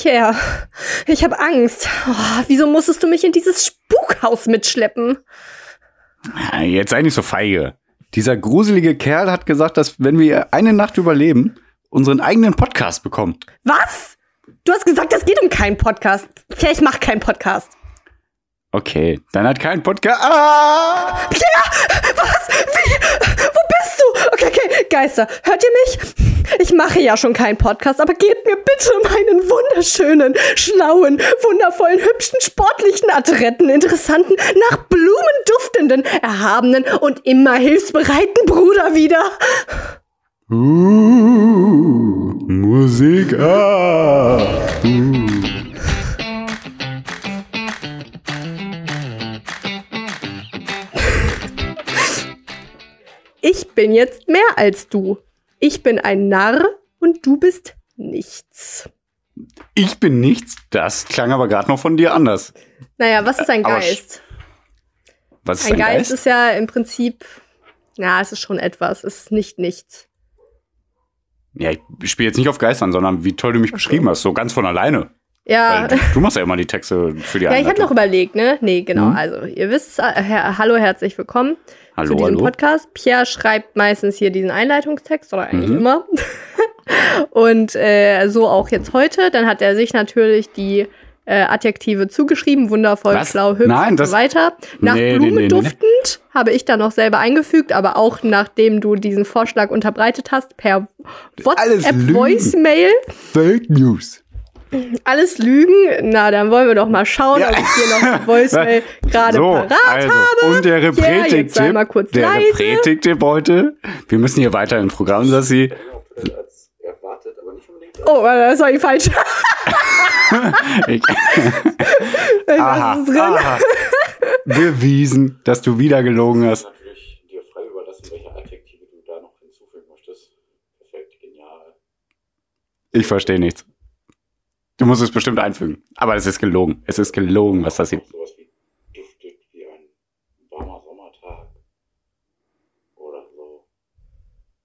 Pierre, ich habe Angst. Oh, wieso musstest du mich in dieses Spukhaus mitschleppen? Jetzt sei nicht so feige. Dieser gruselige Kerl hat gesagt, dass wenn wir eine Nacht überleben, unseren eigenen Podcast bekommen. Was? Du hast gesagt, es geht um keinen Podcast. Pierre, ich mache keinen Podcast. Okay, dann hat kein Podcast. Ah! Pierre, was? Wie? Bist du? Okay, okay, Geister, hört ihr mich? Ich mache ja schon keinen Podcast, aber gebt mir bitte meinen wunderschönen, schlauen, wundervollen, hübschen, sportlichen, adretten, interessanten, nach Blumen duftenden, erhabenen und immer hilfsbereiten Bruder wieder. Uh, Musik. Ah. Uh. Ich bin jetzt mehr als du. Ich bin ein Narr und du bist nichts. Ich bin nichts. Das klang aber gerade noch von dir anders. Naja, was ist ein Aber Geist? Was ist Ein ein Geist, Geist? ist ja im Prinzip, na, es ist schon etwas, es ist nicht nichts. Ja, ich spiele jetzt nicht auf Geist an, sondern wie toll du mich beschrieben hast, so ganz von alleine. Ja, du, du machst ja immer die Texte für die ja ich habe noch überlegt, ne? Nee, genau. Mhm. Also, ihr wisst, äh, her hallo, herzlich willkommen Hallo, zu diesem hallo. Podcast. Pierre schreibt meistens hier diesen Einleitungstext oder eigentlich Mhm. immer. Und äh, so auch jetzt heute. Dann hat er sich natürlich die äh, Adjektive zugeschrieben, wundervoll, Was? schlau, hübsch Nein, und so weiter. Nach Nee, Blumen nee, nee. duftend habe ich dann noch selber eingefügt, aber auch nachdem du diesen Vorschlag unterbreitet hast, per WhatsApp. Voicemail. Fake News. Alles Lügen. Na, dann wollen wir doch mal schauen, Ja. ob ich hier noch Voicemail gerade so, parat also, habe. und der Ja, Repretik-Tipp, kurz der. Repretik-Tipp heute, wir müssen hier weiter im Programm, unbedingt. Oh, das war die falsche. ich, aha, ist drin? aha, bewiesen, dass du wieder gelogen hast. Natürlich dir frei überlassen, welche Adjektive du da noch hinzufügen möchtest. Perfekt, genial. Ich verstehe nichts. Du musst es bestimmt einfügen. Aber es ist gelogen. Es ist gelogen, was das hier. Sowas wie duftet wie ein warmer Sommertag. Oder so.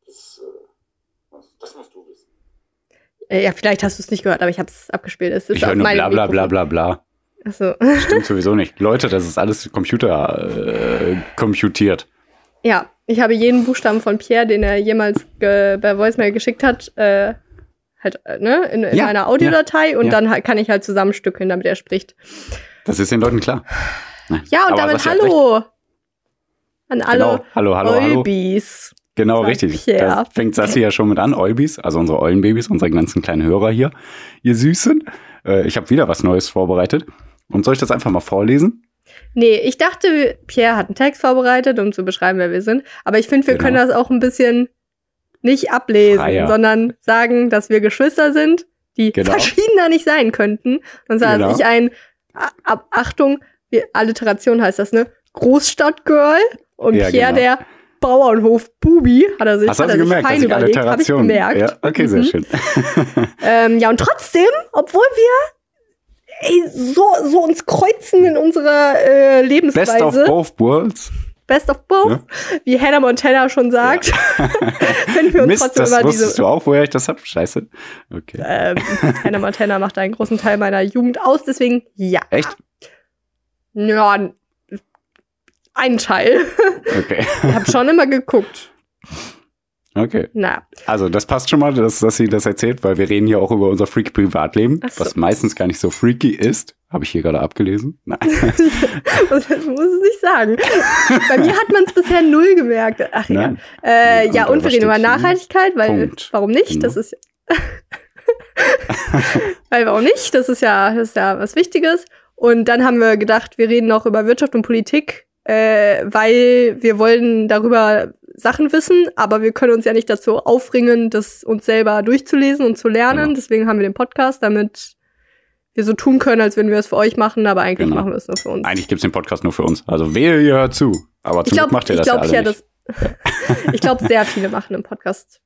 Das, äh, das, das musst du wissen. Äh, Ja, vielleicht hast du es nicht gehört, aber ich habe es abgespielt. Es ist Ich höre nur bla bla bla bla bla. Achso. Stimmt sowieso nicht. Leute, das ist alles Computer äh, computiert. Ja, ich habe jeden Buchstaben von Pierre, den er jemals bei Voicemail geschickt hat, äh, halt, äh, ne, in, in Ja, einer Audiodatei und ja. dann kann ich halt zusammenstückeln, damit er spricht. Das ist den Leuten klar. Ja, und Aber damit hallo an alle Genau. Hallo, hallo, hallo. Eubis. Genau, sagt richtig. Pierre. Da fängt Sassi ja schon mit an. Eubis, also unsere Eulenbabys, unsere ganzen kleinen Hörer hier. Ihr Süßen. Äh, ich habe wieder was Neues vorbereitet. Und soll ich das einfach mal vorlesen? Nee, ich dachte, Pierre hat einen Text vorbereitet, um zu beschreiben, wer wir sind. Aber ich finde, wir Genau. können das auch ein bisschen nicht ablesen, Freier. sondern sagen, dass wir Geschwister sind, die Genau. verschiedener nicht sein könnten. Und zwar Genau. ich ein, Ab- Achtung, wie Alliteration heißt das, ne? Großstadtgirl und Ja, Pierre genau. der Bauernhof-Bubi, hat er sich, Hast hat er sich gemerkt, fein überlegt, habe ich gemerkt. Ja, okay, sehr Mhm. schön. Ähm, ja, und trotzdem, obwohl wir ey, so, so uns kreuzen in unserer äh, Lebensweise. Best of both worlds. Best of both, Ja. wie Hannah Montana schon sagt. Finden wir uns Mist, trotzdem das wusstest diese. du auch, woher ich das hab? Scheiße. Okay. Ähm, Hannah Montana macht einen großen Teil meiner Jugend aus, deswegen ja. Echt? Ja, ein Teil. Okay. Ich habe schon immer geguckt. Okay. Na, Also, das passt schon mal, dass, dass sie das erzählt, weil wir reden hier auch über unser freaky Privatleben, Ach so. was meistens gar nicht so freaky ist. Habe ich hier gerade abgelesen? Nein. das muss es nicht sagen. Bei mir hat man es bisher null gemerkt. Ach ja. Nein. Äh, Und ja, und wir reden über? Nachhaltigkeit, weil Punkt. warum nicht? Genau. Das ist weil warum nicht? Das ist ja, das ist ja was Wichtiges. Und dann haben wir gedacht, wir reden noch über Wirtschaft und Politik, äh, weil wir wollen darüber Sachen wissen, aber wir können uns ja nicht dazu aufringen, das uns selber durchzulesen und zu lernen. Genau. Deswegen haben wir den Podcast, damit wir so tun können, als würden wir es für euch machen, aber eigentlich Genau. machen wir es nur für uns. Eigentlich gibt's den Podcast nur für uns. Also, wer ihr hört zu. Aber Ich zum Glück glaube, macht ihr ich das ja alle ja, das, ich glaube, sehr viele machen im Podcast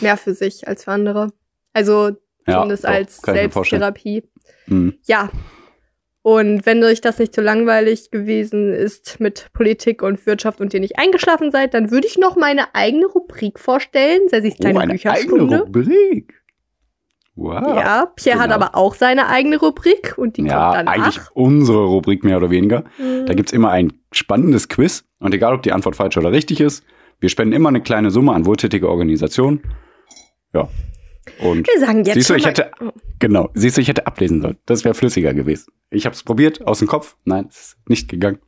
mehr für sich als für andere. Also Ja, zumindest doch, als ich. Selbsttherapie. Hm. Ja. Und wenn euch das nicht zu langweilig gewesen ist mit Politik und Wirtschaft und ihr nicht eingeschlafen seid, dann würde ich noch meine eigene Rubrik vorstellen. Sassis Oh, kleine eine eigene Bücherstunde. Rubrik. Wow. Ja, Pierre hat Genau. aber auch seine eigene Rubrik und die ja, kommt danach. eigentlich unsere Rubrik mehr oder weniger. Hm. Da gibt's immer ein spannendes Quiz und egal, ob die Antwort falsch oder richtig ist, wir spenden immer eine kleine Summe an wohltätige Organisationen. Ja. Und Wir sagen jetzt siehst du, ich hätte, genau, siehst du, ich hätte ablesen sollen. Das wäre flüssiger gewesen. Ich habe es probiert, aus dem Kopf. Nein, es ist nicht gegangen.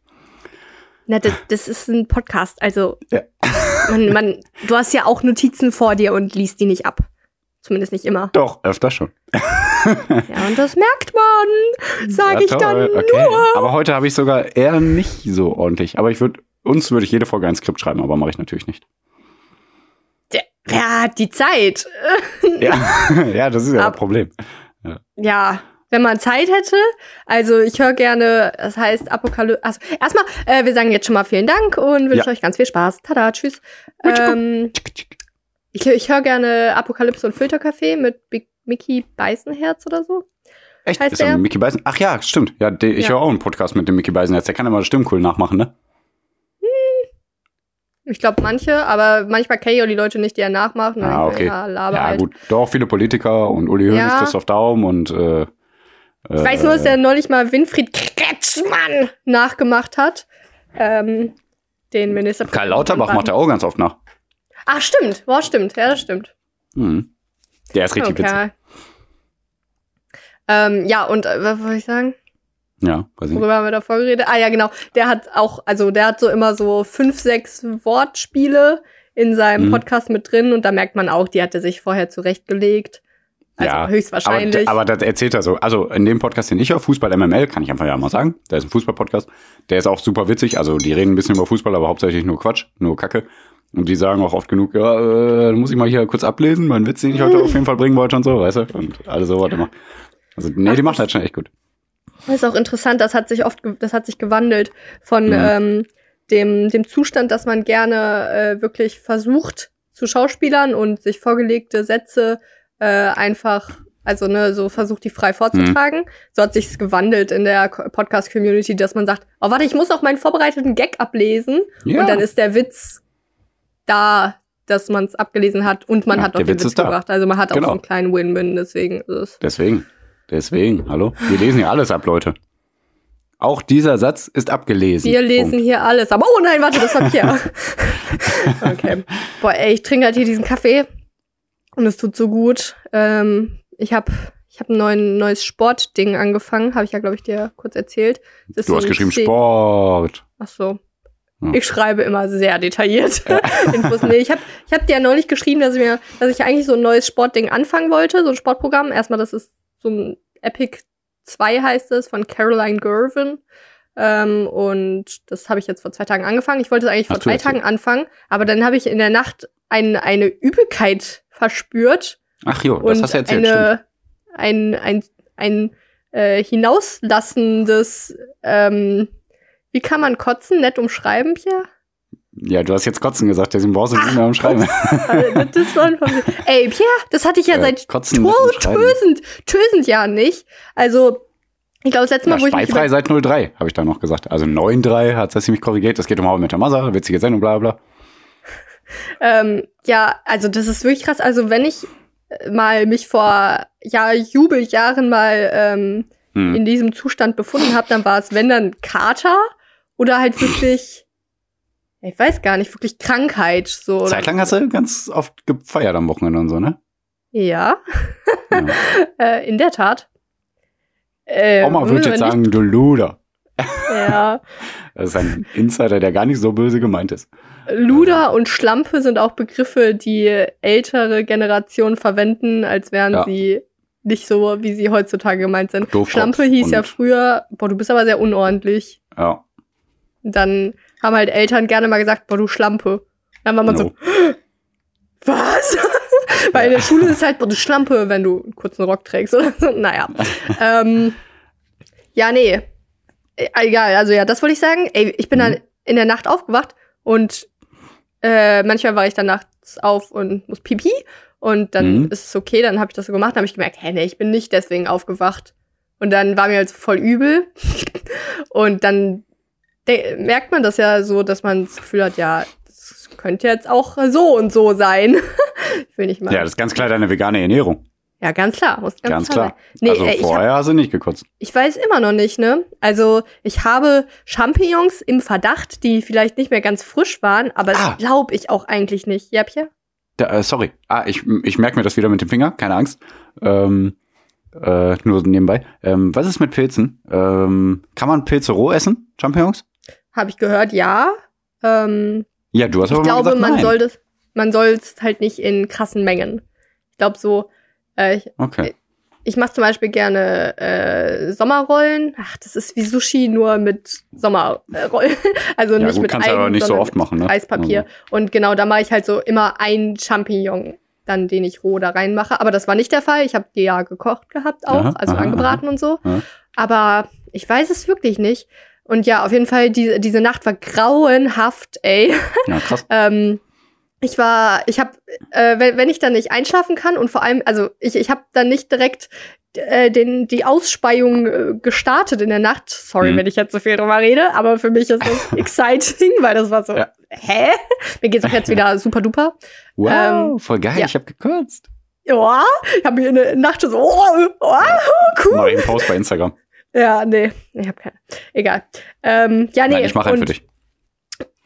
Na, das, das ist ein Podcast. Also, Ja. man, man, du hast ja auch Notizen vor dir und liest die nicht ab. Zumindest nicht immer. Doch, öfter schon. Ja, und das merkt man, sage Ja, ich dann toll, nur. Aber heute habe ich sogar eher nicht so ordentlich. Aber ich würde, uns würde ich jede Folge ein Skript schreiben, aber mache ich natürlich nicht. Wer hat die Zeit? Ja, ja das ist ja Ab- das Problem. Ja, wenn man Zeit hätte. Also ich höre gerne, das heißt Apokalypse. Also erstmal, äh, wir sagen jetzt schon mal vielen Dank und wünschen Ja. euch ganz viel Spaß. Tada, tschüss. Ähm, ich ich höre gerne Apokalypse und Filterkaffee mit Big Mickey Beißenherz oder so. Echt? heißt ist der? Mickey Beisen? Ach ja, stimmt. Ja, der, ich Ja. höre auch einen Podcast mit dem Mickey Beisenherz. Der kann immer Stimmen cool nachmachen, ne? Ich glaube manche, aber manchmal kenne ich auch die Leute nicht, die er nachmachen. Ah, okay. Ja, laber Ja, halt. gut. Doch, viele Politiker und Uli Hoeneß, Ja. Christoph Daum und äh, Ich weiß nur, dass er neulich mal Winfried Kretschmann nachgemacht hat. Ähm, den Minister. Karl Lauterbach macht er auch ganz oft nach. Ach, stimmt. Boah, stimmt. Ja, das stimmt. Mhm. Der ist richtig witzig. Okay. Ähm, ja, und äh, was wollte ich sagen? Ja, weiß ich nicht. Worüber haben wir davor geredet? Ah ja, genau. Der hat auch, also der hat so immer so fünf, sechs Wortspiele in seinem Mhm. Podcast mit drin und da merkt man auch, die hat er sich vorher zurechtgelegt. Also Ja, höchstwahrscheinlich. Aber, aber das erzählt er so. Also in dem Podcast, den ich höre, Fußball MML, kann ich einfach ja mal sagen. Der ist ein Fußball-Podcast. Der ist auch super witzig. Also die reden ein bisschen über Fußball, aber hauptsächlich nur Quatsch, nur Kacke. Und die sagen auch oft genug, ja, äh, muss ich mal hier kurz ablesen, meinen Witz, den ich heute auf jeden Fall bringen wollte und so, weißt du? Und alle so was immer. Also, nee, die macht das schon echt gut. Das ist auch interessant, das hat sich oft, das hat sich gewandelt von Mhm. ähm, dem, dem Zustand, dass man gerne äh, wirklich versucht zu Schauspielern und sich vorgelegte Sätze äh, einfach, also ne, so versucht, die frei vorzutragen. Mhm. So hat sich's gewandelt in der Podcast-Community, dass man sagt, oh warte, ich muss auch meinen vorbereiteten Gag ablesen Ja. und dann ist der Witz da, dass man es abgelesen hat und man Ja, hat auch den Witz Witz da. gebracht. Also man hat auch Genau. so einen kleinen Win-Win, deswegen ist es. Deswegen. Deswegen. Hallo? Wir lesen ja alles ab, Leute. Auch dieser Satz ist abgelesen. Wir lesen Punkt. hier alles. Aber oh nein, warte, das war Pierre. okay. Boah, ey, ich trinke halt hier diesen Kaffee und es tut so gut. Ähm, ich habe ich hab ein neuen, neues Sportding angefangen, habe ich ja, glaube ich, dir kurz erzählt. Du hast so geschrieben zehn- Sport. Ach so. Ja. Ich schreibe immer sehr detailliert Infos. Nee, ich habe ich hab dir ja neulich geschrieben, dass ich mir, dass ich eigentlich so ein neues Sportding anfangen wollte, so ein Sportprogramm. Erstmal, das ist so ein Epic 2 heißt es, von Caroline Gervin. Ähm, und das habe ich jetzt vor zwei Tagen angefangen. Ich wollte es eigentlich vor du drei? Tagen anfangen, aber dann habe ich in der Nacht ein, eine Übelkeit verspürt Ach jo, das hast du erzählt. stimmt. eine, ein, ein, ein äh, hinauslassendes, ähm, wie kann man kotzen, nett umschreiben, Pierre? Ja, du hast jetzt Kotzen gesagt, deswegen brauchst du nicht mehr umschreiben. Äh, das war von Ey, Pierre, das hatte ich ja Äh, seit Kotzen mit tösend, tösend Jahren nicht. Also, ich glaube, das letzte Mal, Ja, wo ich mich über, seit 03, habe ich da noch gesagt. Also 9.3 hat sie mich korrigiert. Das geht um How Met Your Mother, witzige Sendung, bla bla. ähm, ja, also das ist wirklich krass. Also, wenn ich äh, mal mich vor ja, Jubeljahren mal ähm, Hm. in diesem Zustand befunden habe, dann war es, wenn dann Kater oder halt wirklich, ich weiß gar nicht, wirklich Krankheit. So, Zeitlang hast du ganz oft gefeiert am Wochenende und so, ne? Ja, Ja. äh, in der Tat. Äh, Oma würde jetzt sagen, du Luder. Ja. Das ist ein Insider, der gar nicht so böse gemeint ist. Luder und Schlampe sind auch Begriffe, die ältere Generationen verwenden, als wären Ja. sie nicht so, wie sie heutzutage gemeint sind. Doofkopf Schlampe hieß ja früher, boah, du bist aber sehr unordentlich. Ja. Dann haben halt Eltern gerne mal gesagt, boah, du Schlampe. Dann war man so, No. was? Weil in der Schule ist es halt, boah, du Schlampe, wenn du einen kurzen Rock trägst oder so. Naja. ähm, ja, nee. Äh, Egal, also ja, das wollte ich sagen. Ey, ich bin Mhm. dann in der Nacht aufgewacht und äh, manchmal war ich dann nachts auf und muss pipi und dann Mhm. ist es okay, dann habe ich das so gemacht, dann habe ich gemerkt, hä, nee, ich bin nicht deswegen aufgewacht. Und dann war mir halt so voll übel und dann merkt man das ja so, dass man das Gefühl hat, ja, das könnte jetzt auch so und so sein. ich will nicht mal. ja, das ist ganz klar deine vegane Ernährung. Ja, ganz klar. Muss ganz, Ganz klar. Nee, also äh, ich, hab, vorher hast du nicht gekotzt. ich weiß immer noch nicht, ne? Also, ich habe Champignons im Verdacht, die vielleicht nicht mehr ganz frisch waren, aber Ah. das glaube ich auch eigentlich nicht. Ja, Pierre? Da, äh, sorry. Ah, ich, ich merke mir das wieder mit dem Finger, keine Angst. Ähm, äh, nur nebenbei. Ähm, was ist mit Pilzen? Ähm, kann man Pilze roh essen? Champignons? Habe ich gehört, ja. Ähm, Ja, du hast ich aber mal glaube, gesagt, man nein. soll das, man soll es halt nicht in krassen Mengen. Ich glaube so, äh, ich, Okay. ich mache zum Beispiel gerne äh, Sommerrollen. Ach, das ist wie Sushi, nur mit Sommerrollen. Also Ja, nicht gut, mit kannst du Eigen, aber nicht so oft machen, ne? Reispapier. Also. Und genau, da mache ich halt so immer ein Champignon, dann den ich roh da reinmache. Aber das war nicht der Fall. Ich habe die ja gekocht gehabt auch, Aha, also aha, angebraten und so. Aber ich weiß es wirklich nicht. Und ja, auf jeden Fall, die, diese Nacht war grauenhaft, ey. Ja, krass. Ähm, ich war, ich habe, äh, wenn, wenn ich dann nicht einschlafen kann und vor allem, also ich, ich habe dann nicht direkt äh, den, die Ausspeiung äh, gestartet in der Nacht. Sorry, Mhm. wenn ich jetzt so viel drüber rede, aber für mich ist das exciting, weil das war so, Ja. hä? Mir geht's auch jetzt wieder super duper. Wow, Ähm, voll geil, ja. ich habe gekürzt. Ja, ich habe mir in der Nacht so, oh, oh, cool. Einen Post bei Instagram. Ja, nee, ich habe keine. Egal. Ähm, ja, nee. Nein, ich mache einen für dich.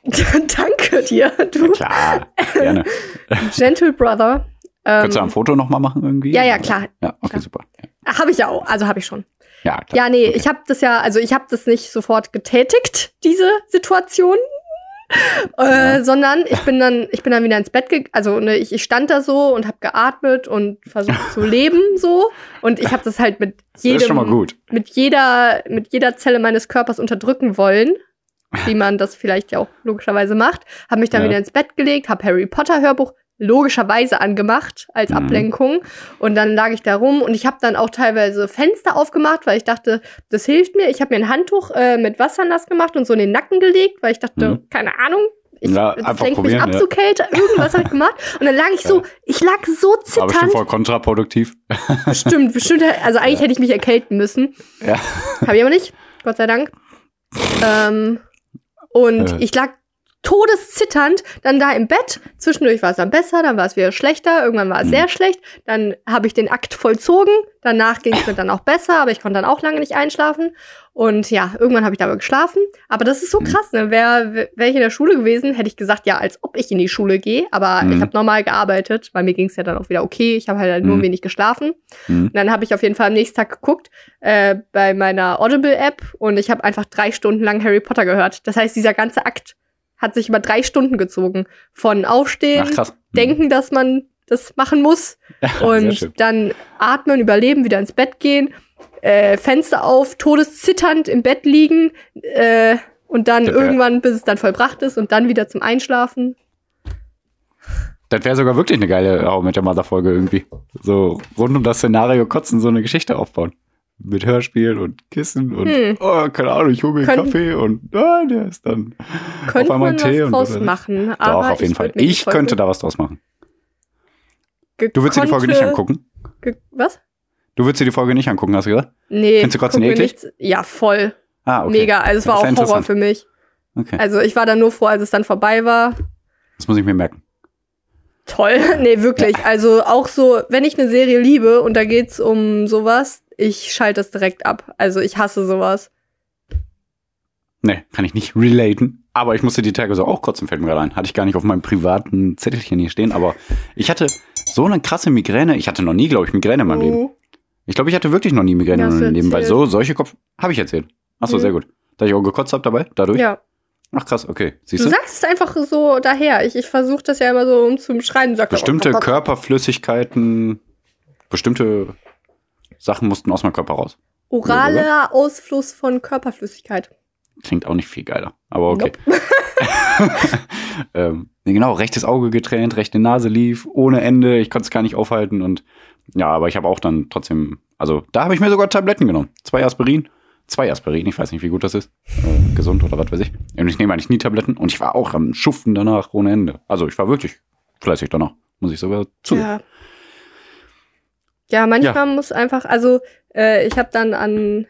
Danke dir, du Klar, gerne. Gentle Brother. Ähm, Könntest du ein Foto noch mal machen irgendwie? ja, ja, klar. Ja, okay, Klar. super. Ja, Ach, habe ich ja auch. Also habe ich schon. ja klar. Ja, nee, Okay. ich habe das ja, also ich habe das nicht sofort getätigt, diese Situation. Äh, sondern ich bin dann, ich bin dann wieder ins Bett gegangen. Also ne, ich, ich stand da so und habe geatmet und versucht zu leben so. Und ich habe das halt mit jedem, mit jeder, mit jeder Zelle meines Körpers unterdrücken wollen, wie man das vielleicht ja auch logischerweise macht. Habe mich dann Ja. wieder ins Bett gelegt, habe Harry Potter Hörbuch logischerweise angemacht als Mhm. Ablenkung und dann lag ich da rum und ich habe dann auch teilweise Fenster aufgemacht, weil ich dachte, das hilft mir. Ich habe mir ein Handtuch äh, mit Wasser nass gemacht und so in den Nacken gelegt, weil ich dachte, Mhm. keine Ahnung. Ich, Ja, lenkt mich ab ja. so Kälte, irgendwas habe ich gemacht. Und dann lag ich so, ich lag so Aber zitternd. voll kontraproduktiv. Bestimmt, bestimmt. Also eigentlich hätte ich mich erkälten müssen. Ja. Habe ich aber nicht, Gott sei Dank. Ähm, und Äh. ich lag todeszitternd dann da im Bett. Zwischendurch war es dann besser, dann war es wieder schlechter, irgendwann war es Mhm. sehr schlecht. Dann habe ich den Akt vollzogen. Danach ging es mir dann auch besser, aber ich konnte dann auch lange nicht einschlafen. Und ja, irgendwann habe ich dabei geschlafen. Aber das ist so Mhm. krass, ne? Wäre wär ich in der Schule gewesen, hätte ich gesagt, ja, als ob ich in die Schule gehe. Aber Mhm. ich habe normal gearbeitet, weil mir ging es ja dann auch wieder okay. Ich habe halt nur Mhm. wenig geschlafen. Mhm. Und dann habe ich auf jeden Fall am nächsten Tag geguckt äh, bei meiner Audible-App und ich habe einfach drei Stunden lang Harry Potter gehört. Das heißt, dieser ganze Akt hat sich über drei Stunden gezogen. Von Aufstehen, Ach. Mhm. denken, dass man das machen muss und dann atmen, überleben, wieder ins Bett gehen, äh, Fenster auf, todeszitternd im Bett liegen äh, und dann Das wär- irgendwann, bis es dann vollbracht ist und dann wieder zum Einschlafen. Das wäre sogar wirklich eine geile How mit der Mother-Folge irgendwie. So rund um das Szenario kotzen, so eine Geschichte aufbauen. Mit Hörspiel und Kissen und, Hm. oh, keine Ahnung, ich hole mir Können- Kaffee und, ah, der ist dann Könnte einmal Tee was und draus oder- machen. Doch, aber auf jeden ich Fall. Ich könnte da was draus machen. Du würdest dir die Folge nicht angucken? Was? Du würdest dir die Folge nicht angucken, hast du gesagt? Nee. Findest du Kotzen eklig? nichts- Ja, voll. Ah, okay. Mega. Also es war auch ja Horror für mich. Okay, Also ich war dann nur froh, als es dann vorbei war. das muss ich mir merken. Toll. nee, wirklich. Also auch so, wenn ich eine Serie liebe und da geht's um sowas, ich schalte das direkt ab. Also ich hasse sowas. Nee, kann ich nicht relaten. Aber ich musste die Tage so auch kotzen, fällt mir gerade ein. Hatte ich gar nicht auf meinem privaten Zettelchen hier stehen. Aber ich hatte so eine krasse Migräne. Ich hatte noch nie, glaube ich, Migräne in meinem Leben. Oh. Ich glaube, ich hatte wirklich noch nie Migräne Ja, in du meinem Leben. Weil so, solche Kopf... Habe ich erzählt. Achso, Mhm. sehr gut. Da ich auch gekotzt habe dabei, dadurch. Ja. Ach krass, okay. Du Siehst du? sagst es einfach so daher. Ich, ich versuche das ja immer so um zu beschreiben. Du sagst Bestimmte auch, Körperflüssigkeiten, bestimmte Sachen mussten aus meinem Körper raus. Oraler Ausfluss von Körperflüssigkeit. Klingt auch nicht viel geiler. Aber okay. ähm, nee, genau, rechtes Auge getränt, rechte Nase lief, ohne Ende. Ich konnte es gar nicht aufhalten. Und ja, aber ich habe auch dann trotzdem, also da habe ich mir sogar Tabletten genommen. Zwei Aspirin. Zwei Aspirin, ich weiß nicht, wie gut das ist. Äh, gesund oder was weiß ich. Und ich nehme eigentlich nie Tabletten. Und ich war auch am Schuften danach ohne Ende. Also ich war wirklich fleißig danach. Muss ich sogar zu. Ja. Ja, manchmal muss einfach, also äh, ich habe dann an,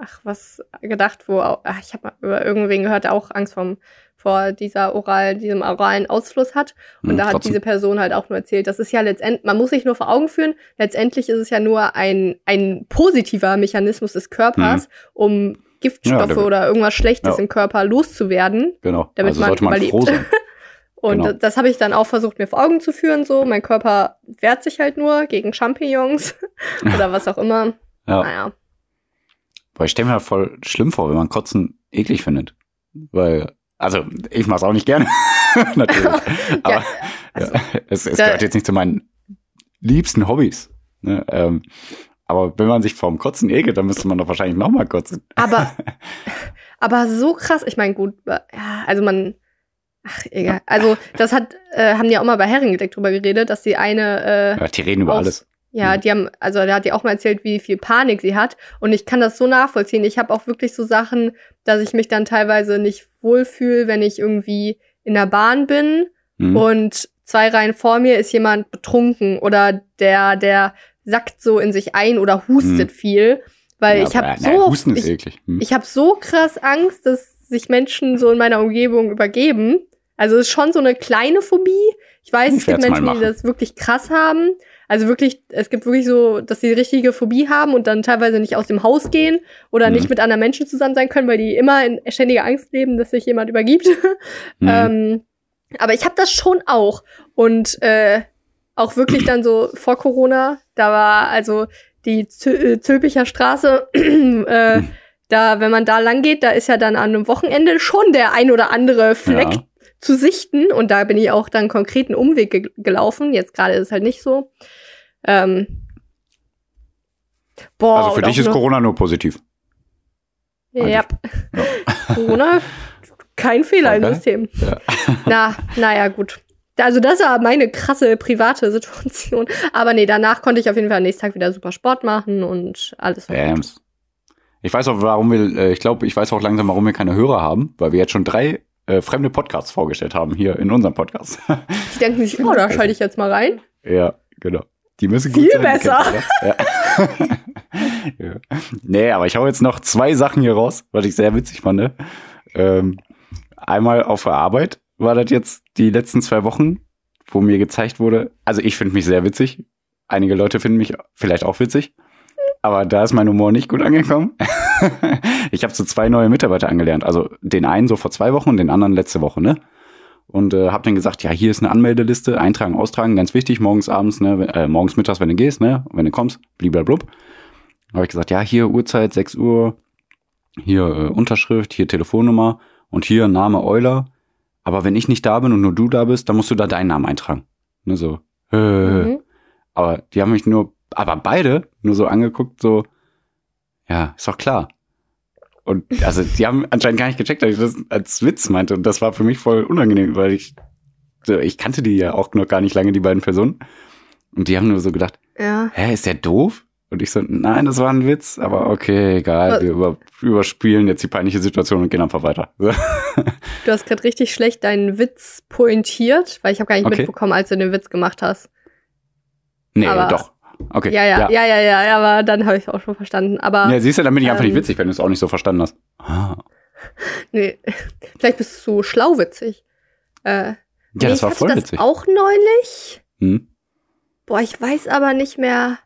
ach, was gedacht, wo, ach, ich habe mal über irgendwen gehört, der auch Angst vom, vor dieser oral, diesem oralen Ausfluss hat. Und Hm, da hat trotzdem. diese Person halt auch nur erzählt, das ist ja letztendlich, man muss sich nur vor Augen führen, letztendlich ist es ja nur ein, ein positiver Mechanismus des Körpers, um Giftstoffe Mhm. der- oder irgendwas Schlechtes Ja. im Körper loszuwerden. Genau. Damit also man sollte man überlebt. froh sein. Und Genau. das, das habe ich dann auch versucht, mir vor Augen zu führen. So, mein Körper wehrt sich halt nur gegen Champignons oder was auch immer. Ja. Naja. Boah, ich stelle mir halt voll schlimm vor, wenn man Kotzen eklig findet. Weil, also, ich mach's auch nicht gerne. Natürlich. Aber also, ja, es, es da- gehört jetzt nicht zu meinen liebsten Hobbys. Ne? Ähm, aber wenn man sich vorm Kotzen ekelt, dann müsste man doch wahrscheinlich nochmal kotzen. Aber, aber so krass, ich meine, gut, ja, also man, ach, egal. Also, das hat, äh, haben die auch mal bei Herrengedeck drüber geredet, dass die eine, äh, Ja, die reden über aus- alles. Ja, Mhm. die haben, also da hat die auch mal erzählt, wie viel Panik sie hat. Und ich kann das so nachvollziehen. Ich habe auch wirklich so Sachen, dass ich mich dann teilweise nicht wohlfühle, wenn ich irgendwie in der Bahn bin Mhm. und zwei Reihen vor mir ist jemand betrunken oder der, der sackt so in sich ein oder hustet Mhm. viel. Weil Ja, ich habe so, ist ich, eklig. Hm. ich habe so krass Angst, dass sich Menschen so in meiner Umgebung übergeben. Also es ist schon so eine kleine Phobie. Ich weiß, Ich es gibt Menschen, die das wirklich krass haben. Also wirklich, es gibt wirklich so, dass sie richtige Phobie haben und dann teilweise nicht aus dem Haus gehen oder Mhm. nicht mit anderen Menschen zusammen sein können, weil die immer in ständiger Angst leben, dass sich jemand übergibt. Mhm. Ähm, aber ich habe das schon auch. Und äh, auch wirklich dann so vor Corona, da war also die Zö äh, Zülpicher Straße, äh, Hm. da, wenn man da lang geht, da ist ja dann an einem Wochenende schon der ein oder andere Fleck Ja. Zu sichten. Und da bin ich auch dann konkreten Umweg ge gelaufen. Jetzt gerade ist es halt nicht so. Ähm, boah, Also für dich ist noch- Corona nur positiv. ja. Ja. Corona, kein Fehler im Okay. System. Ja. Na, naja, gut. Also das war meine krasse private Situation. Aber nee, danach konnte ich auf jeden Fall am nächsten Tag wieder super Sport machen und alles. war gut. Bams. Ich weiß auch, warum wir, äh, ich glaube, ich weiß auch langsam, warum wir keine Hörer haben, weil wir jetzt schon drei äh, fremde Podcasts vorgestellt haben hier in unserem Podcast. Die denken sich, oh, da schalte ich jetzt mal rein. ja, genau. Die müssen Viel gut sein, besser. Ja. ja. Nee, aber ich hau jetzt noch zwei Sachen hier raus, was ich sehr witzig fand. ne? Ähm, einmal auf der Arbeit war das jetzt die letzten zwei Wochen, wo mir gezeigt wurde, also ich finde mich sehr witzig. Einige Leute finden mich vielleicht auch witzig. Aber da ist mein Humor nicht gut angekommen. ich habe so zwei neue Mitarbeiter angelernt. Also den einen so vor zwei Wochen und den anderen letzte Woche, ne? Und äh, habe dann gesagt, ja, hier ist eine Anmeldeliste, eintragen, austragen, ganz wichtig, morgens, abends, ne, wenn- äh, morgens, mittags, wenn du gehst, ne, und wenn du kommst, bliblablub. Habe ich gesagt, ja, hier Uhrzeit, 6 Uhr, hier äh, Unterschrift, hier Telefonnummer und hier Name Euler. Aber wenn ich nicht da bin und nur du da bist, dann musst du da deinen Namen eintragen. Ne, so. Äh, Mhm. aber die haben mich nur, aber beide nur so angeguckt, so, ja, ist doch klar. Und also die haben anscheinend gar nicht gecheckt, dass ich das als Witz meinte. Und das war für mich voll unangenehm, weil ich, ich kannte die ja auch noch gar nicht lange, die beiden Personen. Und die haben nur so gedacht, Ja. hä, ist der doof? Und ich so, nein, das war ein Witz, aber okay, egal, wir über, überspielen jetzt die peinliche Situation und gehen einfach weiter. Du hast gerade richtig schlecht deinen Witz pointiert, weil ich habe gar nicht Okay. mitbekommen, als du den Witz gemacht hast. Nee, Aber- doch. Okay. Ja, ja, ja, ja, ja, ja, aber dann habe ich auch schon verstanden. Aber Ja, siehst du, dann bin ich einfach Ähm, nicht witzig, wenn du es auch nicht so verstanden hast. Ah. nee, vielleicht bist du schlauwitzig. Äh, Ja, nee, das ich war voll das witzig. auch neulich. Hm? Boah, ich weiß aber nicht mehr,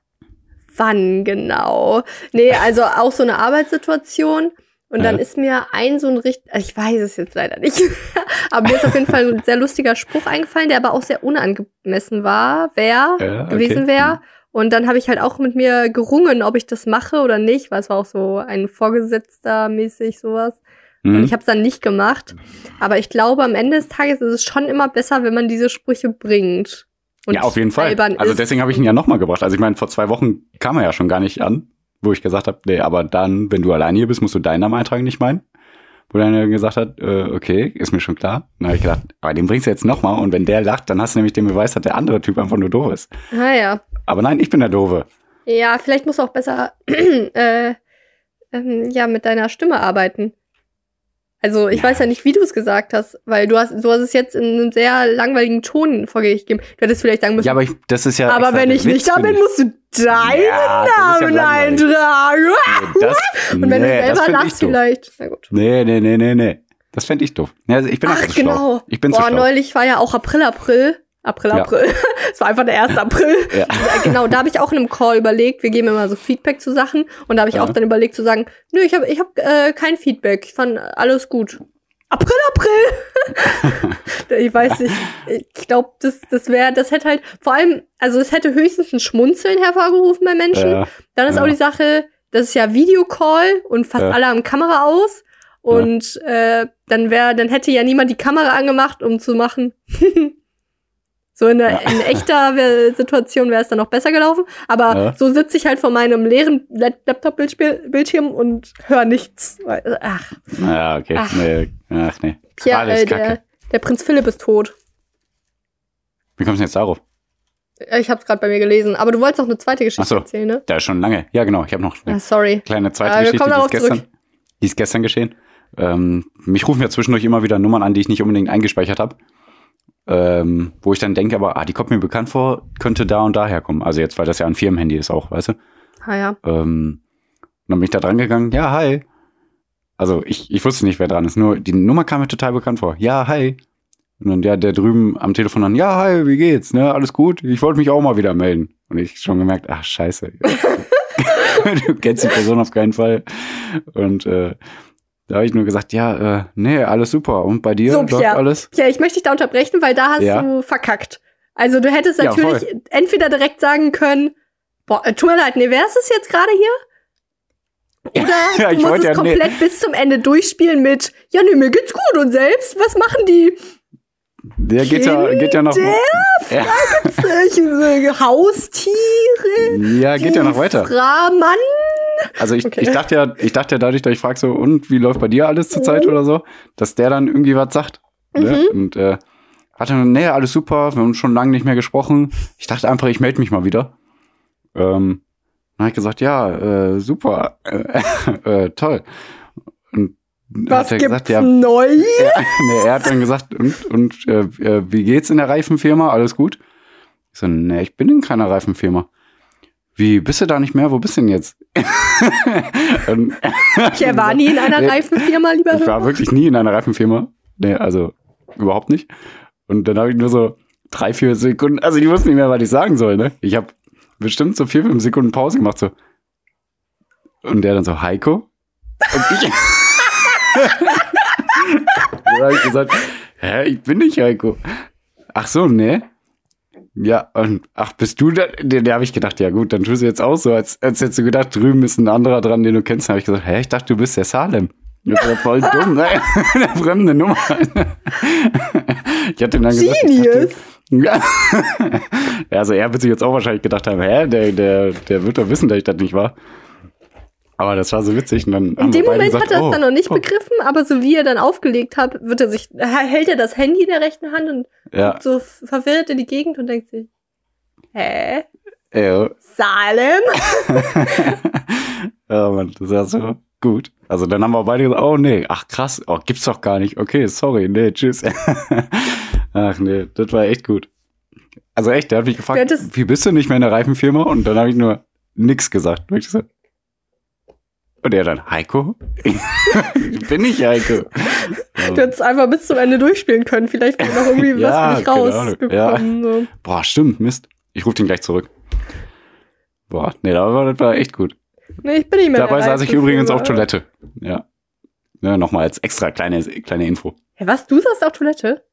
wann genau. Nee, also auch so eine Arbeitssituation. Und dann Ja. ist mir ein so ein richtig, ich weiß es jetzt leider nicht, aber mir ist auf jeden Fall ein sehr lustiger Spruch eingefallen, der aber auch sehr unangemessen war, wer Ja, okay. gewesen wäre. Und dann habe ich halt auch mit mir gerungen, ob ich das mache oder nicht, weil es war auch so ein Vorgesetzter mäßig sowas. Und Hm? ich habe es dann nicht gemacht. Aber ich glaube, am Ende des Tages ist es schon immer besser, wenn man diese Sprüche bringt. Und ja, auf jeden Fall. Also deswegen habe ich ihn ja nochmal gebracht. Also ich meine, vor zwei Wochen kam er ja schon gar nicht an, wo ich gesagt habe, nee, aber dann, wenn du allein hier bist, musst du deinen Namen eintragen, nicht meinen. Wo dann gesagt hat, äh, okay, ist mir schon klar. Dann habe ich gedacht, aber den bringst du jetzt nochmal und wenn der lacht, dann hast du nämlich den Beweis, dass der andere Typ einfach nur doof ist. Ah ja. Aber nein, ich bin der Doofe. Ja, vielleicht musst du auch besser äh, ähm, ja, mit deiner Stimme arbeiten. Also ich Ja. weiß ja nicht, wie du es gesagt hast, weil du hast, du hast es jetzt in einem sehr langweiligen Ton vorgegeben. Du hättest vielleicht sagen müssen, Ja, aber ich, das ist ja. aber wenn ich nicht Witz, da bin, finde musst du deinen Ja, ja Namen langweilig. eintragen. ich. Das, Und wenn nee, du selber ich lachst, vielleicht. Na gut. Nee, nee, nee, nee, nee. Das fände ich doof. Ja, also ich bin Ach, genau. Ich bin Boah, neulich war ja auch April, April. April. April. Es war einfach der 1. April. Ja. Genau, da habe ich auch in einem Call überlegt, wir geben immer so Feedback zu Sachen und da habe ich Ja. auch dann überlegt zu sagen, nö, ich habe ich hab, äh, kein Feedback, ich fand alles gut. April, April! ich weiß nicht, ich glaube, das, das wäre, das hätte halt, vor allem, also es hätte höchstens ein Schmunzeln hervorgerufen bei Menschen. Ja, Dann ist auch die Sache, das ist ja Videocall und fast alle haben Kamera aus. Und äh, dann wäre, dann hätte ja niemand die Kamera angemacht, um zu machen. So in, der, Ja. in echter Situation wäre es dann noch besser gelaufen. Aber Ja. so sitze ich halt vor meinem leeren Lap- Laptop-Bildschirm und höre nichts. Ach, ja, okay. Ach. Nee, ach nee. Pierre, Alles äh, der, der Prinz Philipp ist tot. Wie kommst du jetzt darauf? Äh, Ich habe es gerade bei mir gelesen. Aber du wolltest noch eine zweite Geschichte Ach so. erzählen, ne? Da ist schon lange. Ja, genau. Ich habe noch eine Ah, sorry. kleine zweite Ja, wir Geschichte, die ist, gestern, die ist gestern geschehen. Ähm, mich rufen ja zwischendurch immer wieder Nummern an, die ich nicht unbedingt eingespeichert habe. Ähm, wo ich dann denke, aber ah, die kommt mir bekannt vor, könnte da und da herkommen. Also jetzt, weil das ja ein Firmenhandy ist auch, weißt du? Ah ja. Ähm, und dann bin ich da dran gegangen, ja, hi. Also ich, ich wusste nicht, wer dran ist, nur die Nummer kam mir total bekannt vor. Ja, hi. Und dann ja, der drüben am Telefon dann, ja, hi, wie geht's? Ne, alles gut? Ich wollte mich auch mal wieder melden. Und ich schon gemerkt, ach, scheiße. du kennst die Person auf keinen Fall. Und äh, da habe ich nur gesagt, ja, äh, nee, alles super. Und bei dir So, läuft Pierre. alles? Ja, ich möchte dich da unterbrechen, weil da hast Ja. du verkackt. Also du hättest Ja, natürlich entweder direkt sagen können, boah, äh, tut mir leid, nee, wer ist es jetzt gerade hier? Oder Ja, ich du musst es ja- nee. komplett bis zum Ende durchspielen mit, ja, nee, mir geht's gut und selbst, was machen die? Der geht ja, geht ja noch. Ja, Solche Haustiere? ja, geht ja noch weiter. Framann? Also ich, Okay. ich dachte ja, ich dachte ja dadurch, dass ich frage so, und wie läuft bei dir alles zur Zeit Mhm. oder so, dass der dann irgendwie was sagt. Ne? Mhm. Und äh, hat dann, nee, alles super, wir haben schon lange nicht mehr gesprochen. Ich dachte einfach, ich melde mich mal wieder. Ähm, dann habe ich gesagt, ja, äh, super, äh, äh, toll. Und Was hat er gibt's gesagt, ja, neu? er, nee, er hat dann gesagt, und, und äh, äh, wie geht's in der Reifenfirma? Alles gut? Ich so, nee, ich bin in keiner Reifenfirma. Wie, bist du da nicht mehr? Wo bist du denn jetzt? Ich war nie in einer Nee. Reifenfirma, lieber ich war wirklich nie in einer Reifenfirma. Nee, also überhaupt nicht. Und dann habe ich nur so drei, vier Sekunden, also ich wusste nicht mehr, was ich sagen soll, ne? Ich habe bestimmt so vier, fünf Sekunden Pause gemacht, so. Und der dann so, Heiko? Und ich. Dann habe ich gesagt, hä, ich bin nicht Heiko. Ach so, ne? Ja, und ach, bist du da? Der, der habe ich gedacht, ja gut, dann tust du jetzt auch so, als, als hättest du gedacht, drüben ist ein anderer dran, den du kennst. Dann habe ich gesagt, hä, ich dachte, du bist der Salem. Das ja voll dumm, ne? Eine fremde Nummer. Ich hatte dann gesagt, Genius. Ja, also er wird sich jetzt auch wahrscheinlich gedacht haben, hä, der, der, der wird doch wissen, dass ich das nicht war. Aber das war so witzig. Und dann In dem Moment gesagt, hat er es oh, dann noch nicht oh. begriffen, aber so wie er dann aufgelegt hat, wird er sich, hält er das Handy in der rechten Hand und Ja, so verwirrt in die Gegend und denkt sich, hä? ja. Salem? ja, Mann, das war so gut. Also dann haben wir beide gesagt, oh nee, ach krass, oh, gibt's doch gar nicht. Okay, sorry, nee, tschüss. ach nee, das war echt gut. Also echt, der hat mich gefragt, wie bist du nicht mehr in der Reifenfirma? Und dann habe ich nur nix gesagt. Wirklich so. Und er dann, Heiko? ich bin nicht Heiko. Du hättest einfach bis zum Ende durchspielen können. Vielleicht wäre noch irgendwie Ja, was für dich Ahnung. rausgekommen. So. Boah, stimmt, Mist. Ich rufe den gleich zurück. Boah, nee, das war, das war echt gut. Nee, ich bin nicht mehr Dabei saß ich übrigens auf. Toilette. Ja. ja Nochmal als extra kleine, kleine Info. Hä, was? Du saßt auf Toilette?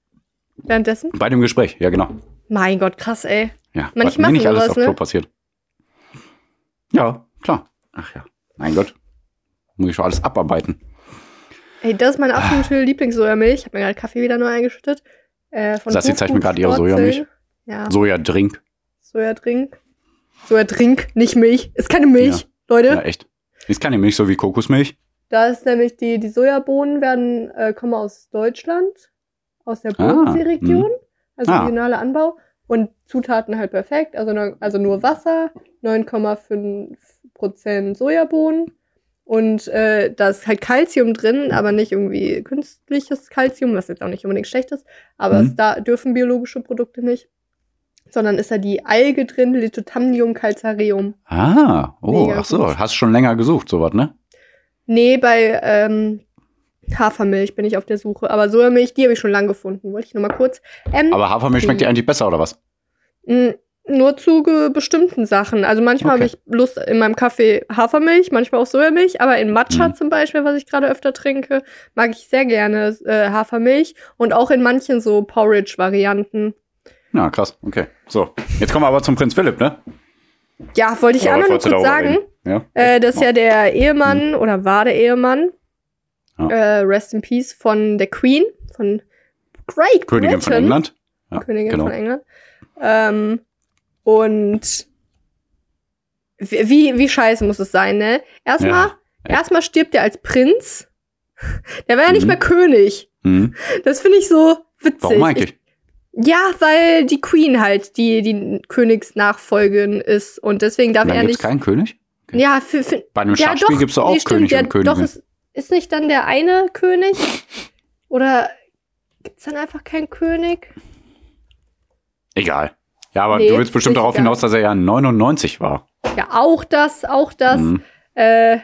Währenddessen? Bei dem Gespräch, ja genau. Mein Gott, krass, ey. Ja, Man, was ich mir mache nicht alles sowas, auf Klo ne? passiert. Ja, klar. Ach ja, mein Gott. Muss ich schon alles abarbeiten. Ey, das ist meine absolute Lieblingssojamilch. Ich habe mir gerade Kaffee wieder neu eingeschüttet. Äh, von Sassi zeigt mir gerade ihre Sojamilch. Ja, Sojadrink. Sojadrink. Sojadrink, nicht Milch. Ist keine Milch, Ja. Leute. Ja, echt. Ist keine Milch so wie Kokosmilch. Da ist nämlich die, die Sojabohnen werden, äh, kommen aus Deutschland, aus der Ah, Bodenseeregion, also Ah. regionaler Anbau. Und Zutaten halt perfekt, also, nur- also nur Wasser, 9,5% Sojabohnen Und äh, da ist halt Calcium drin, aber nicht irgendwie künstliches Calcium, was jetzt auch nicht unbedingt schlecht ist. Aber Mhm. da dürfen biologische Produkte nicht. Sondern ist da die Alge drin, Lithothamnium calcareum. Ah, oh, Mega ach so, gut. hast schon länger gesucht, sowas, ne? Nee, bei ähm, Hafermilch bin ich auf der Suche. Aber Sojamilch, die habe ich schon lang gefunden. Wollte ich nur mal kurz. Ähm, Aber Hafermilch schmeckt dir eigentlich besser, oder was? mh, nur zu bestimmten Sachen. Also manchmal Okay. habe ich Lust in meinem Kaffee Hafermilch, manchmal auch Sojamilch. Aber in Matcha Mhm. zum Beispiel, was ich gerade öfter trinke, mag ich sehr gerne äh, Hafermilch. Und auch in manchen so Porridge-Varianten. Ja, krass, okay. So, jetzt kommen wir aber zum Prinz Philipp, ne? Ja, wollte ich Oder auch noch wolltest du kurz sagen. Ja? Äh, das ist ja der Ehemann oder war der Ehemann, Ja. äh, Rest in Peace, von der Queen, von Great Königin von Britain. England. Ja, Königin genau. von England. Ähm, und wie, wie, scheiße muss es sein, ne? Erstmal, Ja. erstmal stirbt er als Prinz. Der war ja nicht Mhm. mehr König. Hm. Das finde ich so witzig. Warum eigentlich? Ich, ja, weil die Queen halt die, die Königsnachfolgerin ist und deswegen darf Dann er gibt's nicht. keinen König? Ja, für, für, Bei einem ja, Schachspiel gibt's doch auch Nee, stimmt, König der, und Königin. Doch, ist, ist nicht dann der eine König? Oder gibt's dann einfach keinen König? Egal. Ja, aber Nee, du willst bestimmt darauf hinaus, dass er ja 99 war. Ja, auch das, auch das. Hm. Äh,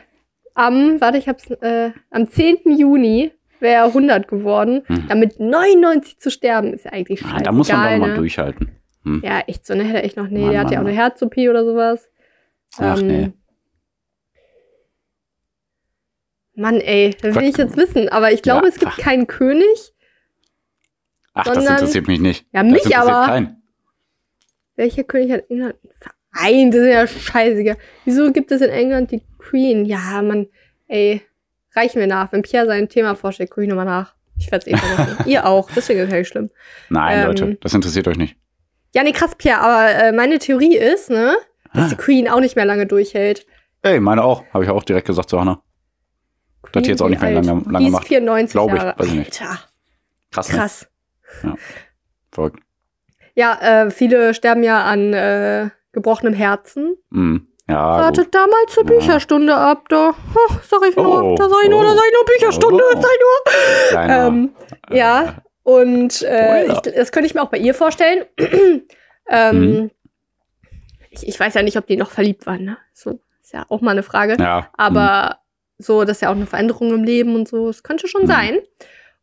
am, warte, ich hab's, äh, am 10. Juni wäre er 100 geworden. Hm. Damit 99 zu sterben, ist ja eigentlich Ah, scheiße. da muss man doch mal ne? durchhalten. Hm. Ja, echt so, ne? Hätte er echt noch, nee, Mann, der hat ja auch Mann, eine Herz-OP oder sowas. Ach Ähm, nee. Mann, ey, das will ich jetzt wissen. Aber ich glaube, Ja, es gibt ach. keinen König. Ach, das sondern- interessiert mich nicht. Ja, das mich aber. keinen. Welcher König hat England? Vereint, das ist ja scheißiger. Wieso gibt es in England die Queen? Ja, Mann, ey, reichen wir nach. Wenn Pierre sein Thema vorstellt, gucke ich nochmal nach. Ich werde es eh vergessen. Ihr auch, deswegen ist es ja nicht schlimm. Nein, Ähm, Leute, das interessiert euch nicht. Ja, nee, krass, Pierre, aber äh, meine Theorie ist, ne, dass Ah. die Queen auch nicht mehr lange durchhält. Ey, meine auch. Habe ich auch direkt gesagt zu Hannah. Dass die jetzt auch nicht mehr alt? lange, Die lange ist macht. 94 Glaub ich, weiß ich nicht. Alter, Krass, ne? krass. Verrückt. Ja, äh, viele sterben ja an äh, gebrochenem Herzen. Hm. Ja, gut. Wartet da mal zur Ja. Bücherstunde ab, da. Oh, sag ich nur, Oh, da sag ich nur, oh. da sag ich nur Bücherstunde, Oh. sag ich nur. Ähm, äh, ja, und äh, Spoiler. ich, das könnte ich mir auch bei ihr vorstellen. ähm, Mhm. ich, ich weiß ja nicht, ob die noch verliebt waren, ne? So, ist ja auch mal eine Frage. Ja. Aber so, das ist ja auch eine Veränderung im Leben und so. Es könnte schon Mhm. sein.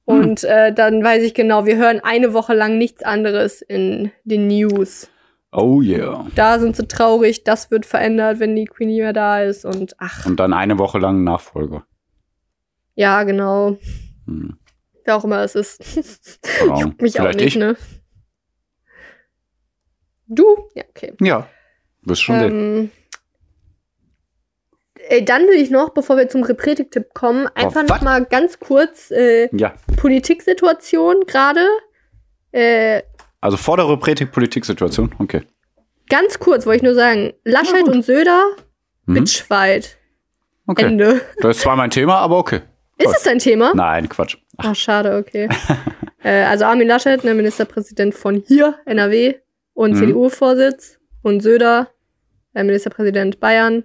Und äh, dann weiß ich genau, wir hören eine Woche lang nichts anderes in den News. Oh yeah. Da sind sie traurig, das wird verändert, wenn die Queen nicht mehr da ist. Und ach, Und dann eine Woche lang Nachfolger. ja, genau. Hm. Wer auch immer es ist. Ahnung. Juckt mich auch Vielleicht nicht, ich. ne? Du? Ja, okay. Ja. Wirst schon sehen. Ähm, ey, dann will ich noch, bevor wir zum Repretik-Tipp kommen, einfach was? noch mal ganz kurz äh, Ja. Politiksituation gerade. Äh, Also vordere Politik-Situation. Okay. ganz kurz wollte ich nur sagen, Laschet und Söder, Mhm. Bitchfight. Okay. Ende. Das ist zwar mein Thema, aber okay. Ist es dein Thema? Nein, Quatsch. Ach, schade, okay. äh, also Armin Laschet, der Ministerpräsident von hier, NRW und Mhm. CDU-Vorsitz. Und Söder, der Ministerpräsident Bayern.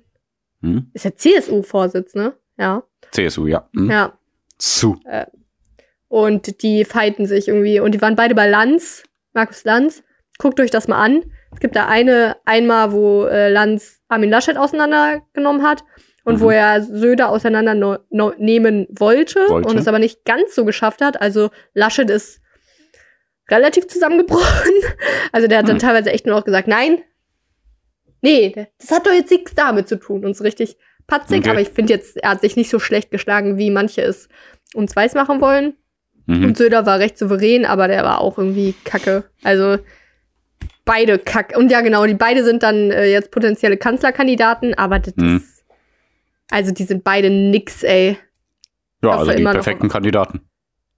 Hm? Ist der CSU-Vorsitz, ne? Ja. CSU, ja. Hm? Ja. Zu. Und die fighten sich irgendwie. Und die waren beide bei Lanz, Markus Lanz. Guckt euch das mal an. Es gibt da eine, einmal, wo äh, Lanz Armin Laschet auseinandergenommen hat und Mhm. wo er Söder auseinandernehmen wollte, Wollte. und es aber nicht ganz so geschafft hat. Also Laschet ist relativ zusammengebrochen. Also der hat dann Mhm. teilweise echt nur noch gesagt, nein, nee, das hat doch jetzt nichts damit zu tun. Und so richtig patzig, Okay. aber ich finde jetzt, er hat sich nicht so schlecht geschlagen, wie manche es uns weiß machen wollen. Mhm. Und Söder war recht souverän, aber der war auch irgendwie kacke. Also beide kacke. Und ja, genau, die beide sind dann äh, jetzt potenzielle Kanzlerkandidaten, aber das Mhm. ist. Also die sind beide nix, ey. Ja, also die immer noch- perfekten Kandidaten.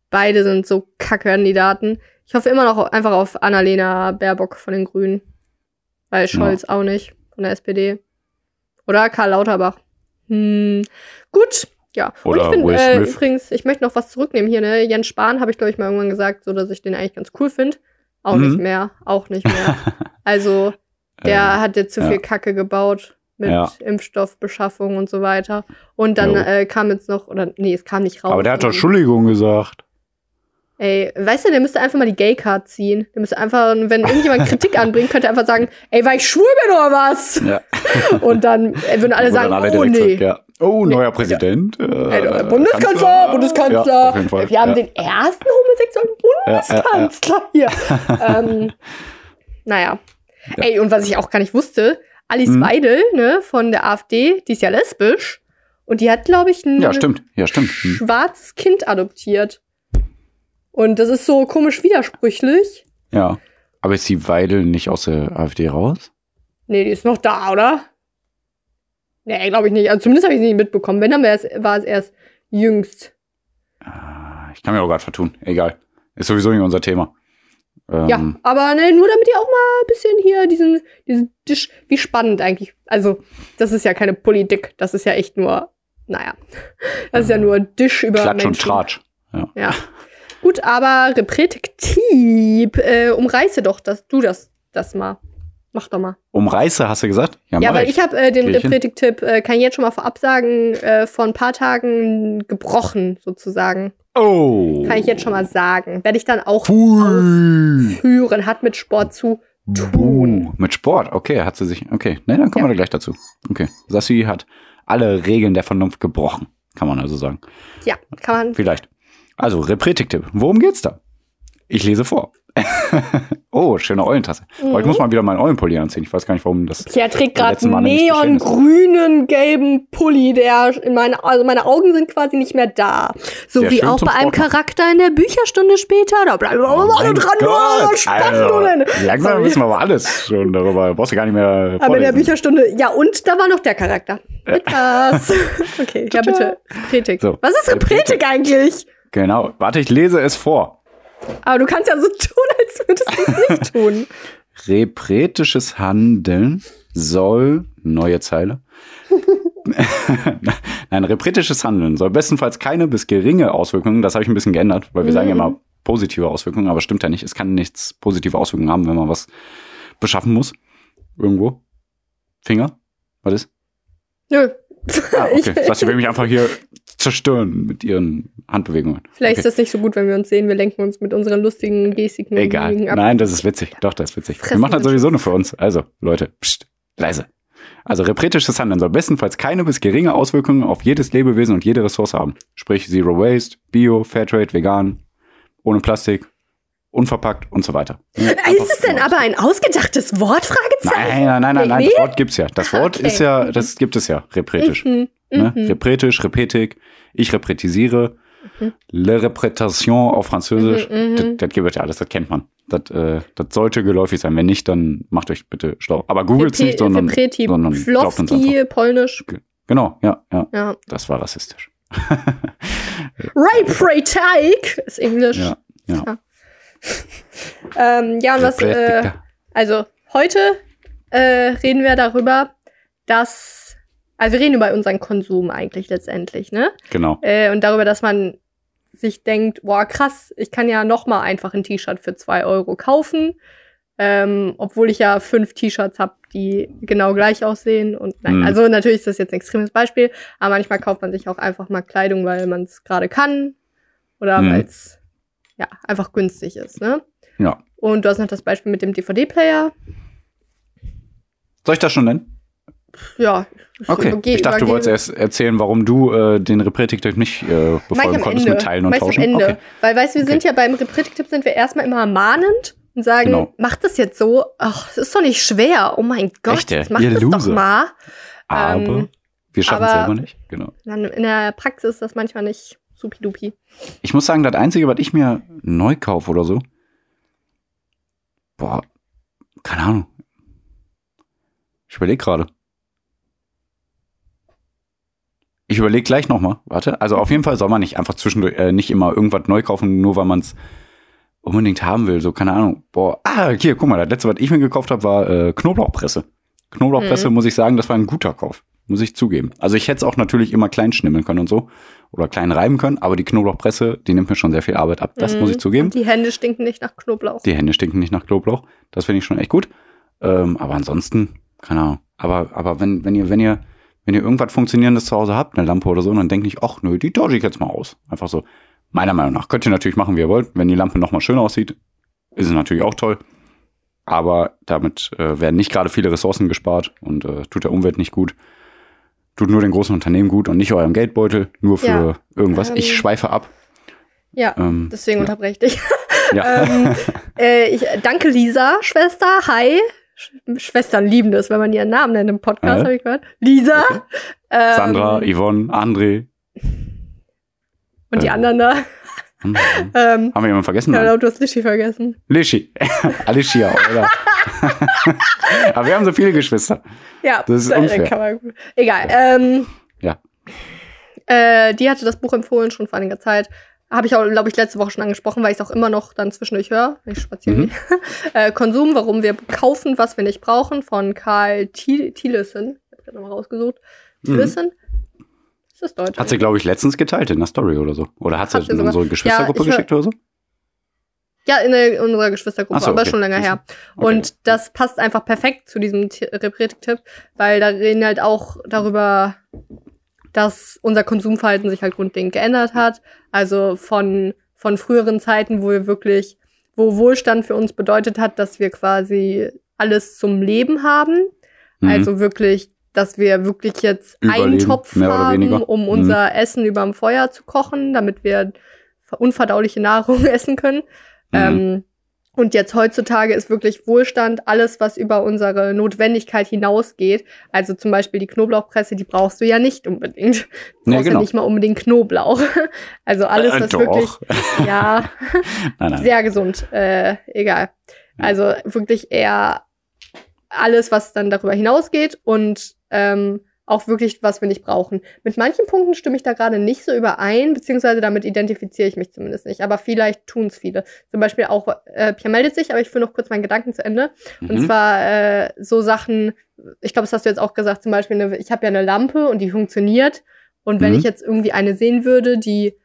Beide sind so kacke Kandidaten. Ich hoffe immer noch einfach auf Annalena Baerbock von den Grünen. Weil Scholz auch nicht von der SPD. Oder Karl Lauterbach. Hm. Gut, ja. Oder Und ich bin äh, übrigens, ich möchte noch was zurücknehmen hier, ne? Jens Spahn habe ich, glaube ich, mal irgendwann gesagt, so dass ich den eigentlich ganz cool finde. Auch Mhm. nicht mehr. Auch nicht mehr. Also, der Äh, hat jetzt zu ja. viel Kacke gebaut mit Ja. Impfstoffbeschaffung und so weiter. Und dann äh, kam jetzt noch, oder nee, es kam nicht raus. Aber der hat doch Entschuldigung gesagt. Ey, weißt du, der müsste einfach mal die Gay-Card ziehen. Der müsste einfach, wenn irgendjemand Kritik anbringt, könnte er einfach sagen, ey, weil ich schwul bin oder was? Ja. Und dann äh, würden alle sagen, alle oh nee. zurück, ja. Oh, neuer Nee. Präsident. Ey, Äh, Bundeskanzler, Bundeskanzler. Ja, auf jeden Fall. Wir haben ja. den ersten homosexuellen Ja, ja, ja. Bundeskanzler hier. ähm, naja. Ja. Ey, und was ich auch gar nicht wusste, Alice Mhm. Weidel, ne, von der AfD, die ist ja lesbisch. Und die hat, glaube ich, ein Ja, stimmt. Ja, stimmt. Hm. schwarzes Kind adoptiert. Und das ist so komisch widersprüchlich. Ja. Aber ist die Weidel nicht aus der AfD raus? Nee, die ist noch da, oder? Nee, glaube ich nicht. Also zumindest habe ich sie nicht mitbekommen. Wenn, dann war es erst jüngst. Ah, Ich kann mir auch gerade vertun. Egal. Ist sowieso nicht unser Thema. Ähm, Ja, aber ne, nur damit ihr auch mal ein bisschen hier diesen, diesen Tisch, wie spannend eigentlich. Also, das ist ja keine Politik, das ist ja echt nur, naja, das ist ja nur Tisch über Klatsch und Menschen. Tratsch. Ja. Gut, aber Reprädiktiv, äh, umreiße doch das, du das, das mal. Mach doch mal. Umreiße, hast du gesagt? Ja, mach weil ich habe äh, den ich. Reprädiktipp, äh, kann ich jetzt schon mal vorab sagen, äh, vor ein paar Tagen gebrochen, sozusagen. Oh. Kann ich jetzt schon mal sagen. Werde ich dann auch führen, hat mit Sport zu tun. Buh. Mit Sport, okay, hat sie sich. Okay, ne, dann kommen Ja. wir da gleich dazu. Okay. Sassi hat alle Regeln der Vernunft gebrochen, kann man also sagen. Ja, kann man. Vielleicht. Also, Reprädiktipp. Worum geht's da? Ich lese vor. oh, schöne Eulentasse. Ich Mhm. muss mal wieder meinen Eulenpulli anziehen. Ich weiß gar nicht, warum das. Pierre trägt gerade einen neongrünen, gelben Pulli, der in meine, also meine Augen sind quasi nicht mehr da. So Der wie auch bei einem. Charakter in der Bücherstunde später. Da bleiben wir aber alle Mein dran, oh, Spannungen. Also, langsam Sorry. wissen wir aber alles schon darüber. Du brauchst ja gar nicht mehr. Aber in der vorlesen. Bücherstunde, ja, und da war noch der Charakter. Mit okay, ja, bitte. Repretik. So, Was ist Repretik eigentlich? Genau. Warte, ich lese es vor. Aber du kannst ja so tun, als würdest du es nicht tun. Repretisches Handeln soll, neue Zeile. Nein, repretisches Handeln soll bestenfalls keine bis geringe Auswirkungen, das habe ich ein bisschen geändert, weil wir sagen ja Mhm. immer positive Auswirkungen, aber stimmt ja nicht. Es kann nichts positive Auswirkungen haben, wenn man was beschaffen muss. Irgendwo. Finger? Was ist? Nö. Ah, okay. Ich- Sassi will mich einfach hier zerstören mit ihren Handbewegungen. Vielleicht okay. ist das nicht so gut, wenn wir uns sehen. Wir lenken uns mit unseren lustigen Gestiken Egal. Ab. Nein, das ist witzig. Doch, das ist witzig. Wir Fressen machen das wir sowieso nur für uns. Also, Leute, pst, leise. Also, repretisches Handeln soll bestenfalls keine bis geringe Auswirkungen auf jedes Lebewesen und jede Ressource haben. Sprich, Zero Waste, Bio, Fairtrade, vegan, ohne Plastik, unverpackt und so weiter. Ja, Ist es denn aber ein ausgedachtes Wort? Fragezeichen. Nein, nein, nein, nein, nein, Nee? das Wort gibt's ja. Das Wort Okay. ist ja, das gibt es ja, repretisch. Mhm. Ne? Mhm. Repretisch, Repetik, ich reprätisiere, Mhm. Le Reprétation auf Französisch, Mhm, mhm. das, das gibt es ja alles, das kennt man. Das, äh, das sollte geläufig sein. Wenn nicht, dann macht euch bitte schlau. Aber googelt's nicht, sondern, Repreti, sondern glaubt uns einfach. Polnisch. Genau, ja, ja, Ja. das war rassistisch. Repretik ist Englisch. Ja, ja. Ähm, ja, und was, äh, also heute äh, reden wir darüber, dass, also wir reden über unseren Konsum eigentlich letztendlich, ne? Genau. Äh, und darüber, dass man sich denkt, boah, krass, ich kann ja noch mal einfach ein T-Shirt für zwei Euro kaufen, ähm, obwohl ich ja fünf T-Shirts habe, die genau gleich aussehen. Und nein, Mhm. also natürlich ist das jetzt ein extremes Beispiel, aber manchmal kauft man sich auch einfach mal Kleidung, weil man es gerade kann oder Mhm. weil es ja einfach günstig ist, ne? Ja. Und du hast noch das Beispiel mit dem DVD-Player. Soll ich das schon nennen? Ja. Okay. ich dachte, du wolltest erst erzählen, warum du äh, den Repretik nicht äh, befolgen konntest Ende. mit Teilen und Mach Tauschen. am Ende. Okay. Weil, weißt du, wir Okay. sind ja beim Repretik-Tipp sind wir erstmal immer mahnend und sagen, Genau. mach das jetzt so. Ach, das ist doch nicht schwer. Oh mein Gott, Echt, ey? jetzt mach Ihr das doch Loser. mal. Aber Ähm, wir schaffen es selber nicht. Genau. Dann in der Praxis ist das manchmal nicht supidupi. Ich muss sagen, das Einzige, was ich mir neu kaufe oder so, boah, keine Ahnung. Ich überlege gerade. Ich überlege gleich nochmal. Warte. Also auf jeden Fall soll man nicht einfach zwischendurch äh, nicht immer irgendwas neu kaufen, nur weil man es unbedingt haben will. So, keine Ahnung. Boah, ah, hier, guck mal, das letzte, was ich mir gekauft habe, war äh, Knoblauchpresse. Knoblauchpresse, Mhm. muss ich sagen, das war ein guter Kauf. Muss ich zugeben. Also ich hätte es auch natürlich immer klein schnimmeln können und so. Oder klein reiben können, aber die Knoblauchpresse, die nimmt mir schon sehr viel Arbeit ab. Das Mhm. muss ich zugeben. Und die Hände stinken nicht nach Knoblauch. Die Hände stinken nicht nach Knoblauch. Das finde ich schon echt gut. Ähm, aber ansonsten, keine Ahnung. Aber, aber wenn, wenn ihr, wenn ihr, wenn ihr irgendwas Funktionierendes zu Hause habt, eine Lampe oder so, dann denkt nicht, ach nö, die tausche ich jetzt mal aus. Einfach so. Meiner Meinung nach. Könnt ihr natürlich machen, wie ihr wollt. Wenn die Lampe nochmal schön aussieht, ist es natürlich auch toll. Aber damit äh, werden nicht gerade viele Ressourcen gespart und äh, tut der Umwelt nicht gut. Tut nur den großen Unternehmen gut und nicht eurem Geldbeutel, nur für Ja. irgendwas. Ähm, ich schweife ab. Ja, Ähm, deswegen ja. unterbreche ich dich. Ja. ähm, äh, ich danke Lisa, Schwester. Hi. Sch Schwestern lieben das, wenn man ihren Namen nennt im Podcast, Äh? habe ich gehört. Lisa. Ähm, Sandra, Yvonne, André. Und die äh, anderen da. Hm, Ähm, Haben wir jemanden vergessen? ja, du hast Lischi vergessen. Lischi. Alicia, oder? Aber wir haben so viele Geschwister. Ja, Das ist da- unfair. Kann man, egal. Ähm, Ja. Äh, die hatte das Buch empfohlen schon vor einiger Zeit. Habe ich auch, glaube ich, letzte Woche schon angesprochen, weil ich es auch immer noch dann zwischendurch höre, wenn ich spazieren Mhm. gehe. äh, Konsum, warum wir kaufen, was wir nicht brauchen, von Karl Thiel- Thielessen. Ich habe gerade nochmal rausgesucht. Thielessen? Ist das Deutsch? Mhm. Hat sie, glaube ich, letztens geteilt in der Story oder so. Oder hat sie Hat sie in sogar. unsere Geschwistergruppe Ja, geschickt oder so? Ja, in, der, in unserer Geschwistergruppe, so, aber okay. schon länger her. Okay. Und das passt einfach perfekt zu diesem Ti- Repretik-Tipp, weil da reden halt auch darüber, dass unser Konsumverhalten sich halt grundlegend geändert hat. Also von, von früheren Zeiten, wo wir wirklich, wo Wohlstand für uns bedeutet hat, dass wir quasi alles zum Leben haben. Mhm. Also wirklich, dass wir wirklich jetzt einen Überleben, Topf mehr oder haben, um Mhm. unser Essen überm Feuer zu kochen, damit wir unverdauliche Nahrung essen können. Mhm. Ähm, und jetzt heutzutage ist wirklich Wohlstand alles, was über unsere Notwendigkeit hinausgeht. Also zum Beispiel die Knoblauchpresse, die brauchst du ja nicht unbedingt. Du Nee, brauchst genau. ja nicht mal unbedingt Knoblauch. Also alles, Äh, was doch. wirklich, ja, nein, nein. sehr gesund. Äh, egal. Also wirklich eher alles, was dann darüber hinausgeht und ähm, auch wirklich, was wir nicht brauchen. Mit manchen Punkten stimme ich da gerade nicht so überein, beziehungsweise damit identifiziere ich mich zumindest nicht. Aber vielleicht tun es viele. Zum Beispiel auch, äh, Pierre meldet sich, aber ich führe noch kurz meinen Gedanken zu Ende. Und Mhm. zwar äh, so Sachen, ich glaube, das hast du jetzt auch gesagt, zum Beispiel, eine, ich habe ja eine Lampe und die funktioniert. Und wenn Mhm. ich jetzt irgendwie eine sehen würde, die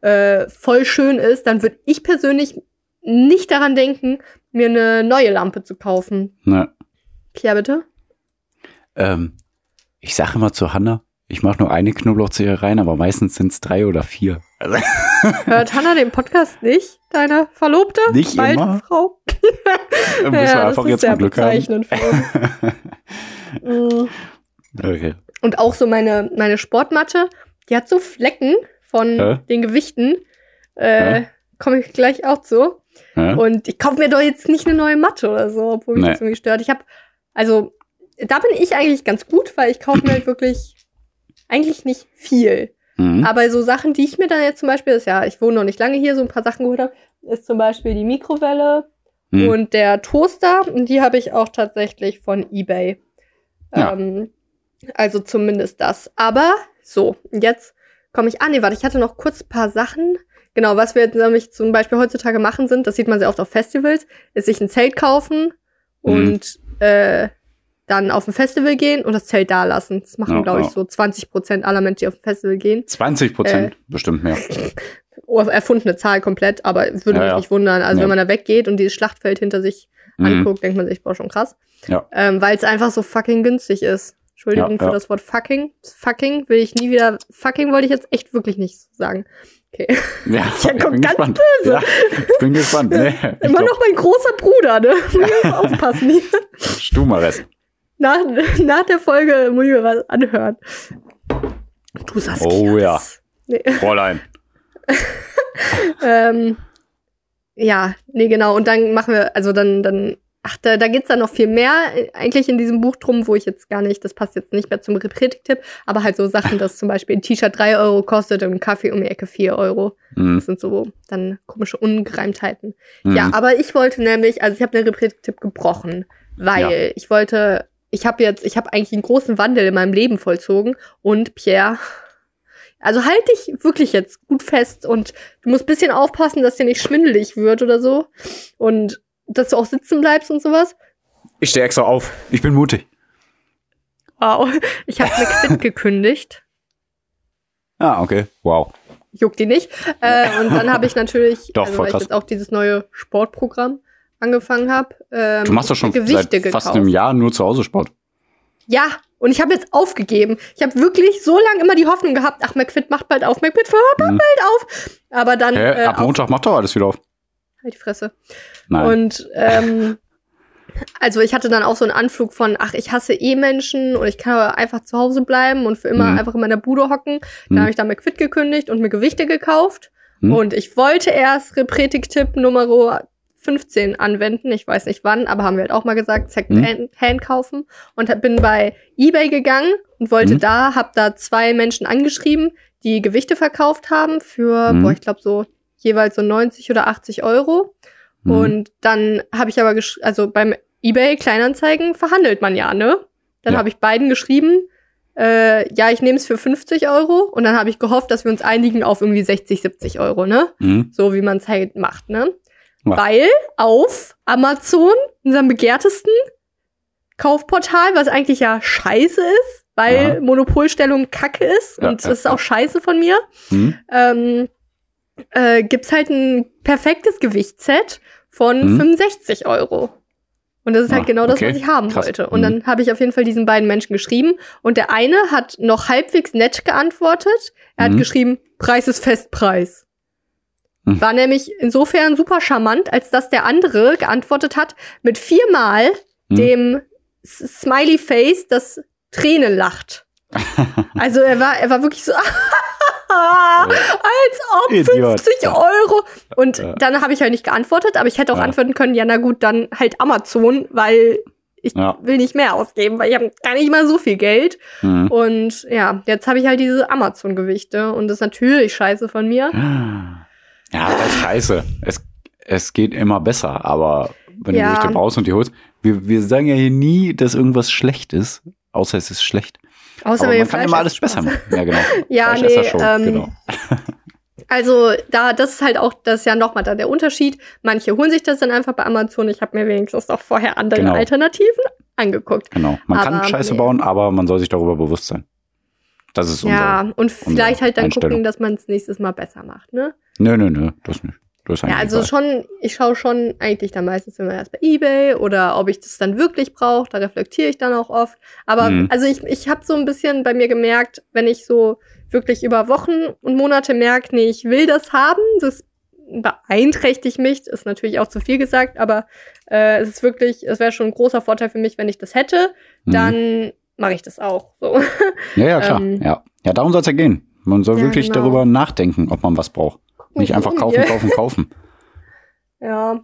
äh, voll schön ist, dann würde ich persönlich nicht daran denken, mir eine neue Lampe zu kaufen. Ne. Pierre, bitte? Ähm, ich sage immer zu Hanna, ich mache nur eine Knoblauchzehe rein, aber meistens sind es drei oder vier. Also, Hört Hannah den Podcast nicht? Deine Verlobte? Nicht Bald immer. Frau? müssen wir Ja, einfach das ist jetzt sehr mal Glück haben. bezeichnend für uns. Mm. Okay. Und auch so meine, meine Sportmatte, die hat so Flecken von Ja. den Gewichten. Äh, Ja. Komme ich gleich auch zu. Ja? Und ich kaufe mir doch jetzt nicht eine neue Matte oder so, obwohl mich Nee. das irgendwie stört. Ich habe, also, da bin ich eigentlich ganz gut, weil ich kaufe mir halt wirklich eigentlich nicht viel. Mhm. Aber so Sachen, die ich mir dann jetzt zum Beispiel, ist ja, ich wohne noch nicht lange hier, so ein paar Sachen geholt habe, ist zum Beispiel die Mikrowelle Mhm. und der Toaster. Und die habe ich auch tatsächlich von eBay. Ja. Ähm, also zumindest das. Aber so, jetzt komme ich an. Nee, warte, ich hatte noch kurz ein paar Sachen. Genau, was wir jetzt nämlich zum Beispiel heutzutage machen sind, das sieht man sehr oft auf Festivals, ist sich ein Zelt kaufen Mhm. und äh, dann auf ein Festival gehen und das Zelt da lassen. Das machen, Ja, glaube ich, ja. so 20 Prozent aller Menschen, die auf ein Festival gehen. 20 Prozent, Äh. bestimmt mehr. Oh, erfundene Zahl komplett, aber würde Ja, mich nicht wundern. Also wenn man da weggeht und dieses Schlachtfeld hinter sich Mhm. anguckt, denkt man sich, boah, schon krass. Ähm, Weil es einfach so fucking günstig ist. Entschuldigung für das Wort fucking. Fucking will ich nie wieder. Fucking wollte ich jetzt echt wirklich nicht sagen. Okay. Ja, Ja, ich komm, bin ganz gespannt. Ja, ich bin gespannt. Nee, ich Immer noch mein großer Bruder, ne? Muss ich aufpassen hier. Stumares. Nach, nach der Folge muss ich mir was anhören. Du sagst Oh ja. Nee. Fräulein. ähm, ja, nee, genau. Und dann machen wir, also dann, dann, ach, da, da geht's dann noch viel mehr äh, eigentlich in diesem Buch drum, wo ich jetzt gar nicht, das passt jetzt nicht mehr zum Repretik-Tipp, aber halt so Sachen, dass zum Beispiel ein T-Shirt 3 Euro kostet und ein Kaffee um die Ecke 4 Euro. Mhm. Das sind so dann komische Ungereimtheiten. Mhm. Ja, aber ich wollte nämlich, also ich habe den Repretik-Tipp gebrochen, weil Ja. ich wollte, ich habe jetzt, ich habe eigentlich einen großen Wandel in meinem Leben vollzogen und Pierre, also halt dich wirklich jetzt gut fest und du musst bisschen aufpassen, dass dir nicht schwindelig wird oder so und dass du auch sitzen bleibst und sowas. Ich stehe extra auf. Ich bin mutig. Wow, ich habe McFit gekündigt. Ah, okay. Wow. juckt die nicht. Äh, und dann habe ich natürlich, Doch, also weil ich jetzt auch dieses neue Sportprogramm angefangen habe, ähm, Du machst doch schon Gewichte seit fast gekauft. einem Jahr nur zu Hause Sport. Ja, und ich habe jetzt aufgegeben. Ich habe wirklich so lange immer die Hoffnung gehabt, ach, McFit macht bald auf, McFit hört Mhm. bald auf. Aber dann Hä? äh, Ab Montag macht doch alles wieder auf. halt die Fresse. Nein. Und ähm, also ich hatte dann auch so einen Anflug von, ach, ich hasse eh Menschen und ich kann aber einfach zu Hause bleiben und für immer Mhm. einfach in meiner Bude hocken. Dann Mhm. habe ich dann McFit gekündigt und mir Gewichte gekauft. Mhm. Und ich wollte erst Repretik-Tipp Nummer 15 anwenden. Ich weiß nicht wann, aber haben wir halt auch mal gesagt, Second Hand kaufen. Und bin bei Ebay gegangen und wollte Mhm. da, hab da zwei Menschen angeschrieben, die Gewichte verkauft haben für, Mhm. boah, ich glaube so jeweils so 90 oder 80 Euro. Mhm. Und dann habe ich aber, also beim eBay Kleinanzeigen verhandelt man ja, ne? Dann Ja. habe ich beiden geschrieben, äh, ja, ich nehme es für 50 Euro. Und dann habe ich gehofft, dass wir uns einigen auf irgendwie 60, 70 Euro, ne? Mhm. So wie man es halt macht, ne? Ja. Weil auf Amazon, unserem begehrtesten Kaufportal, was eigentlich ja scheiße ist, weil Ja. Monopolstellung kacke ist Ja, und das ist auch scheiße von mir, Mhm. ähm, äh, gibt's halt ein perfektes Gewichtsset von Mhm. 65 Euro. Und das ist halt Ah, genau das, okay. was ich haben Krass. wollte. Und Mhm. dann habe ich auf jeden Fall diesen beiden Menschen geschrieben. Und der eine hat noch halbwegs nett geantwortet. Er hat Mhm. geschrieben, Preis ist Festpreis. Mhm. War nämlich insofern super charmant, als dass der andere geantwortet hat mit viermal Mhm. dem Smiley Face, das Tränen lacht. Also er war, er war wirklich so, als ob Idiot. 50 Euro. Und Ja. dann habe ich halt nicht geantwortet, aber ich hätte auch Ja. antworten können, ja na gut, dann halt Amazon, weil ich Ja. will nicht mehr ausgeben, weil ich habe gar nicht mal so viel Geld. Mhm. Und ja, jetzt habe ich halt diese Amazon-Gewichte und das ist natürlich scheiße von mir. Ja, das ist scheiße. Es, es geht immer besser, aber wenn Ja. du Gewichte brauchst und die holst, wir, wir sagen ja hier nie, dass irgendwas schlecht ist, außer es ist schlecht. Außer aber wenn man kann Fleisch immer alles besser machen. Ja, genau. Ja, Fleischesser nee, Show, ähm, genau. Also da, das ist halt auch, das ist ja nochmal da der Unterschied. Manche holen sich das dann einfach bei Amazon. Ich habe mir wenigstens auch vorher andere Genau. Alternativen angeguckt. Genau. Man kann aber Scheiße nee. bauen, aber man soll sich darüber bewusst sein. Das ist. Ja, und vielleicht halt dann gucken, dass man es nächstes Mal besser macht, ne? Nö, nö, nö, das nicht. Das Ja, also egal. schon, ich schaue schon eigentlich dann meistens immer erst bei Ebay oder ob ich das dann wirklich brauche, da reflektiere ich dann auch oft. Aber Mhm. also ich, ich habe so ein bisschen bei mir gemerkt, wenn ich so wirklich über Wochen und Monate merke, nee, ich will das haben, das beeinträchtigt mich, ist natürlich auch zu viel gesagt, aber äh, es ist wirklich, es wäre schon ein großer Vorteil für mich, wenn ich das hätte, Mhm. dann mache ich das auch. So. Ja, ja, klar. ähm, ja. ja, darum soll es ja gehen. Man soll Ja, wirklich genau. darüber nachdenken, ob man was braucht. Nicht einfach kaufen, kaufen, kaufen. Ja.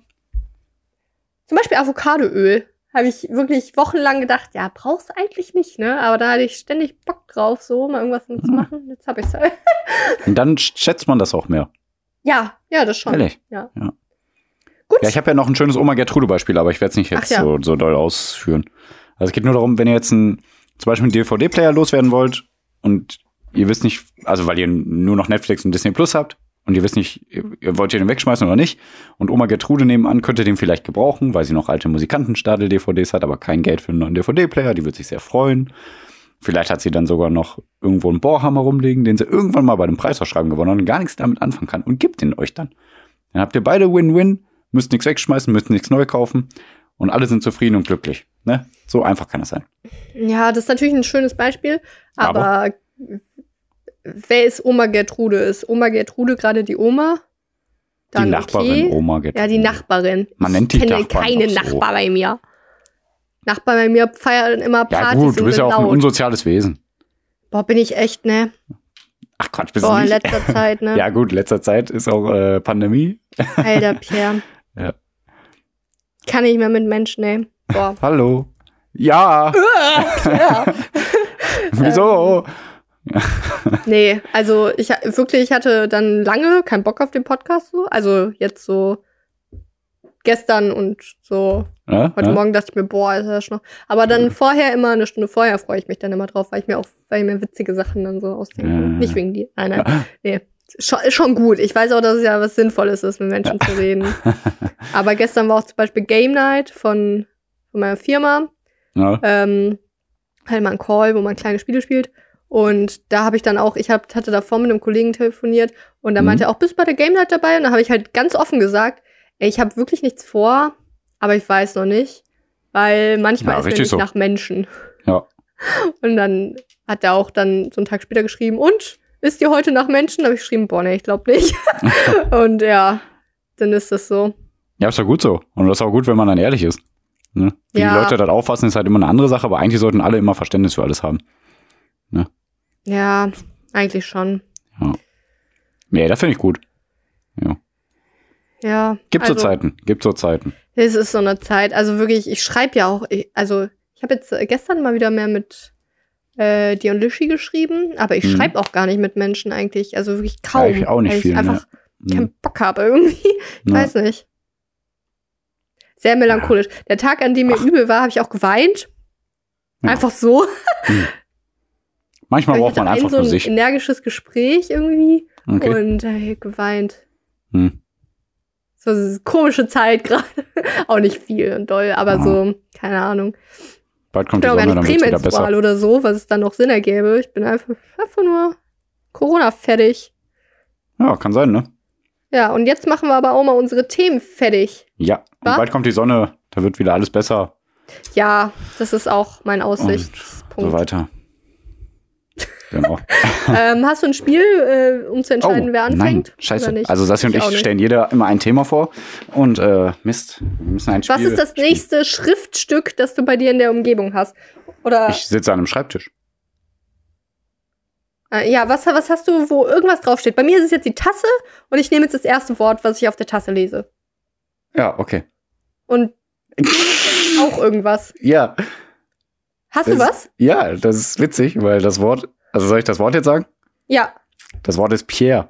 Zum Beispiel Avocadoöl. Habe ich wirklich wochenlang gedacht, ja, brauchst du eigentlich nicht, ne? Aber da hatte ich ständig Bock drauf, so mal irgendwas damit zu Mhm. machen. Jetzt habe ich's halt. Und dann schätzt man das auch mehr. Ja, ja, das schon. Ehrlich. Ja. Ja. Gut. Ja, ich habe ja noch ein schönes Oma Gertrude-Beispiel, aber ich werde es nicht jetzt ja. so, so doll ausführen. Also es geht nur darum, wenn ihr jetzt ein, zum Beispiel einen DVD-Player loswerden wollt und ihr wisst nicht, also weil ihr nur noch Netflix und Disney Plus habt und ihr wisst nicht, ihr, wollt ihr den wegschmeißen oder nicht und Oma Gertrude nebenan könnte den vielleicht gebrauchen, weil sie noch alte Musikantenstadel-DVDs hat, aber kein Geld für einen neuen DVD-Player, die wird sich sehr freuen. Vielleicht hat sie dann sogar noch irgendwo einen Bohrhammer rumliegen, den sie irgendwann mal bei dem Preisausschreiben gewonnen hat und gar nichts damit anfangen kann und gibt den euch dann. Dann habt ihr beide Win-Win, müsst nichts wegschmeißen, müsst nichts neu kaufen und alle sind zufrieden und glücklich. Ne? So einfach kann es sein. Ja, das ist natürlich ein schönes Beispiel, aber, Aber? wer ist Oma Gertrude? Ist Oma Gertrude gerade die Oma? Dann die Nachbarin, okay. Oma Gertrude. Ja, die Nachbarin. Man nennt ich die kenne Nachbarn keine so. Nachbar bei mir. Nachbar bei mir feiern immer Ja Partys gut, du bist ja auch ein laut. unsoziales Wesen. Boah, bin ich echt, ne? Ach Quatsch, bist Boah, du in nicht? letzter Zeit, ne? Ja gut, letzter Zeit ist auch äh, Pandemie. Alter Pierre. Ja. Kann ich mehr mit Menschen, ey. Boah. Hallo. Ja, ja. wieso? Nee, also ich wirklich, ich hatte dann lange keinen Bock auf den Podcast so. Also jetzt so gestern und so Ja, heute ja? Morgen dachte ich mir, boah, ist das noch. Aber dann vorher immer, eine Stunde vorher freue ich mich dann immer drauf, weil ich mir auch, weil ich mir witzige Sachen dann so ausdenke. Ja. Nicht wegen die. Nein, nein. Nee. Schon, schon gut. Ich weiß auch, dass es ja was Sinnvolles ist, mit Menschen zu reden. Aber gestern war auch zum Beispiel Game Night von, von meiner Firma. Ja. ähm, halt mal ein Call, wo man kleine Spiele spielt. Und da habe ich dann auch, ich hab, hatte davor mit einem Kollegen telefoniert und da Mhm. meinte er auch, bist du bei der Game Night dabei? Und da habe ich halt ganz offen gesagt, ey, ich habe wirklich nichts vor, aber ich weiß noch nicht, weil manchmal Ja, ist mir nicht so. nach Menschen. Ja. Und dann hat er auch dann so einen Tag später geschrieben, und ist dir heute nach Menschen? Da habe ich geschrieben, boah, nee, ich glaube nicht. und ja, dann ist das so. Ja, ist doch gut so. Und das ist auch gut, wenn man dann ehrlich ist. Ne? Wie Ja. die Leute das auffassen, ist halt immer eine andere Sache, aber eigentlich sollten alle immer Verständnis für alles haben. Ja, eigentlich schon. Nee, das finde ich gut. Ja. Gibt also, so Zeiten. Gibt so Zeiten. Es ist so eine Zeit. Also wirklich, ich schreibe ja auch, ich, also ich habe jetzt gestern mal wieder mehr mit äh, Dion Lischi geschrieben, aber ich Mhm. schreibe auch gar nicht mit Menschen eigentlich. Also wirklich kaum. Ja, ich auch nicht weil viel, ich ne? einfach Hm. keinen Bock habe irgendwie. Ich Ja. weiß nicht. Sehr melancholisch. Der Tag, an dem mir übel war, habe ich auch geweint. Ja. Einfach so. Manchmal ich braucht man ein einfach so ein sich. energisches Gespräch irgendwie Okay. und äh, geweint. Hm. So eine komische Zeit gerade. auch nicht viel und doll, aber Ah. so, keine Ahnung. Bald Ich kommt bin die auch gar Sonne, nicht prämenstrual oder so, was es dann noch Sinn ergäbe. Ich bin einfach, einfach nur Corona fertig. Ja, kann sein, ne? Ja, und jetzt machen wir aber auch mal unsere Themen fertig. Ja. Und bald kommt die Sonne, da wird wieder alles besser Ja, das ist auch mein und Aussichtspunkt. so weiter. Genau. ähm, hast du ein Spiel, äh, um zu entscheiden, wer anfängt? Oh, nein, scheiße. nicht? Also Sassi und Ich ich stellen jeder immer ein Thema vor und äh, Mist, wir müssen ein Spiel. Was ist das nächste Schriftstück, das du bei dir in der Umgebung hast? Oder Ich sitze an einem Schreibtisch. Äh, ja, was, was hast du, wo irgendwas draufsteht? Bei mir ist es jetzt die Tasse und ich nehme jetzt das erste Wort, was ich auf der Tasse lese. Ja, okay. Und auch irgendwas. Ja, Hast du Das- was? ja, das ist witzig, weil das Wort, also soll ich das Wort jetzt sagen? Ja. Das Wort ist Pierre.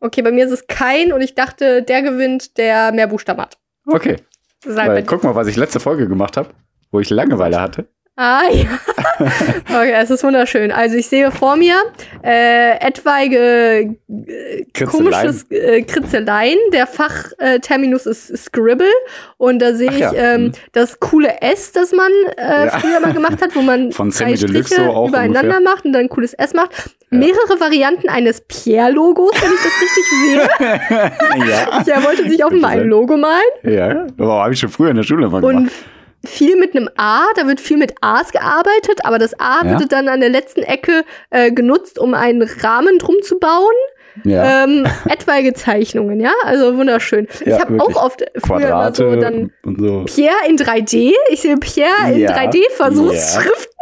Okay, bei mir ist es kein und ich dachte, der gewinnt, der mehr Buchstaben hat. Okay. Halt Weil, guck mal, was ich letzte Folge gemacht habe, wo ich Langeweile hatte. Ah, ja. okay, es ist wunderschön. Also ich sehe vor mir äh, etwaige äh, Kritzeleien. komisches äh, Kritzeleien. Der Fachterminus ist Scribble. Und da sehe ich ja, ähm, mhm. das coole S, das man äh, Ja. früher mal gemacht hat, wo man Von drei Striche so auch übereinander ungefähr. macht und dann ein cooles S macht. Mehrere Varianten eines Pierre-Logos, wenn ich das richtig sehe. ja. Der wollte sich auf Könnte mein sein. Logo malen. Ja, aber habe ich schon früher in der Schule mal Und gemacht. Viel mit einem A, da wird viel mit A's gearbeitet, aber das A Ja. wird dann an der letzten Ecke äh, genutzt, um einen Rahmen drum zu bauen. Ja, Ähm, etwaige Zeichnungen, ja, also wunderschön. Ja, ich habe auch oft früher so dann und so. Pierre in 3D. Ich sehe Pierre in Ja. 3D-Versuchsschriften.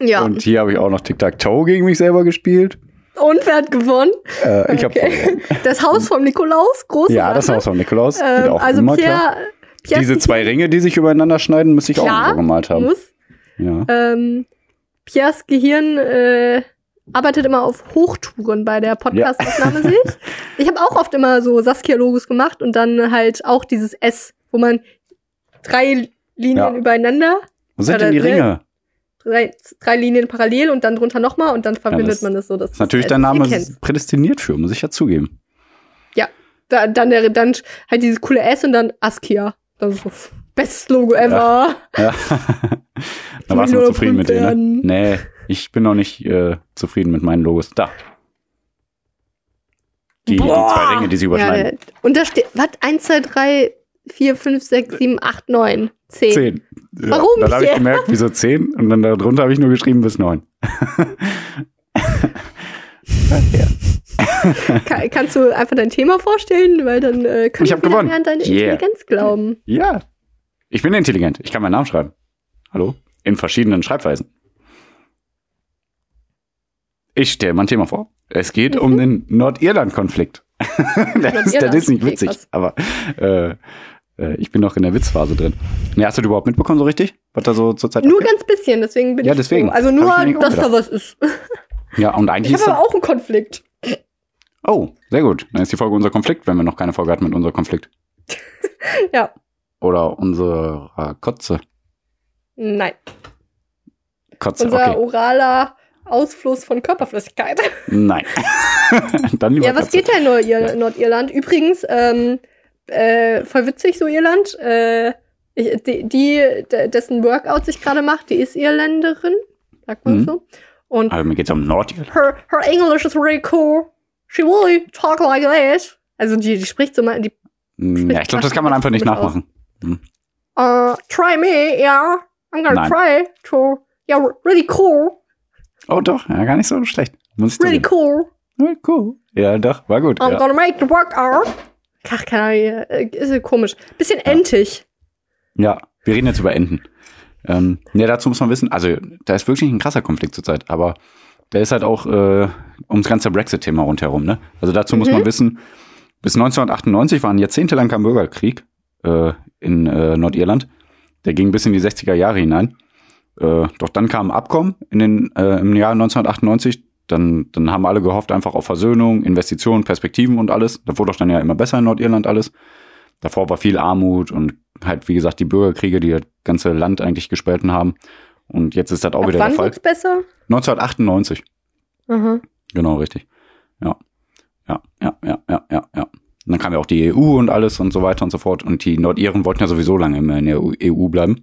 Ja, und, Und hier habe ich auch noch Tic-Tac-Toe gegen mich selber gespielt. wer hat gewonnen? Äh, ich habe Okay. Das Haus vom Nikolaus, große Ja, das. Haus von Nikolaus. Ähm, auch also immer Pierre, klar. Pierre Diese zwei Ringe, die sich übereinander schneiden, müsste ich auch Klar, noch gemalt haben. muss. Ja. Ähm, Piers Gehirn äh, arbeitet immer auf Hochtouren bei der Podcast-Aufnahme, sehe ich. Ich habe auch oft immer so Saskia-Logos gemacht und dann halt auch dieses S, wo man drei Linien Ja. übereinander, Wo sind denn die? Ringe? drei, drei Linien parallel und dann drunter nochmal und dann verbindet das man das so. Das ist natürlich S. dein Name prädestiniert für, muss ich ja zugeben. Da, dann, der, dann halt dieses coole S und dann Askia. Das ist so bestes Logo ever. Ja. da warst du noch zufrieden mit denen. Ne? Nee, ich bin noch nicht äh, zufrieden mit meinen Logos. Da. Die, die zwei Ringe, die sie Ja, überschneiden. der, und da steht, was? 1, 2, 3, 4, 5, 6, 7, 8, 9, 10. Zehn. Ja, Warum Dann habe ich gemerkt, wieso zehn? Und dann darunter habe ich nur geschrieben bis neun. Kann, kannst du einfach dein Thema vorstellen? Weil dann äh, kann Ich wieder gewonnen. an deine Yeah. Intelligenz glauben. Ja. Ich bin intelligent. Ich kann meinen Namen schreiben. Hallo? In verschiedenen Schreibweisen. Ich stelle mal ein Thema vor. Es geht um Mhm. den Nordirland-Konflikt. das, ist, das ist Nordirland, nicht okay, witzig, krass. aber äh, äh, ich bin noch in der Witzphase drin. Nee, hast du das überhaupt mitbekommen so richtig? Was da so zur Zeit Nur abgeht? ganz bisschen, deswegen bin Ja, ich deswegen. froh. Also nur, dass da was ist. Ja, und eigentlich Ich ist aber auch einen Konflikt. Oh, sehr gut. Dann ist die Folge unser Konflikt, wenn wir noch keine Folge hatten mit unserem Konflikt. Ja. Oder unsere Kotze. Nein. Kotze, Unser okay. oraler Ausfluss von Körperflüssigkeit. Nein. Dann lieber Ja, was Kotze. geht da in Nord Nordirland? Übrigens, ähm, äh, voll witzig so Irland. Äh, die, die, de- dessen Workout sich gerade macht, die ist Irländerin, sagt man Mhm. so. Und Aber mir geht's um Nordirland. her, her English is really cool. She really talk like this. Also die, die spricht so mal, die, Hm, Ja, ich glaube, das kann man einfach nicht nachmachen. uh, try me, yeah. I'm gonna Nein. try to. Yeah, really cool. Oh doch, ja, gar nicht so schlecht. Muss ich Really cool. Ja, cool. Ja, doch, war gut. I'm Ja. gonna make the workout. Ach, keine Ahnung, äh, ist ja komisch. Bisschen entig. ja, wir reden jetzt über Enten. Ähm, ja, dazu muss man wissen, also da ist wirklich ein krasser Konflikt zurzeit, aber der ist halt auch äh, ums ganze Brexit-Thema rundherum. Ne? Also dazu muss Mhm. man wissen, bis 1998 war ein jahrzehntelang kein Bürgerkrieg äh, in äh, Nordirland. Der ging bis in die 60er Jahre hinein. Äh, doch dann kam ein Abkommen in den, äh, im Jahr 1998. Dann, dann haben alle gehofft einfach auf Versöhnung, Investitionen, Perspektiven und alles. Da wurde doch dann ja immer besser in Nordirland alles. Davor war viel Armut und halt, wie gesagt, die Bürgerkriege, die das ganze Land eigentlich gespalten haben. Und jetzt ist das auch Ab wieder der wann Fall. wird's besser? 1998. Aha. Genau, richtig. Ja. Ja, ja, ja, ja, ja, ja. Und dann kam ja auch die EU und alles und so weiter und so fort. Und die Nordiren wollten ja sowieso lange immer in der EU bleiben.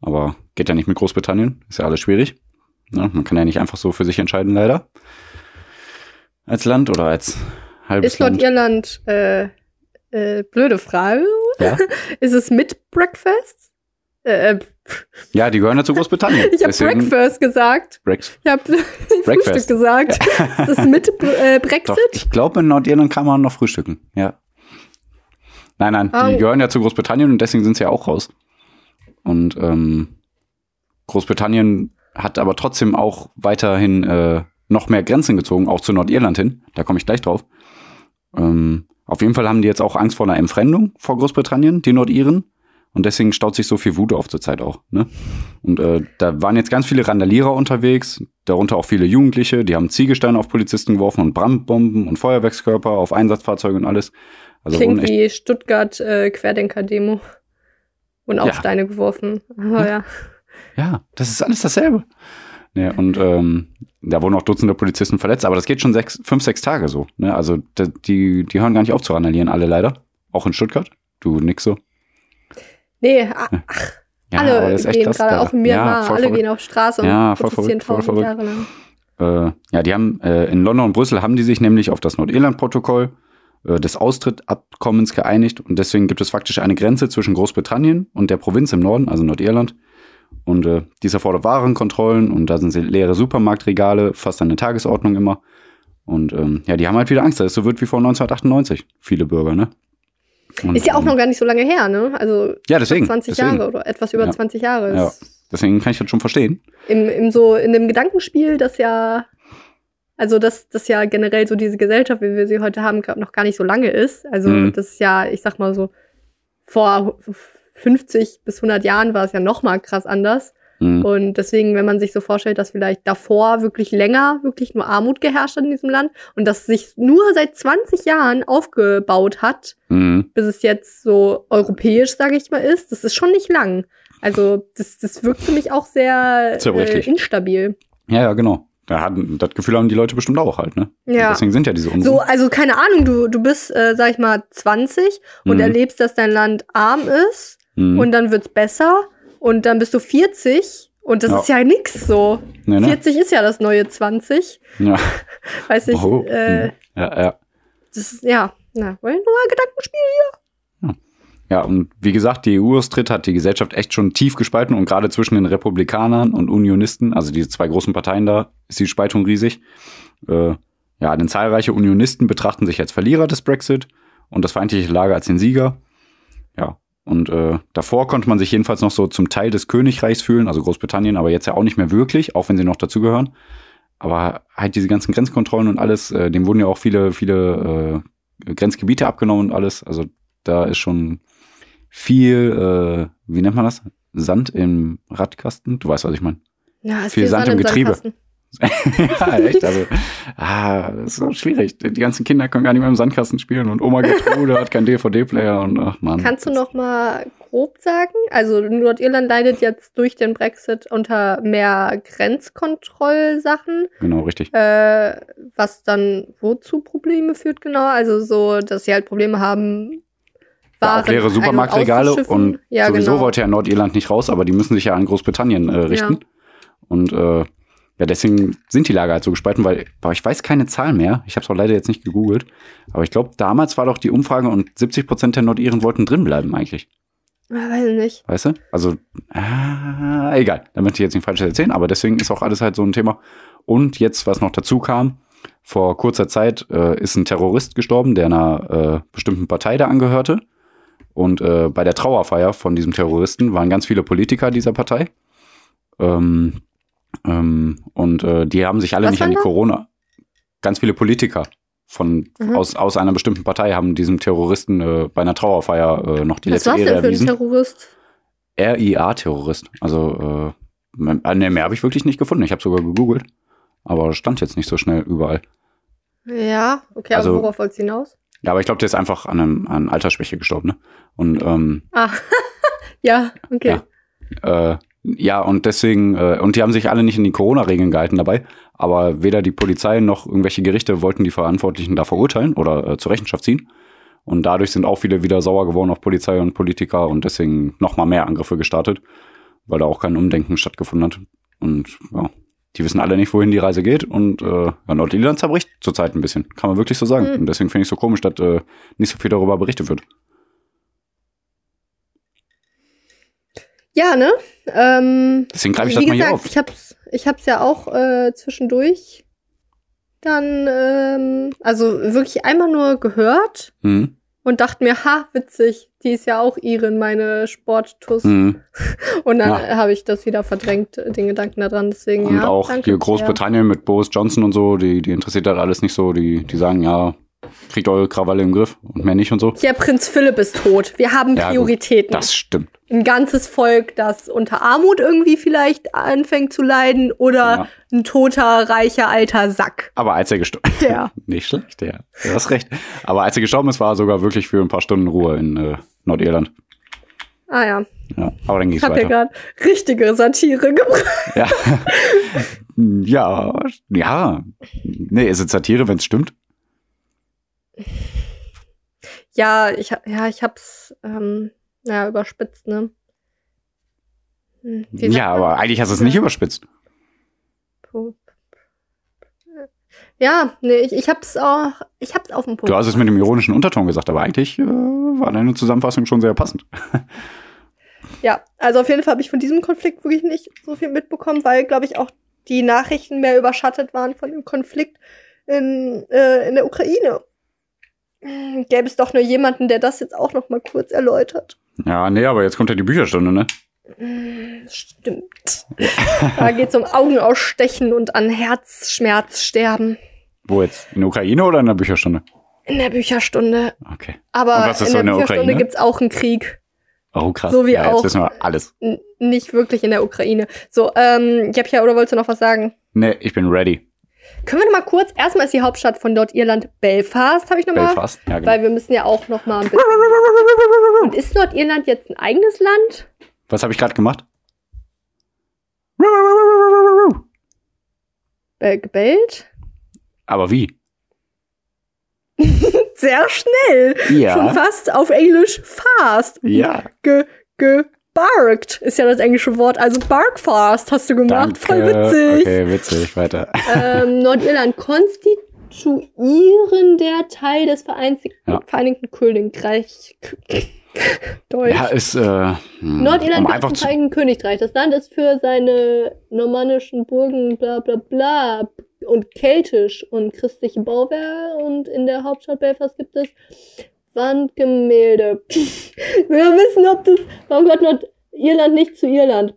Aber geht ja nicht mit Großbritannien. Ist ja alles schwierig. Ja, man kann ja nicht einfach so für sich entscheiden, leider. Als Land oder als halbes Ist Land. Nordirland, äh, äh, blöde Frage. Ja? Ist es mit Breakfast? Äh, äh, ja, die gehören ja zu Großbritannien. ich habe Breakfast gesagt. Brex Ich habe Frühstück gesagt. Ist das mit äh, Doch, Brexit? ich glaube, in Nordirland kann man noch frühstücken. Ja. Nein, nein, die Oh. gehören ja zu Großbritannien und deswegen sind sie ja auch raus. Und ähm, Großbritannien hat aber trotzdem auch weiterhin äh, noch mehr Grenzen gezogen, auch zu Nordirland hin. Da komme ich gleich drauf. Ähm, auf jeden Fall haben die jetzt auch Angst vor einer Entfremdung vor Großbritannien, die Nordiren. Und deswegen staut sich so viel Wut auf zurzeit auch. Ne? Und äh, da waren jetzt ganz viele Randalierer unterwegs, darunter auch viele Jugendliche, die haben Ziegelsteine auf Polizisten geworfen und Brandbomben und Feuerwerkskörper auf Einsatzfahrzeuge und alles. Also Klingt wie Stuttgart äh, Querdenker-Demo. Und auch Ja. Steine geworfen. Aber ja. ja, das ist alles dasselbe. Ja, und ähm, da wurden auch Dutzende Polizisten verletzt, aber das geht schon sechs, fünf, sechs Tage so. Ne? Also die, die hören gar nicht auf zu randalieren, alle leider. Auch in Stuttgart. Du nix so. Nee, a- ach, Ja, alle gehen gerade, auch in Myanmar, ja, alle verrückt. gehen auf Straße und Ja, voll protestieren tausend. Jahre lang. Äh, ja, die haben äh, in London und Brüssel haben die sich nämlich auf das Nordirland-Protokoll äh, des Austrittabkommens geeinigt und deswegen gibt es faktisch eine Grenze zwischen Großbritannien und der Provinz im Norden, also Nordirland. Und äh, dies erfordert Warenkontrollen und da sind sie leere Supermarktregale, fast eine Tagesordnung immer. Und ähm, ja, die haben halt wieder Angst, dass es so wird wie vor 1998. Viele Bürger, ne? Und, Ist ja auch ähm, noch gar nicht so lange her, ne? Also Ja, deswegen. 20 deswegen. Jahre oder etwas über Ja. 20 Jahre. Ja. Ist Deswegen kann ich das schon verstehen. Im, im so, in dem Gedankenspiel, das ja, also dass das ja generell so diese Gesellschaft, wie wir sie heute haben, noch gar nicht so lange ist. Also Mhm. das ist ja, ich sag mal so, vor 50 bis 100 Jahren war es ja noch mal krass anders. Mhm. Und deswegen, wenn man sich so vorstellt, dass vielleicht davor wirklich länger wirklich nur Armut geherrscht hat in diesem Land und das sich nur seit 20 Jahren aufgebaut hat, Mhm. bis es jetzt so europäisch, sage ich mal, ist, das ist schon nicht lang. Also das, das wirkt für mich auch sehr äh, instabil. Ja, ja, genau. Da hatten, das Gefühl haben die Leute bestimmt auch halt, ne? Ja. Und deswegen sind ja diese Unruhen. So, also keine Ahnung, du, du bist, äh, sag ich mal, 20 und Mhm. erlebst, dass dein Land arm ist Mhm. und dann wird's besser und dann bist du 40 und das Ja. ist ja nix so. nee, ne? 40 ist ja das neue 20. Ja. Weiß ich, Oh. äh, Mhm. ja, ja. das ist, ja, na, wollen wir mal Gedankenspiel? Ja, und wie gesagt, die EU-Austritt hat die Gesellschaft echt schon tief gespalten und gerade zwischen den Republikanern und Unionisten, also diese zwei großen Parteien da, ist die Spaltung riesig. Äh, ja, denn zahlreiche Unionisten betrachten sich als Verlierer des Brexit und das feindliche Lager als den Sieger. Ja, und äh, davor konnte man sich jedenfalls noch so zum Teil des Königreichs fühlen, also Großbritannien, aber jetzt ja auch nicht mehr wirklich, auch wenn sie noch dazugehören. Aber halt diese ganzen Grenzkontrollen und alles, äh, dem wurden ja auch viele, viele äh, Grenzgebiete abgenommen und alles. Also da ist schon viel, äh, wie nennt man das? Sand im Radkasten? Du weißt, was ich meine. Ja, ist Viel Sand im Getriebe. Sandkasten. ja, echt. Also, ah, das ist so schwierig. Die ganzen Kinder können gar nicht mehr im Sandkasten spielen und Oma Gertrude hat keinen DVD-Player und ach man. Kannst du noch mal grob sagen? Also Nordirland leidet jetzt durch den Brexit unter mehr Grenzkontrollsachen, Genau, richtig. äh, was dann wozu Probleme führt genau? Also so, dass sie halt Probleme haben, Ja, auch leere und Supermarktregale auszuschiffen. und ja, sowieso genau. wollte ja Nordirland nicht raus, aber die müssen sich ja an Großbritannien äh, richten. Ja. Und äh, ja, deswegen sind die Lager halt so gespalten, weil boah, ich weiß keine Zahl mehr. Ich habe es auch leider jetzt nicht gegoogelt. Aber ich glaube, damals war doch die Umfrage und 70 Prozent der Nordiren wollten drin bleiben eigentlich. weiß ich nicht. Weißt du? Also, äh, egal. Da möchte ich jetzt nicht falsch erzählen, aber deswegen ist auch alles halt so ein Thema. Und jetzt, was noch dazu kam, vor kurzer Zeit äh, ist ein Terrorist gestorben, der einer äh, bestimmten Partei da angehörte. Und äh, bei der Trauerfeier von diesem Terroristen waren ganz viele Politiker dieser Partei. Ähm, ähm, und äh, die haben sich alle Was nicht an die da? Corona. Ganz viele Politiker von Mhm. aus, aus einer bestimmten Partei haben diesem Terroristen äh, bei einer Trauerfeier äh, noch die Was letzte Ehre denn für ein erwiesen. Terrorist? RIA-Terrorist. Also, äh, mehr, äh, nee, mehr habe ich wirklich nicht gefunden. Ich habe sogar gegoogelt. Aber stand jetzt nicht so schnell überall. Ja, okay, Also- aber worauf wollt's hinaus? Ja, aber ich glaube, der ist einfach an, einem, an Altersschwäche gestorben, ne? Und ähm, Ah, ja, okay. Ja. äh, ja, und deswegen, äh, und die haben sich alle nicht in die Corona-Regeln gehalten dabei, aber weder die Polizei noch irgendwelche Gerichte wollten die Verantwortlichen da verurteilen oder äh, zur Rechenschaft ziehen. Und dadurch sind auch viele wieder sauer geworden auf Polizei und Politiker und deswegen nochmal mehr Angriffe gestartet, weil da auch kein Umdenken stattgefunden hat. Und ja, die wissen alle nicht, wohin die Reise geht. Und äh, ja, Nordirland zerbricht zurzeit ein bisschen, kann man wirklich so sagen. Mhm. Und deswegen finde ich es so komisch, dass äh, nicht so viel darüber berichtet wird. Ja, ne? Ähm, Deswegen greife ich das mal hier gesagt, auf. ich hab's, ich hab's ja auch äh, zwischendurch dann, ähm, also wirklich einmal nur gehört Mhm. und dachte mir, ha, witzig, die ist ja auch Irin, meine Sporttuss. Mhm. Und dann Ja. habe ich das wieder verdrängt, den Gedanken daran. Deswegen, Und ja, auch hier. Großbritannien mit Boris Johnson und so, die, die interessiert das alles nicht so. Die, die sagen, ja, kriegt eure Krawalle im Griff und mehr nicht und so. Ja, Prinz Philipp ist tot. Wir haben Ja, gut. Prioritäten. Das stimmt. Ein ganzes Volk, das unter Armut irgendwie vielleicht anfängt zu leiden oder Ja. ein toter, reicher, alter Sack. Aber als er gestorben Ja. Nicht schlecht, ja. Du hast recht. Aber als er gestorben ist, war er sogar wirklich für ein paar Stunden Ruhe in äh, Nordirland. Ah ja, Ja, aber dann ging ich es habe ja weiter. gerade richtige Satire gebracht. Ja. ja, ja. Nee, ist es Satire, wenn es stimmt? Ja, ich, ja, ich hab's ähm, ja, überspitzt, ne? Hm, Ja, aber eigentlich hast du es nicht überspitzt. Ja, nee, ich, ich hab's auch, ich hab's auf dem Punkt. Du hast es mit dem ironischen Unterton gesagt, aber eigentlich äh, war deine Zusammenfassung schon sehr passend. Ja, also auf jeden Fall habe ich von diesem Konflikt wirklich nicht so viel mitbekommen, weil, glaube ich, auch die Nachrichten mehr überschattet waren von dem Konflikt in, äh, in der Ukraine. Hm, Gäbe es doch nur jemanden, der das jetzt auch noch mal kurz erläutert. Ja, nee, aber jetzt kommt ja die Bücherstunde, ne? Hm, Stimmt. da geht's um Augenausstechen und an Herzschmerz sterben. Wo jetzt? In der Ukraine oder in der Bücherstunde? In der Bücherstunde. Okay. Aber in so der in der Bücherstunde Ukraine? gibt's auch einen Krieg. Oh, krass. So wie ja, auch. Jetzt wissen wir alles. Nicht wirklich in der Ukraine. So, ähm, ich hab ja, oder wolltest du noch was sagen? Nee, ich bin ready. Können wir noch mal kurz, erstmal ist die Hauptstadt von Nordirland Belfast, habe ich noch mal, Belfast. Ja, genau. weil wir müssen ja auch noch mal ein bisschen. Und ist Nordirland jetzt ein eigenes Land? Was habe ich gerade gemacht? Äh, gebellt? Aber wie? Sehr schnell. Schon Ja. fast auf Englisch fast. Ja. Ge, gebarkt ist ja das englische Wort. Also barkfast hast du gemacht. Danke. Voll witzig. Okay, witzig. Weiter. ähm, Nordirland konstituierender Teil des Vereinzig Ja. Vereinigten Königreichs. Deutsch. Ja, ist äh, hm, Nordirland um einfach Vereinigten Königreich. Das Land ist für seine normannischen Burgen, bla bla bla, und keltisch und christliche Bauwerke. Und in der Hauptstadt Belfast gibt es Wandgemälde. Wir wissen, ob das. Warum gehört Nordirland nicht zu Irland?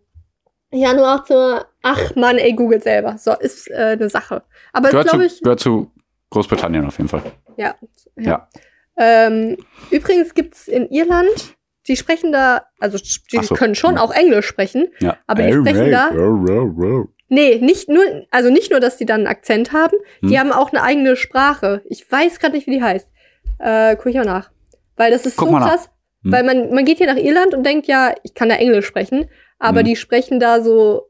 Januar 18. Ach Mann, ey, googelt selber. So, ist äh, eine Sache. Aber ist, gehört, glaube zu, ich. gehört zu Großbritannien auf jeden Fall. Ja. ja. Ja. Ähm, übrigens gibt's in Irland, die sprechen da, also die so. können schon Hm. auch Englisch sprechen. Ja. Aber die sprechen da- Nee, nicht nur, also nicht nur, dass die dann einen Akzent haben, die Hm. haben auch eine eigene Sprache. Ich weiß gerade nicht, wie die heißt. Äh, guck ich auch nach. Weil das ist Guck so krass. Hm. Weil man, man geht hier nach Irland und denkt, ja, ich kann da Englisch sprechen, aber Hm. die sprechen da so.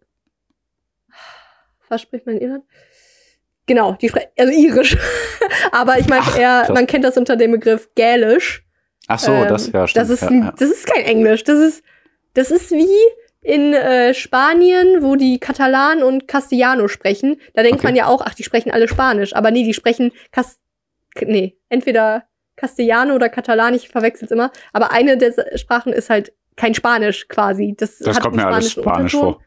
Was spricht man in Irland? Genau, die sprechen, also irisch. aber ich meine eher, man kennt das unter dem Begriff Gälisch. Ach so, Ähm, das, ja, stimmt. Das ist, ja, ja. das ist kein Englisch. Das ist, das ist wie in äh, Spanien, wo die Katalan und Castellano sprechen. Da denkt Okay. man ja auch, ach, die sprechen alle Spanisch. Aber nee, die sprechen Kas nee, entweder Castellano oder Katalan, ich verwechsel's immer. Aber eine der Sprachen ist halt kein Spanisch quasi. Das, Das hat kommt mir alles Spanisch Unterton. vor.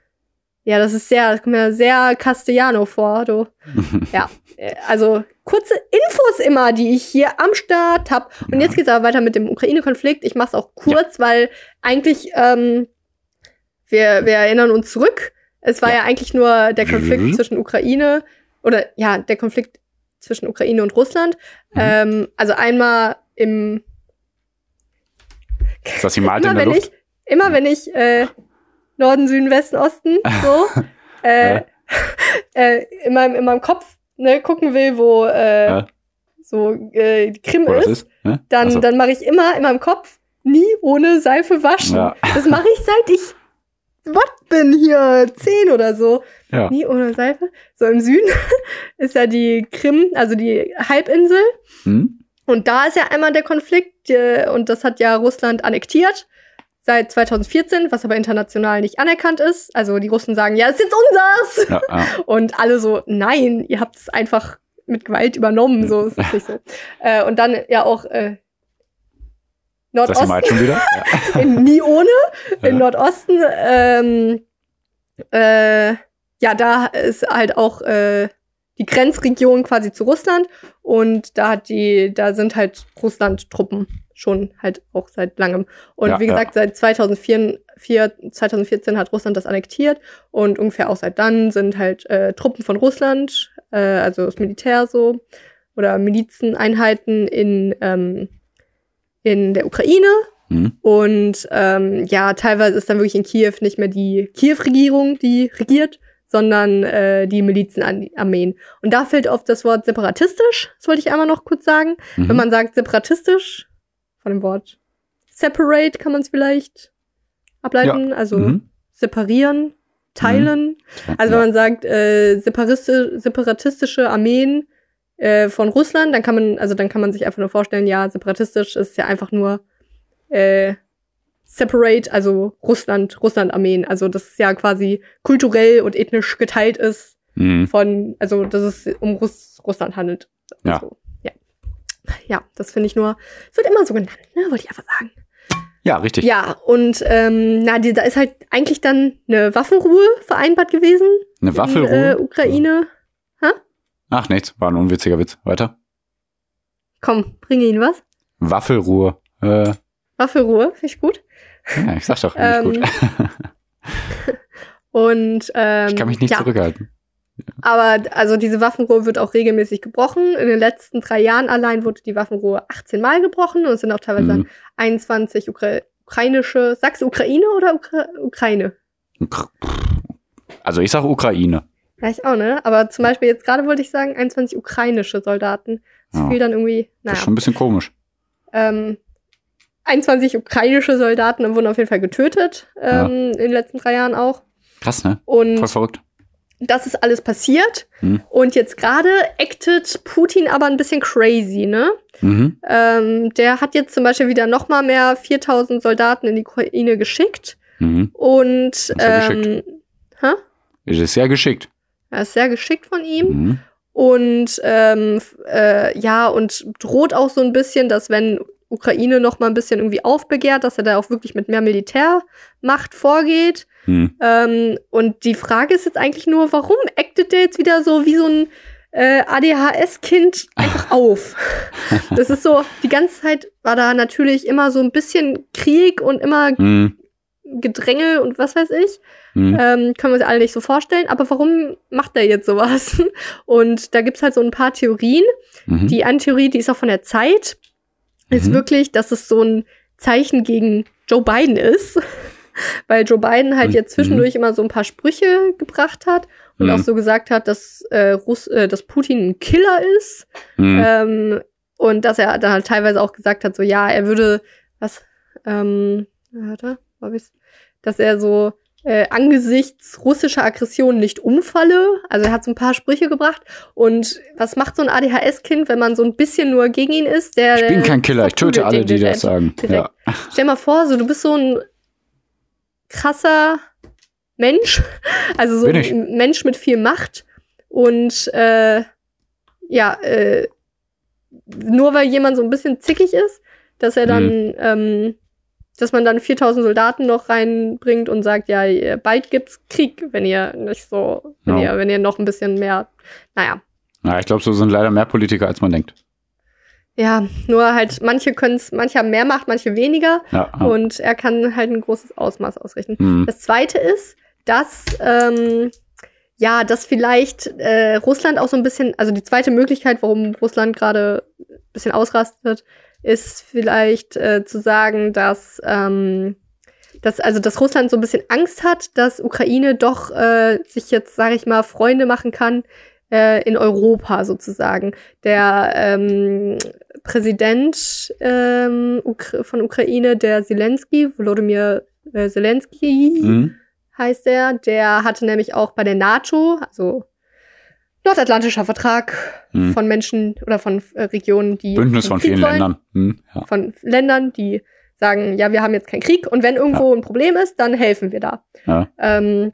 Ja, das ist sehr, das kommt mir sehr Castellano vor, du. ja, äh, also kurze Infos immer, die ich hier am Start hab. Und jetzt geht's aber weiter mit dem Ukraine-Konflikt. Ich mach's auch kurz, weil eigentlich, ähm, wir, wir erinnern uns zurück. Es war ja, Ja. eigentlich nur der Konflikt Mhm. zwischen Ukraine oder ja, der Konflikt zwischen Ukraine und Russland. Mhm. Ähm, also einmal im Ist das in immer der wenn ich, immer wenn ich äh, Norden, Süden, Westen, Osten, so, äh, äh, in, meinem, in meinem Kopf ne, gucken will, wo äh, Ja. so äh, die Krim Wo ist, ist? Ne? dann, so. dann mache ich immer in meinem Kopf nie ohne Seife waschen. Ja. Das mache ich seit ich was bin hier, zehn oder so. Ja. Nie ohne Seife. So im Süden ist ja die Krim, also die Halbinsel. Hm? Und da ist ja einmal der Konflikt, und das hat ja Russland annektiert seit 2014, was aber international nicht anerkannt ist. Also die Russen sagen, ja, es ist jetzt unseres. Ja, ja. Und alle so, nein, ihr habt es einfach mit Gewalt übernommen, so ist es nicht so. Äh, und dann ja auch äh, Das Nordosten, Malte schon wieder? Ja. in nie ohne, in Ja. Nordosten, ähm, äh, ja, da ist halt auch äh, die Grenzregion quasi zu Russland und da hat die, da sind halt Russland-Truppen schon halt auch seit langem. Und Ja, wie ja. gesagt, seit 2004, vier- 2014 hat Russland das annektiert und ungefähr auch seit dann sind halt äh, Truppen von Russland, äh, also das Militär so, oder Milizeneinheiten in, ähm, in der Ukraine Hm? und ähm, ja, teilweise ist dann wirklich in Kiew nicht mehr die Kiew-Regierung, die regiert, sondern äh, die Milizenarmeen. Und da fällt oft das Wort separatistisch, das wollte ich einmal noch kurz sagen. Mhm. Wenn man sagt separatistisch, von dem Wort separate kann man es vielleicht ableiten, also Mhm. separieren, teilen. Also ja. wenn man sagt äh, separatisti separatistische Armeen äh, von Russland, dann kann man, also dann kann man sich einfach nur vorstellen, ja, separatistisch ist ja einfach nur äh, separate, also Russland, Russland-Armeen. Also das ist ja quasi kulturell und ethnisch geteilt ist Mhm. von, also dass es um Russ Russland handelt. Ja. So, ja. Ja, das finde ich nur, es wird immer so genannt, ne? Wollte ich einfach sagen. ja, richtig. Ja, und ähm, na, die, da ist halt eigentlich dann eine Waffenruhe vereinbart gewesen. Eine in, Waffelruhe? äh, Ukraine. Ach, nichts. War ein unwitziger Witz. Weiter. Komm, bringe ihn was. Waffelruhe. Äh, Waffelruhe, finde ich gut. Ja, ich sag doch, nicht Ähm, gut. Und ähm, Ich kann mich nicht ja, zurückhalten. Aber also diese Waffenruhe wird auch regelmäßig gebrochen. In den letzten drei Jahren allein wurde die Waffenruhe 18 Mal gebrochen und es sind auch teilweise Mhm. 21 Ukra ukrainische. Sagst du Ukraine oder Ukra Ukraine? Also ich sag Ukraine. Ja, ich auch, ne? Aber zum Beispiel jetzt gerade wollte ich sagen, 21 ukrainische Soldaten. Das Ja. fiel dann irgendwie, Das naja. ist schon ein bisschen komisch. Ähm, 21 ukrainische Soldaten wurden auf jeden Fall getötet, ähm, in den letzten drei Jahren auch. Krass, ne? Und Voll verrückt. das ist alles passiert. Hm. Und jetzt gerade actet Putin aber ein bisschen crazy, ne? Mhm. Ähm, der hat jetzt zum Beispiel wieder noch mal mehr 4000 Soldaten in die Ukraine geschickt. Mhm. Und ja ähm, hä? Ist es sehr geschickt. das ist sehr geschickt von ihm. Mhm. Und ähm, äh, ja, und droht auch so ein bisschen, dass wenn Ukraine noch mal ein bisschen irgendwie aufbegehrt, dass er da auch wirklich mit mehr Militärmacht vorgeht. Mhm. Ähm, und die Frage ist jetzt eigentlich nur, warum actet der jetzt wieder so wie so ein äh, ADHS-Kind einfach auf? Das ist so, die ganze Zeit war da natürlich immer so ein bisschen Krieg und immer Mhm. Gedränge und was weiß ich. Mhm. Ähm, können wir uns alle nicht so vorstellen. Aber warum macht der jetzt sowas? Und da gibt's halt so ein paar Theorien. Mhm. Die eine Theorie, die ist auch von der Zeit, ist Mhm. wirklich, dass es so ein Zeichen gegen Joe Biden ist. Weil Joe Biden halt Mhm. jetzt zwischendurch immer so ein paar Sprüche gebracht hat und Mhm. auch so gesagt hat, dass, äh, Russ äh, dass Putin ein Killer ist. Mhm. Ähm, und dass er dann halt teilweise auch gesagt hat, so ja, er würde, was, ähm, warte, hab ich's? dass er so äh, angesichts russischer Aggression nicht umfalle. Also er hat so ein paar Sprüche gebracht. Und was macht so ein ADHS-Kind, wenn man so ein bisschen nur gegen ihn ist? Der, ich bin kein Killer, ich töte alle, die das sagen. Ja. Stell mal vor, so du bist so ein krasser Mensch, also so ein Mensch mit viel Macht und äh, ja, äh, nur weil jemand so ein bisschen zickig ist, dass er dann Mhm. ähm, dass man dann 4000 Soldaten noch reinbringt und sagt, ja, bald gibt's Krieg, wenn ihr nicht so, wenn Ja. ihr, wenn ihr noch ein bisschen mehr, naja. Ja, ich glaube, so sind leider mehr Politiker, als man denkt. Ja, nur halt, manche können's, manche haben mehr Macht, manche weniger. Ja, ja. Und er kann halt ein großes Ausmaß ausrichten. Mhm. Das zweite ist, dass, ähm, ja, dass vielleicht äh, Russland auch so ein bisschen, also die zweite Möglichkeit, warum Russland gerade ein bisschen ausrastet, ist vielleicht äh, zu sagen, dass, ähm, dass, also, dass Russland so ein bisschen Angst hat, dass Ukraine doch äh, sich jetzt, sage ich mal, Freunde machen kann äh, in Europa sozusagen. Der ähm, Präsident ähm, Ukra von Ukraine, der Zelensky, Volodymyr äh, Zelensky, Mhm. heißt er. Der hatte nämlich auch bei der NATO, also Nordatlantischer Vertrag Mhm. von Menschen oder von äh, Regionen, die Bündnis von vielen wollen, Ländern. Mhm. Ja. von Ländern, die sagen, ja, wir haben jetzt keinen Krieg und wenn irgendwo ein Problem ist, dann helfen wir da. Ja. Ähm,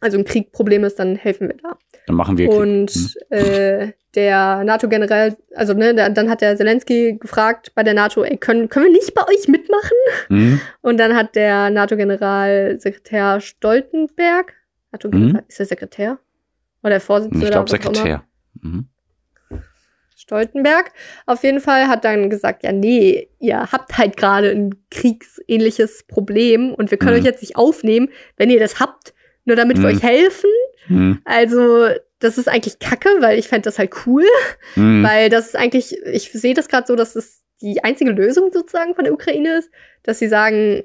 also ein Kriegproblem ist, dann helfen wir da. Dann machen wir Krieg. Und Mhm. äh, der NATO-General, also ne, der, dann hat der Zelensky gefragt bei der NATO, ey, können, können wir nicht bei euch mitmachen? Mhm. Und dann hat der NATO-Generalsekretär Stoltenberg, NATO Mhm. ist der Sekretär? Oder der Vorsitzende? Ich glaube? Sekretär. Mhm. Stoltenberg. Auf jeden Fall hat dann gesagt, ja, nee, ihr habt halt gerade ein kriegsähnliches Problem und wir können Mhm. euch jetzt nicht aufnehmen, wenn ihr das habt, nur damit wir Mhm. euch helfen. Mhm. Also, das ist eigentlich kacke, weil ich fände das halt cool, Mhm. weil das ist eigentlich, ich sehe das gerade so, dass es die einzige Lösung sozusagen von der Ukraine ist, dass sie sagen,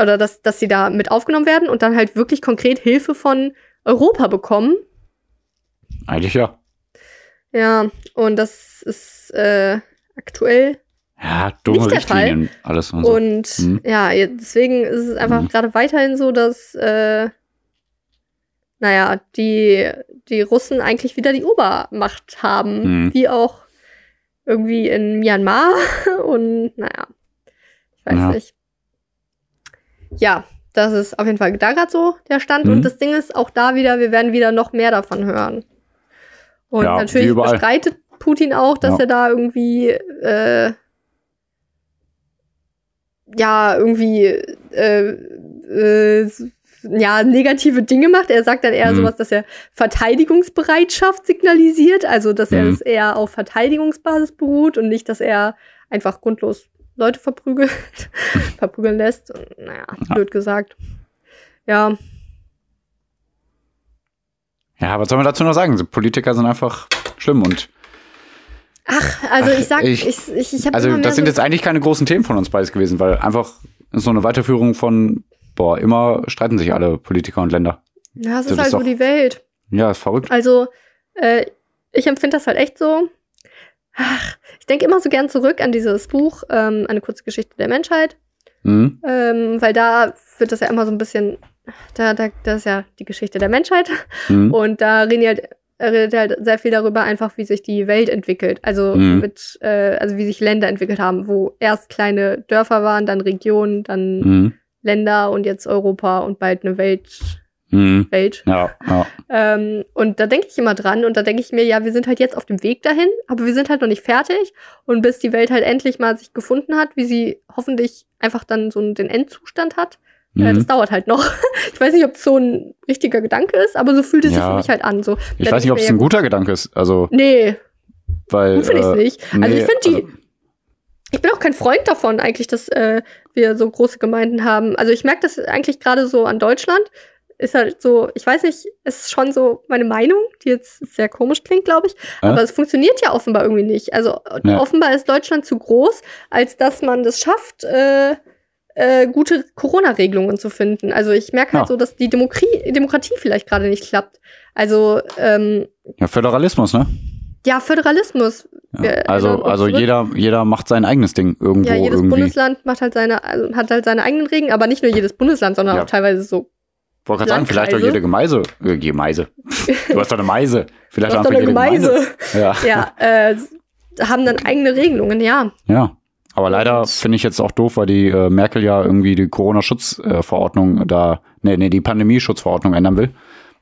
oder dass, dass sie da mit aufgenommen werden und dann halt wirklich konkret Hilfe von Europa bekommen. Eigentlich ja. Ja, und das ist äh, aktuell Ja, dumme Nicht der Fall. Richtlinien, alles und so. Und Mhm. ja, deswegen ist es einfach Mhm. gerade weiterhin so, dass, äh, naja, die, die Russen eigentlich wieder die Obermacht haben, Mhm. wie auch irgendwie in Myanmar. Und naja, ich weiß Ja. nicht. Ja, das ist auf jeden Fall da gerade so der Stand. Mhm. Und das Ding ist auch da wieder, wir werden wieder noch mehr davon hören. Und Ja, natürlich bestreitet Putin auch, dass Ja. er da irgendwie äh, ja irgendwie äh, äh, ja negative Dinge macht. Er sagt dann eher Mhm. sowas, dass er Verteidigungsbereitschaft signalisiert, also dass er Mhm. es eher auf Verteidigungsbasis beruht und nicht, dass er einfach grundlos Leute verprügelt, verprügeln lässt. Naja, Ja. blöd gesagt. Ja, Ja, was soll man dazu noch sagen? Politiker sind einfach schlimm und ach, also Ach, ich sag, ich- ich, ich, ich habe also das sind so, jetzt eigentlich keine großen Themen von uns beides gewesen, weil einfach so eine Weiterführung von boah, immer streiten sich alle Politiker und Länder. ja, es das ist ist halt so die Welt. Ja, ist verrückt. Also, äh, ich empfinde das halt echt so. Ach, ich denke immer so gern zurück an dieses Buch, ähm, eine kurze Geschichte der Menschheit, Mhm. ähm, weil da wird das ja immer so ein bisschen, da, da, das ist ja die Geschichte der Menschheit Mhm. und da reden die halt, er redet halt sehr viel darüber einfach, wie sich die Welt entwickelt, also Mhm. mit, äh, also wie sich Länder entwickelt haben, wo erst kleine Dörfer waren, dann Regionen, dann Mhm. Länder und jetzt Europa und bald eine Welt, Mhm. Welt. Ja, ja. Ähm, und da denke ich immer dran und da denke ich mir, ja, wir sind halt jetzt auf dem Weg dahin, aber wir sind halt noch nicht fertig. Und bis die Welt halt endlich mal sich gefunden hat, wie sie hoffentlich einfach dann so den Endzustand hat, äh, das Mhm. dauert halt noch. Ich weiß nicht, ob es so ein richtiger Gedanke ist, aber so fühlt es sich Ja. für mich halt an. So, Ich weiß nicht, ob es ein guter Gedanke ist. Also, ja, Nee, weil. gut finde ich äh, nicht. Also nee, ich finde die, also- ich bin auch kein Freund davon eigentlich, dass äh, wir so große Gemeinden haben. Also ich merke das eigentlich gerade so an Deutschland. Ist halt so, ich weiß nicht, es ist schon so meine Meinung, die jetzt sehr komisch klingt, glaube ich. Äh? Aber es funktioniert ja offenbar irgendwie nicht. Also Ja. offenbar ist Deutschland zu groß, als dass man das schafft, äh, äh, gute Corona-Regelungen zu finden. Also ich merke halt Ja. so, dass die Demokratie, Demokratie vielleicht gerade nicht klappt. Also ähm, Ja, Föderalismus, ne? ja, Föderalismus. Ja. Wir Also, also zurück. jeder, jeder macht sein eigenes Ding irgendwo Ja, jedes irgendwie. Bundesland macht halt seine, also hat halt seine eigenen Regeln, aber nicht nur jedes Bundesland, sondern Ja. auch teilweise so. Wollte gerade sagen, vielleicht auch jede Gemeise. Äh, Gemeise. Du hast doch eine Meise. Vielleicht Was auch doch eine jede Gemeise. Ja. Ja, äh, haben dann eigene Regelungen, ja. ja. Aber leider finde ich jetzt auch doof, weil die äh, Merkel ja irgendwie die Corona-Schutzverordnung da, nee, nee, die Pandemieschutzverordnung ändern will.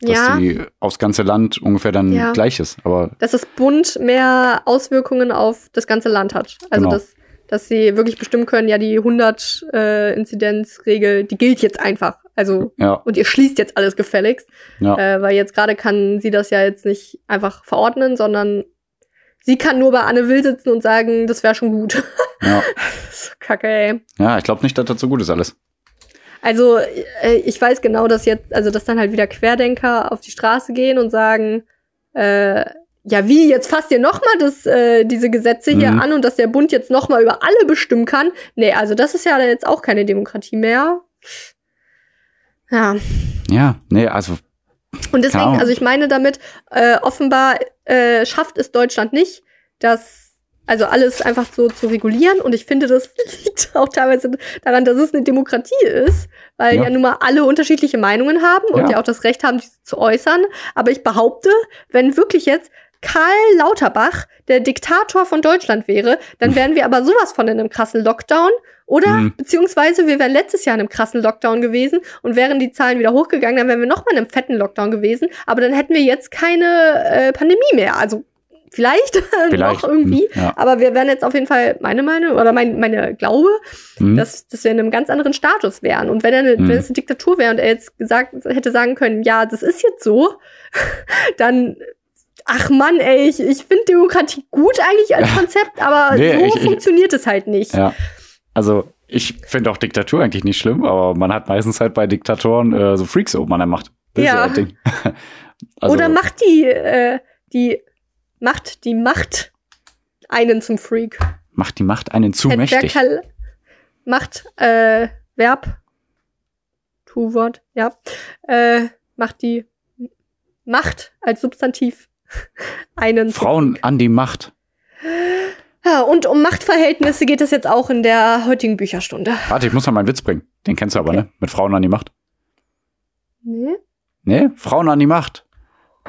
Dass Ja. die aufs ganze Land ungefähr dann Ja. gleich ist. Aber Dass das Bund mehr Auswirkungen auf das ganze Land hat. Also Genau. dass dass sie wirklich bestimmen können, ja, die 100 äh, Inzidenzregel, die gilt jetzt einfach. Also Ja, und ihr schließt jetzt alles gefälligst, ja. äh, weil jetzt gerade kann sie das ja jetzt nicht einfach verordnen, sondern sie kann nur bei Anne Will sitzen und sagen, das wäre schon gut. ja. Kacke, ey. ja, ich glaube nicht, dass das so gut ist alles. Also äh, ich weiß genau, dass jetzt, also dass dann halt wieder Querdenker auf die Straße gehen und sagen, äh, ja wie, jetzt fasst ihr noch mal das, äh, diese Gesetze hier Mhm. an und dass der Bund jetzt noch mal über alle bestimmen kann. Nee, also das ist ja jetzt auch keine Demokratie mehr. Ja, Ja, nee, also, und deswegen, also ich meine damit, äh, offenbar äh, schafft es Deutschland nicht, das also alles einfach so zu regulieren. Und ich finde, das liegt auch teilweise daran, dass es eine Demokratie ist, weil ja, Ja. nun mal alle unterschiedliche Meinungen haben und Ja. ja auch das Recht haben, diese zu äußern. Aber ich behaupte, wenn wirklich jetzt Karl Lauterbach der Diktator von Deutschland wäre, dann wären wir aber sowas von in einem krassen Lockdown. Oder Hm. beziehungsweise wir wären letztes Jahr in einem krassen Lockdown gewesen und wären die Zahlen wieder hochgegangen, dann wären wir noch mal in einem fetten Lockdown gewesen. Aber dann hätten wir jetzt keine äh, Pandemie mehr. Also vielleicht, vielleicht. noch irgendwie. hm, Ja. Aber wir wären jetzt auf jeden Fall, meine Meinung oder mein, meine Glaube, Hm. dass, dass wir in einem ganz anderen Status wären. Und wenn, er eine, Mhm. wenn es eine Diktatur wäre und er jetzt gesagt hätte sagen können, ja, das ist jetzt so, dann, ach Mann, ey, ich, ich finde Demokratie gut eigentlich als Konzept, aber Nee, so ich- ich- funktioniert es halt nicht. Ja. Also, ich finde auch Diktatur eigentlich nicht schlimm, aber man hat meistens halt bei Diktatoren äh, so Freaks oben an der Macht. Das Ja. das Ding. also, Oder macht die, äh, die, macht die Macht einen zum Freak. macht die Macht einen zu Hätte mächtig. Verkal- Macht, äh, Verb, Tu-Wort, ja, äh, macht die Macht als Substantiv einen. Frauen an die Macht. Ja, und um Machtverhältnisse geht es jetzt auch in der heutigen Bücherstunde. Warte, ich muss noch mal einen Witz bringen. Den kennst du aber, Okay. ne? Mit Frauen an die Macht. Nee? Nee, Frauen an die Macht.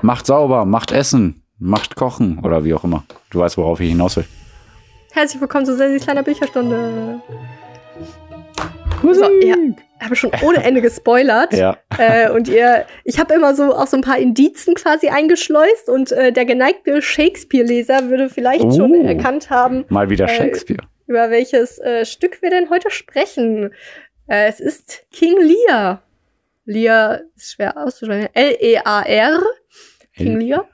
Macht sauber, macht Essen, macht Kochen oder wie auch immer. Du weißt, worauf ich hinaus will. Herzlich willkommen zu Sessis kleiner Bücherstunde. So, ja, habe schon ohne Ende gespoilert. Ja. äh, und ihr, ich habe immer so auch so ein paar Indizen quasi eingeschleust und äh, der geneigte Shakespeare-Leser würde vielleicht Oh. schon erkannt haben, Mal wieder Äh, Shakespeare. über welches äh, Stück wir denn heute sprechen. Äh, es ist King Lear. Lear ist schwer auszusprechen. L-E-A-R. King Lear.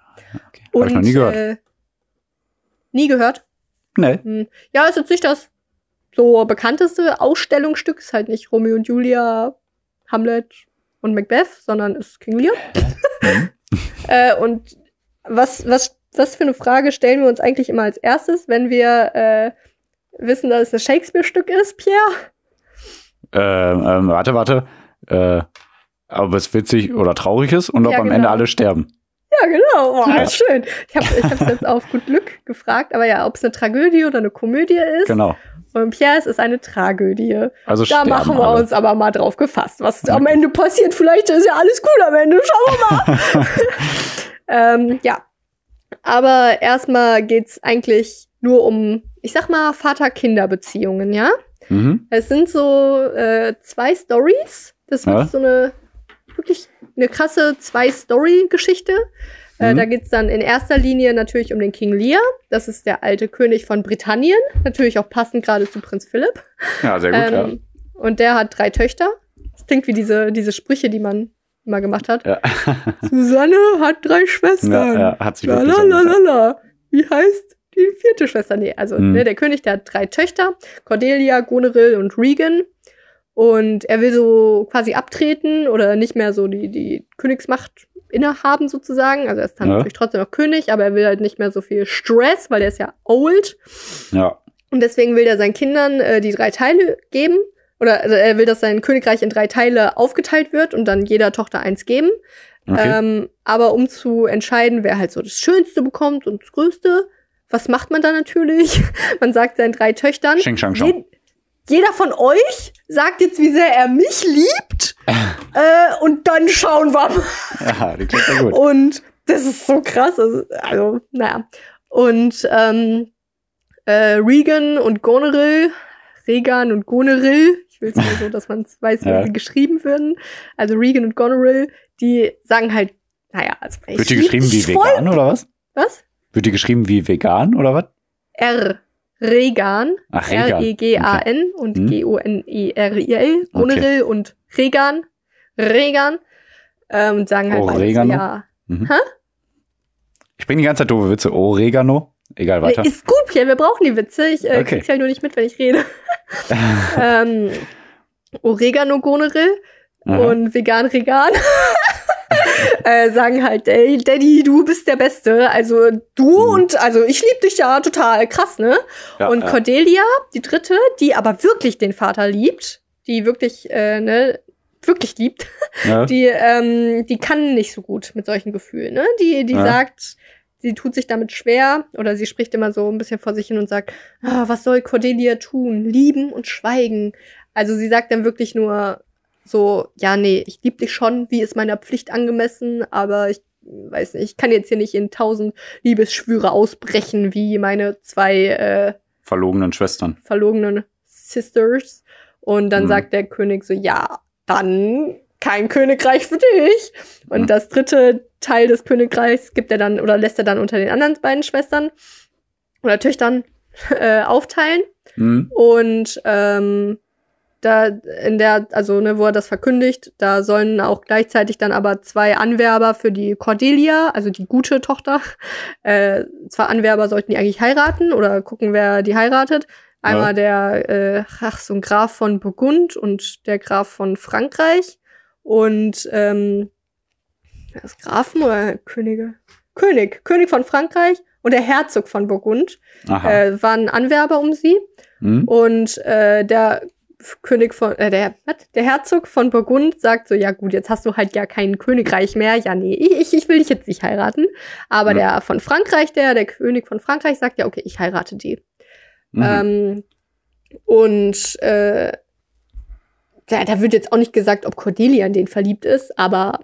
Okay. Hab ich noch nie gehört. Äh, nie gehört? nee. Hm. Ja, ist jetzt nicht das so bekannteste Ausstellungsstück. Ist halt nicht Romeo und Julia, Hamlet und Macbeth, sondern ist King Lear. Mhm. äh, und was, was, was für eine Frage stellen wir uns eigentlich immer als erstes, wenn wir äh, wissen, dass es ein Shakespeare-Stück ist, Pierre? Ähm, ähm, warte, warte. Äh, ob es witzig oder traurig ist und ob Ja, am genau. Ende alle sterben. Ja, genau. Boah, Ja. schön. Ich habe ich es jetzt auf gut Glück gefragt, aber ja, ob es eine Tragödie oder eine Komödie ist. Genau. Und Pierre, es ist eine Tragödie. Also Da sterben machen wir alle. uns aber mal drauf gefasst, was am Ende passiert. Vielleicht ist ja alles gut am Ende. Schauen wir mal. ähm, ja. Aber erstmal geht's eigentlich nur um, ich sag mal, Vater-Kinder-Beziehungen, ja? Mhm. Es sind so äh, zwei Stories. Das ist Ja. so eine wirklich eine krasse Zwei-Story-Geschichte. Äh, Mhm. da geht's dann in erster Linie natürlich um den King Lear. Das ist der alte König von Britannien. Natürlich auch passend gerade zu Prinz Philipp. Ja, sehr gut, Ähm, Und der hat drei Töchter. Das klingt wie diese, diese Sprüche, die man immer gemacht hat. ja. Susanne hat drei Schwestern. ja. Ja, hat sich wirklich la, so la, la, angehört. la. Wie heißt die vierte Schwester? Nee, also Mhm. ne, der König, der hat drei Töchter. Cordelia, Goneril und Regan. Und er will so quasi abtreten oder nicht mehr so die, die Königsmacht innehaben sozusagen. Also er ist dann Ja. natürlich trotzdem noch König, aber er will halt nicht mehr so viel Stress, weil er ist ja old. Ja. Und deswegen will er seinen Kindern äh, die drei Teile geben. Oder also er will, dass sein Königreich in drei Teile aufgeteilt wird und dann jeder Tochter eins geben. Okay. Ähm, aber um zu entscheiden, wer halt so das Schönste bekommt und das Größte, was macht man da natürlich? man sagt seinen drei Töchtern, Xing Shang Shang. Je, jeder von euch sagt jetzt, wie sehr er mich liebt. äh, und dann schauen wir mal. Ja, die klingt sehr gut. Und das ist so krass. Also, also naja. Und ähm, äh, Regan und Goneril, Regan und Goneril, ich will es mal so, dass man weiß, wie Ja. sie geschrieben werden. Also Regan und Goneril, die sagen halt, naja, also Wird die geschrieben wie vegan oder was? Was? Wird die geschrieben wie vegan oder was? R. Regan. Ach, Regan. R-E-G-A-N und Hm. G-O-N-E-R-I-L. Goneril und Regan. Regan. Ähm, und sagen halt beide so, Oregano? ja. Ich bringe die ganze Zeit doofe Witze. Oregano. Egal, weiter. Nee, ist gut, Pierre, wir brauchen die Witze. Ich äh, Okay. krieg's halt nur nicht mit, wenn ich rede. ähm, Oregano Goneril Aha. und Vegan Regan äh, sagen halt, ey, Daddy, du bist der Beste. Also du Mhm. und also ich lieb dich ja total krass, ne? Ja, und ja. Cordelia, die dritte, die aber wirklich den Vater liebt, die wirklich, äh, ne, wirklich liebt, Ja. die, ähm, die kann nicht so gut mit solchen Gefühlen, ne? Die, die Ja. sagt, sie tut sich damit schwer oder sie spricht immer so ein bisschen vor sich hin und sagt, ah, was soll Cordelia tun? Lieben und schweigen. Also sie sagt dann wirklich nur so, ja, nee, ich lieb dich schon, wie ist meiner Pflicht angemessen, aber ich weiß nicht, ich kann jetzt hier nicht in tausend Liebesschwüre ausbrechen, wie meine zwei äh, Verlogenen Schwestern. verlogenen Sisters. Und dann Mhm. sagt der König so, ja, dann kein Königreich für dich. Und Mhm. das dritte Teil des Königreichs gibt er dann oder lässt er dann unter den anderen beiden Schwestern oder Töchtern äh, aufteilen. Hm. Und ähm, da in der, also ne, wo er das verkündigt, da sollen auch gleichzeitig dann aber zwei Anwerber für die Cordelia, also die gute Tochter, äh, zwei Anwerber sollten die eigentlich heiraten oder gucken, wer die heiratet. Einmal der, äh, ach, so ein Graf von Burgund und der Graf von Frankreich. Und ähm, das Grafen oder Könige? König, König von Frankreich und der Herzog von Burgund äh, waren Anwerber um sie. Hm. Und äh, der König von, äh, der, was? der Herzog von Burgund sagt so, ja gut, jetzt hast du halt ja kein Königreich mehr. Ja, nee, ich, ich will dich jetzt nicht heiraten. Aber Ja. der von Frankreich, der, der König von Frankreich sagt, ja, okay, ich heirate die. Mhm. Ähm, und äh, da, da wird jetzt auch nicht gesagt, ob Cordelia in den verliebt ist, aber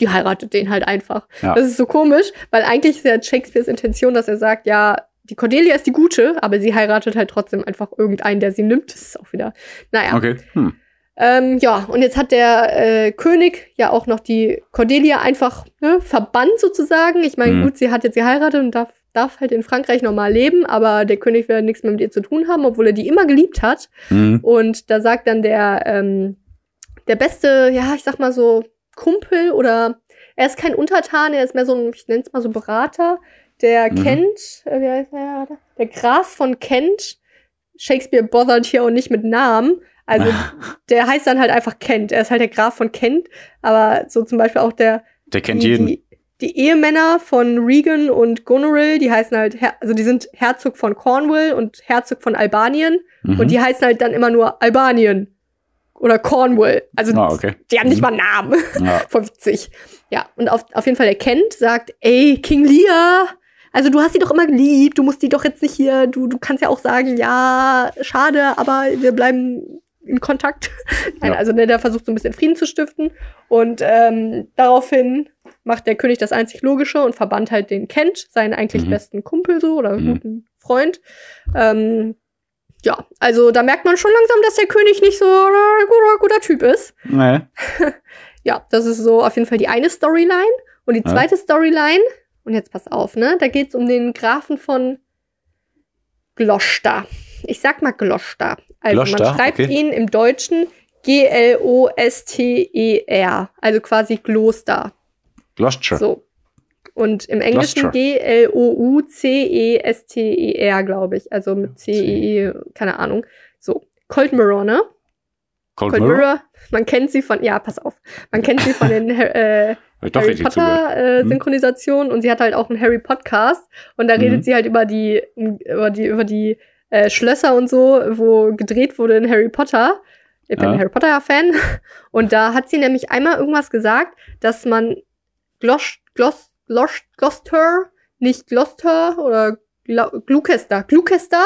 die heiratet den halt einfach. Ja. Das ist so komisch, weil eigentlich ist ja Shakespeares Intention, dass er sagt, ja, die Cordelia ist die Gute, aber sie heiratet halt trotzdem einfach irgendeinen, der sie nimmt. Das ist auch wieder, naja. Okay. Hm. Ähm, ja, und jetzt hat der äh, König ja auch noch die Cordelia einfach ne, verbannt sozusagen. Ich meine, Mhm. gut, sie hat jetzt geheiratet und darf, darf halt in Frankreich normal leben, aber der König will nichts mehr mit ihr zu tun haben, obwohl er die immer geliebt hat. Hm. Und da sagt dann der, ähm, der beste, ja, ich sag mal so, Kumpel oder er ist kein Untertan, er ist mehr so ein, ich nenne es mal so Berater, der Mhm. Kent, äh, wie heißt der, der Graf von Kent. Shakespeare bothert hier auch nicht mit Namen. Also der heißt dann halt einfach Kent. Er ist halt der Graf von Kent, aber so zum Beispiel auch der Der kennt die, jeden. Die, die Ehemänner von Regan und Goneril, die heißen halt, Her also die sind Herzog von Cornwall und Herzog von Albanien. Mhm. Und die heißen halt dann immer nur Albanien oder Cornwall. Also Ah, okay. die haben nicht Mhm. mal einen Namen. Ja. Voll witzig. Ja, und auf, auf jeden Fall der Kent sagt, ey, King Lear, also du hast sie doch immer geliebt, du musst die doch jetzt nicht hier, du, du kannst ja auch sagen, ja, schade, aber wir bleiben in Kontakt. Nein, Ja. also ne, der versucht so ein bisschen Frieden zu stiften. Und ähm, daraufhin macht der König das einzig Logische und verbannt halt den Kent, seinen eigentlich Mhm. besten Kumpel so oder Mhm. guten Freund. Ähm, ja, also da merkt man schon langsam, dass der König nicht so ein guter, guter Typ ist. Nee. Ja, das ist so auf jeden Fall die eine Storyline. Und die Ja. zweite Storyline, und jetzt pass auf, ne? Da geht's um den Grafen von Gloucester. Ich sag mal Gloucester. Also Gloucester, man schreibt okay. ihn im Deutschen G-L-O-S-T-E-R. Also quasi Kloster. Gloucester. So. Und im Englischen Gloucester. G-L-O-U-C-E-S-T-E-R, glaube ich. Also mit C-E-E, keine Ahnung. So. Cold ne? Cold, Cold Mirror? Mirror, man kennt sie von, ja, pass auf, man kennt sie von den äh, Harry. Potter äh, Mhm. Synchronisationen und sie hat halt auch einen Harry Podcast und da Mhm. redet sie halt über die über die über die äh, Schlösser und so, wo gedreht wurde in Harry Potter. Ich bin Ja. ein Harry Potter Fan und da hat sie nämlich einmal irgendwas gesagt, dass man Glos Glos Glos Gloucester, nicht Gloucester oder Gloucester, Gloucester,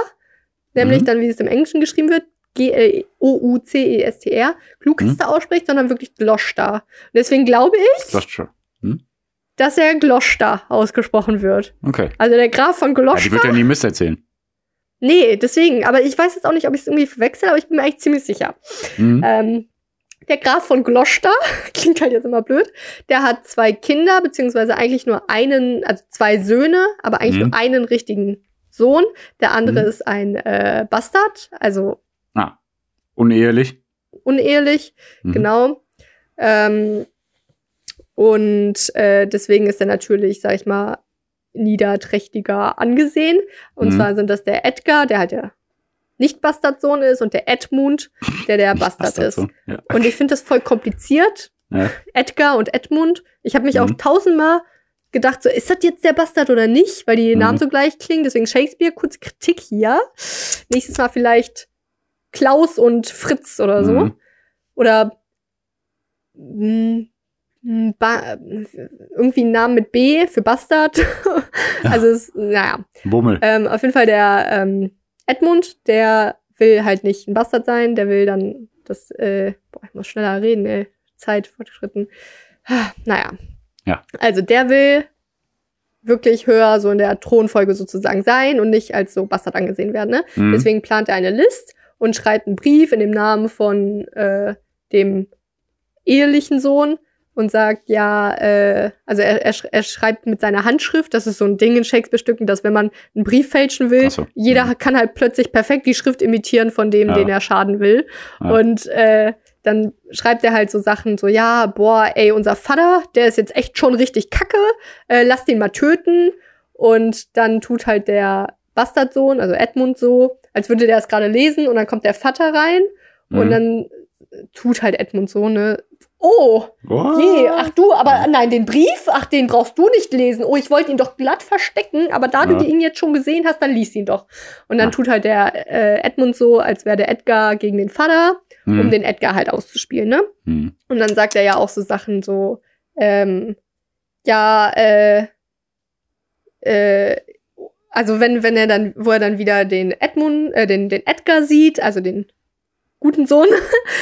nämlich Mhm. dann wie es im Englischen geschrieben wird, G-L-O-U-C-E-S-T-R, Gloucester Mhm. ausspricht, sondern wirklich Gloucester. Und deswegen glaube ich, Gloucester. dass er Gloucester ausgesprochen wird. Okay. Also der Graf von Ja, Gloucester. die wird ja nie Mist erzählen. nee, deswegen. Aber ich weiß jetzt auch nicht, ob ich es irgendwie verwechsel, aber ich bin mir eigentlich ziemlich sicher. Mhm. Ähm, der Graf von Gloucester, klingt halt jetzt immer blöd, der hat zwei Kinder, beziehungsweise eigentlich nur einen, also zwei Söhne, aber eigentlich Mhm. nur einen richtigen Sohn, der andere Mhm. ist ein äh, Bastard, also. Unehelich. unehelich, Mhm. genau. Ähm, und äh, deswegen ist er natürlich, sag ich mal, niederträchtiger angesehen. Und Mhm. zwar sind das der Edgar, der halt der nicht Bastardsohn ist, und der Edmund, der der Bastard ist. Ja. Und ich finde das voll kompliziert. Ja. Edgar und Edmund. Ich habe mich Mhm. auch tausendmal gedacht, so, ist das jetzt der Bastard oder nicht? Weil die Mhm. Namen so gleich klingen. Deswegen Shakespeare, kurze Kritik hier. Nächstes Mal vielleicht Klaus und Fritz oder so. Mhm. Oder mh, mh, ba irgendwie ein Namen mit B für Bastard. also, es, naja. Bummel. Ähm, auf jeden Fall der ähm, Edmund, der will halt nicht ein Bastard sein, der will dann das, äh, boah, ich muss schneller reden, ey. Zeit fortgeschritten. Naja. Ja. Also der will wirklich höher so in der Thronfolge sozusagen sein und nicht als so Bastard angesehen werden. Ne? Mhm. Deswegen plant er eine List und schreibt einen Brief in dem Namen von äh, dem ehelichen Sohn und sagt, ja, äh, also er, er, sch- er schreibt mit seiner Handschrift, das ist so ein Ding in Shakespeare-Stücken, dass wenn man einen Brief fälschen will, so. jeder Mhm. kann halt plötzlich perfekt die Schrift imitieren von dem, Ja. den er schaden will. Ja. Und äh, dann schreibt er halt so Sachen so, ja, boah, ey, unser Vater, der ist jetzt echt schon richtig kacke, äh, lasst ihn mal töten. Und dann tut halt der Bastardsohn, also Edmund so, als würde der es gerade lesen und dann kommt der Vater rein und Mhm. dann tut halt Edmund so, ne, oh, What? je, ach du, aber nein, den Brief, ach, den brauchst du nicht lesen. Oh, ich wollte ihn doch glatt verstecken, aber da Ja. du ihn jetzt schon gesehen hast, dann liest ihn doch. Und dann Ja. tut halt der äh, Edmund so, als wäre der Edgar gegen den Vater, um Mhm. den Edgar halt auszuspielen, ne? Mhm. Und dann sagt er ja auch so Sachen so, ähm, ja, äh, äh, also wenn, wenn er dann, wo er dann wieder den Edmund, äh, den, den Edgar sieht, also den guten Sohn,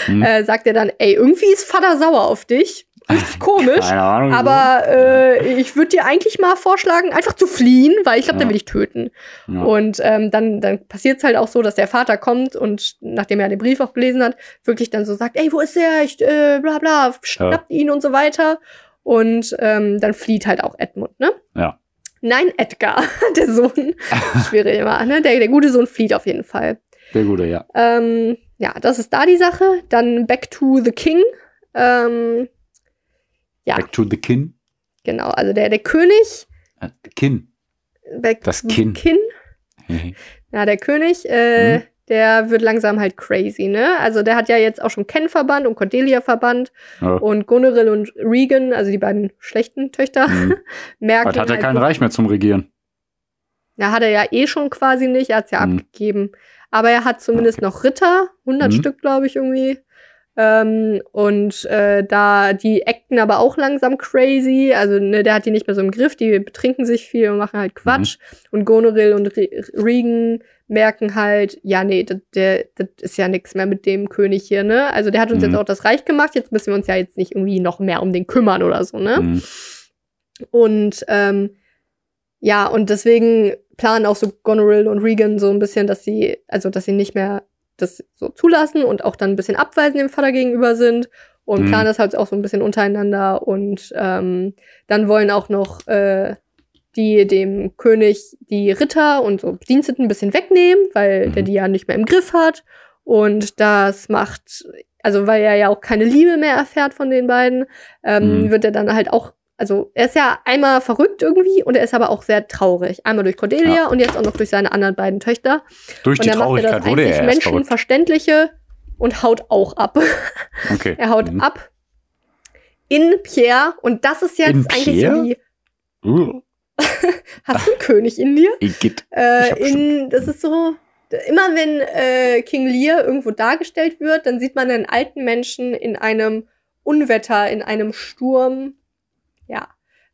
Mhm. äh, sagt er dann, ey, irgendwie ist Vater sauer auf dich. Richtig komisch. Keine Ahnung. Aber äh, ich würde dir eigentlich mal vorschlagen, einfach zu fliehen, weil ich glaube, Ja. der will dich töten. Ja. Und ähm, dann, dann passiert es halt auch so, dass der Vater kommt und nachdem er den Brief auch gelesen hat, wirklich dann so sagt, ey, wo ist er? Ich, äh, bla bla, schnappt ihn und so weiter. Und ähm, dann flieht halt auch Edmund, ne? Ja. Nein, Edgar, der Sohn. Schwierig immer, ne? Der, der gute Sohn flieht auf jeden Fall. Der gute, ja. Ähm, ja, das ist da die Sache. Dann Back to the King. Ähm, Ja. Back to the Kin. genau, also der, der König. Äh, Kin. Back Das the Kin. Ja, der König, äh, Mhm. Der wird langsam halt crazy, ne? Also der hat ja jetzt auch schon Ken verbannt und Cordelia verbannt Ja. und Goneril und Regan, also die beiden schlechten Töchter, Mhm. merken. Was hat er halt, kein Reich mehr zum Regieren? Ja, hat er ja eh schon quasi nicht, er hat's ja Mhm. abgegeben. Aber er hat zumindest noch Ritter, 100 Mhm. Stück, glaube ich, irgendwie. Ähm, und äh, da, die acten aber auch langsam crazy. Also, ne, der hat die nicht mehr so im Griff, die betrinken sich viel und machen halt Quatsch. Und Goneril und Re Regan merken halt, ja, nee, das, der, das ist ja nichts mehr mit dem König hier, ne? Also der hat uns Mhm. jetzt auch das Reich gemacht, jetzt müssen wir uns ja jetzt nicht irgendwie noch mehr um den kümmern oder so, ne? Mhm. Und ähm, ja, und deswegen planen auch so Goneril und Regan so ein bisschen, dass sie, also dass sie nicht mehr das so zulassen und auch dann ein bisschen abweisend dem Vater gegenüber sind und Mhm. planen das halt auch so ein bisschen untereinander und ähm, dann wollen auch noch äh, die dem König die Ritter und so Bediensteten ein bisschen wegnehmen, weil Mhm. der die ja nicht mehr im Griff hat und das macht, also weil er ja auch keine Liebe mehr erfährt von den beiden, ähm, Mhm. wird er dann halt auch also er ist ja einmal verrückt irgendwie und er ist aber auch sehr traurig. Einmal durch Cordelia Ja. und jetzt auch noch durch seine anderen beiden Töchter. Durch und die dann macht er das Traurigkeit wurde er. Menschenverständliche und haut auch ab. Okay. er haut Mhm. ab in Pierre und das ist jetzt In eigentlich Pierre? so die. Uh, Hast du einen König in dir? Igitt. Äh, in, das ist so. Immer wenn äh, King Lear irgendwo dargestellt wird, dann sieht man einen alten Menschen in einem Unwetter, in einem Sturm. Ja.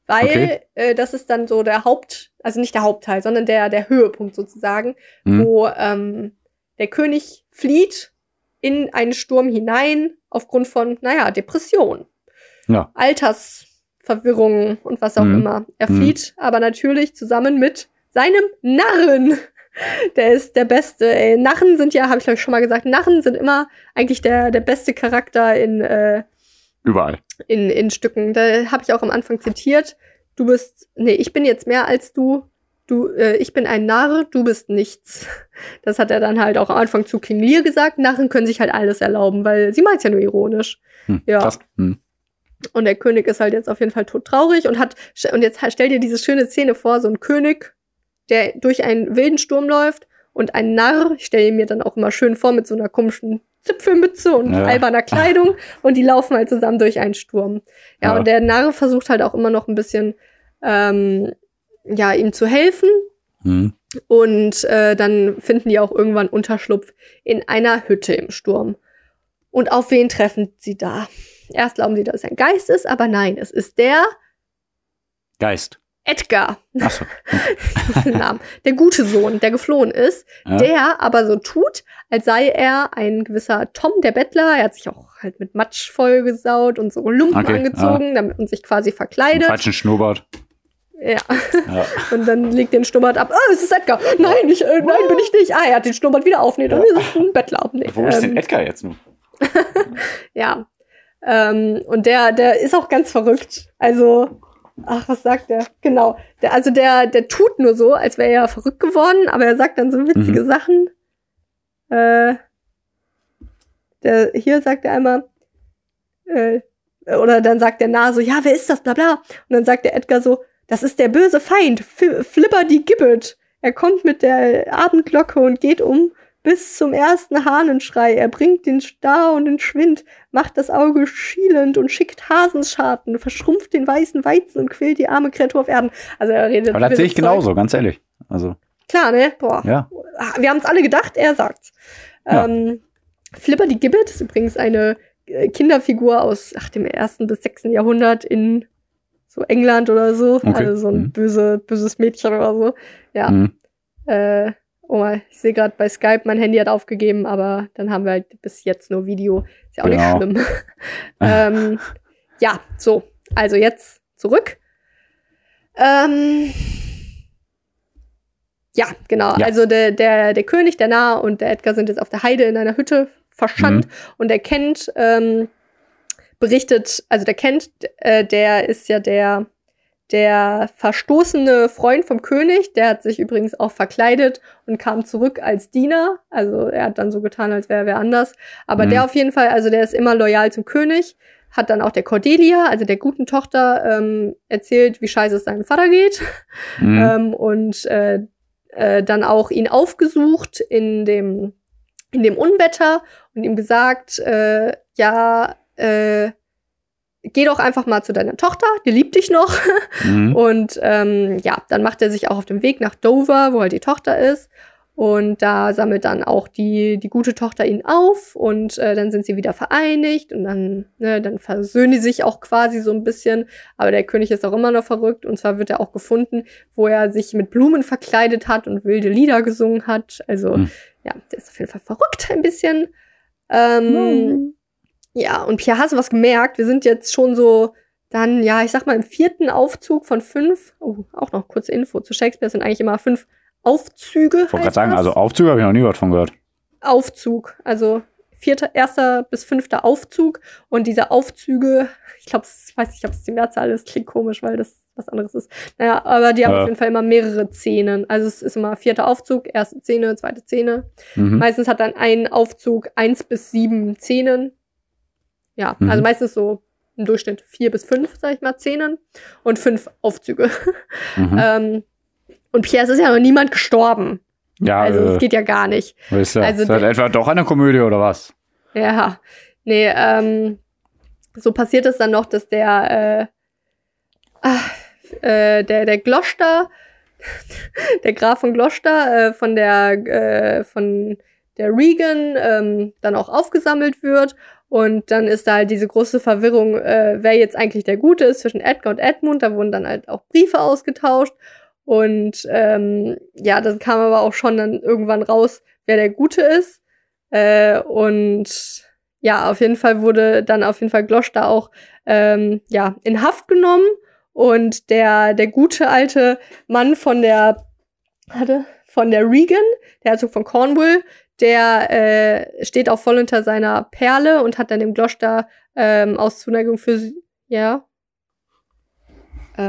Weil Okay. äh, das ist dann so der Haupt, also nicht der Hauptteil, sondern der, der Höhepunkt sozusagen, Mhm. wo ähm, der König flieht in einen Sturm hinein aufgrund von, naja, Depression. Ja. Altersverwirrung und was auch Mhm. immer. Er Mhm. flieht aber natürlich zusammen mit seinem Narren. Der ist der Beste. Ey. Narren sind ja, habe ich glaube ich schon mal gesagt, Narren sind immer eigentlich der, der beste Charakter in, äh, Überall. in, in Stücken. Da habe ich auch am Anfang zitiert. Du bist, nee, ich bin jetzt mehr als du. du, äh, ich bin ein Narr, du bist nichts. Das hat er dann halt auch am Anfang zu King Lear gesagt. Narren können sich halt alles erlauben, weil sie meint ja nur ironisch. Hm, Ja. Krass. Hm. Und der König ist halt jetzt auf jeden Fall todtraurig und hat, und jetzt stell dir diese schöne Szene vor, so ein König, der durch einen wilden Sturm läuft und ein Narr, ich stelle mir dann auch immer schön vor mit so einer komischen Zipfelmütze und Ja. alberner Kleidung und die laufen halt zusammen durch einen Sturm. Ja, Ja. und der Narr versucht halt auch immer noch ein bisschen, ähm, ja, ihm zu helfen Hm. und äh, dann finden die auch irgendwann Unterschlupf in einer Hütte im Sturm. Und auf wen treffen sie da? Erst glauben sie, dass es ein Geist ist, aber nein, es ist der Geist. Edgar, Achso. ist der gute Sohn, der geflohen ist, Ja. der aber so tut, als sei er ein gewisser Tom, der Bettler. Er hat sich auch halt mit Matsch vollgesaut und so Lumpen Okay, angezogen, damit und sich quasi Einen verkleidet. falschen Schnurrbart. Ja. Ja. Und dann legt den Schnurrbart ab. Oh, es ist Edgar. Nein, ich, äh, nein, bin ich nicht. Ah, er hat den Schnurrbart wieder auf. Nee, dann ist es ein Bettler. Nee, Wo ist ähm, denn Edgar jetzt nun? Ja. Ähm, und der, der ist auch ganz verrückt. Also, ach, was sagt der? Genau. Der, also der, der tut nur so, als wäre er verrückt geworden, aber er sagt dann so witzige Mhm. Sachen. Äh, der, hier sagt er einmal, äh, oder dann sagt der Nah so, ja, wer ist das, bla bla. Und dann sagt der Edgar so, das ist der böse Feind, F Flipper die Gibbet. Er kommt mit der Abendglocke und geht um bis zum ersten Hahnenschrei. Er bringt den Star und den Schwind, macht das Auge schielend und schickt Hasenscharten, verschrumpft den weißen Weizen und quält die arme Kreatur auf Erden. Also er redet. Aber das sehe ich genauso, ganz ehrlich. Also, Zeug. Klar, ne? Boah. ja. Ah, Wir haben es alle gedacht, er sagt's. Ja. Ähm, Flipper die Gibbet ist übrigens eine äh, Kinderfigur aus ach, dem ersten bis sechsten Jahrhundert in so England oder so. Okay. Also so ein Mhm. böse, böses Mädchen oder so. Ja. Hm. Äh, oh mal, ich sehe gerade bei Skype, mein Handy hat aufgegeben, aber dann haben wir halt bis jetzt nur Video. Ist ja auch Genau. nicht schlimm. ähm, ja, so. Also jetzt zurück. Ähm, ja, genau. Ja. Also der, der, der König, der Narr und der Edgar sind jetzt auf der Heide in einer Hütte verschannt und der kennt, ähm, berichtet, also der kennt, äh, der ist ja der, der verstoßene Freund vom König, der hat sich übrigens auch verkleidet und kam zurück als Diener. Also er hat dann so getan, als wäre er wer anders. Aber Mhm. der auf jeden Fall, also der ist immer loyal zum König, hat dann auch der Cordelia, also der guten Tochter, ähm, erzählt, wie scheiße es seinem Vater geht. Hm. Ähm, und äh, äh, dann auch ihn aufgesucht in dem, in dem Unwetter und ihm gesagt, äh, ja, äh, geh doch einfach mal zu deiner Tochter, die liebt dich noch. Hm. Und ähm, ja, dann macht er sich auch auf den Weg nach Dover, wo halt die Tochter ist. Und da sammelt dann auch die, die gute Tochter ihn auf und äh, dann sind sie wieder vereinigt und dann, ne, dann versöhnen die sich auch quasi so ein bisschen. Aber der König ist auch immer noch verrückt und zwar wird er auch gefunden, wo er sich mit Blumen verkleidet hat und wilde Lieder gesungen hat. Also Hm. ja, der ist auf jeden Fall verrückt ein bisschen. Ähm, Ja, und Pierre, hast du was gemerkt? Wir sind jetzt schon so dann, ja, ich sag mal, im vierten Aufzug von fünf. Oh, auch noch kurze Info. Zu Shakespeare sind eigentlich immer fünf Aufzüge. Ich wollte gerade sagen, das? also Aufzug habe ich noch nie was von gehört. Aufzug. Also vierter, erster bis fünfter Aufzug. Und diese Aufzüge, ich glaube, ich weiß nicht, ob es die Mehrzahl ist, klingt komisch, weil das was anderes ist. Naja, aber die haben Ja. auf jeden Fall immer mehrere Szenen. Also es ist immer vierter Aufzug, erste Szene, zweite Szene. Mhm. Meistens hat dann ein Aufzug eins bis sieben Szenen. Ja, Mhm. also meistens so im Durchschnitt vier bis fünf, sag ich mal, Szenen und fünf Aufzüge. Mhm. ähm, und Pierre, es ist ja noch niemand gestorben. ja, Also es äh, geht ja gar nicht. ist das? also ist der- etwa doch eine Komödie oder was? Ja, nee, ähm, so passiert es dann noch, dass der, äh, ah, äh, der, der Gloucester, der Graf von Gloucester, äh, von der, äh, von der Regan ähm, dann auch aufgesammelt wird. Und dann ist da halt diese große Verwirrung, äh, wer jetzt eigentlich der Gute ist zwischen Edgar und Edmund. Da wurden dann halt auch Briefe ausgetauscht. Und ähm, ja, das kam aber auch schon dann irgendwann raus, wer der Gute ist. Äh, und ja, auf jeden Fall wurde dann auf jeden Fall Gloucester auch ähm, ja, in Haft genommen. Und der, der gute alte Mann von der, warte, von der Regan, der Herzog von Cornwall, der äh, steht auch voll unter seiner Perle und hat dann dem Gloucester ähm, aus Zuneigung für sie, ja. äh,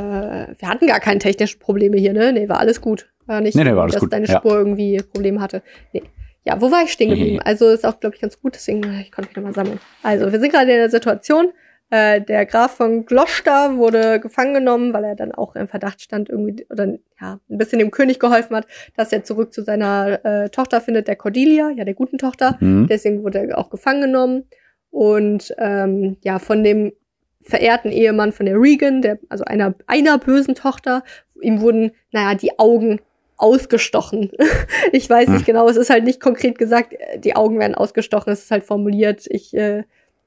wir hatten gar keine technischen Probleme hier, ne? Nee, war alles gut. War nicht, Nee, nee, war alles dass gut, deine ja. Spur irgendwie Probleme hatte. Nee. Ja, wo war ich stehen geblieben? Also ist auch, glaube ich, ganz gut, deswegen ich konnte mich nochmal sammeln. Also, wir sind gerade in der Situation, äh, der Graf von Gloucester wurde gefangen genommen, weil er dann auch im Verdacht stand, irgendwie, oder ja, ein bisschen dem König geholfen hat, dass er zurück zu seiner äh, Tochter findet, der Cordelia, ja, der guten Tochter. Mhm. Deswegen wurde er auch gefangen genommen. Und ähm, ja, von dem verehrten Ehemann von der Regan, der, also einer, einer bösen Tochter, ihm wurden, naja, die Augen ausgestochen. ich weiß nicht Hm. genau, es ist halt nicht konkret gesagt, äh, die Augen werden ausgestochen, es ist halt formuliert, ich, äh,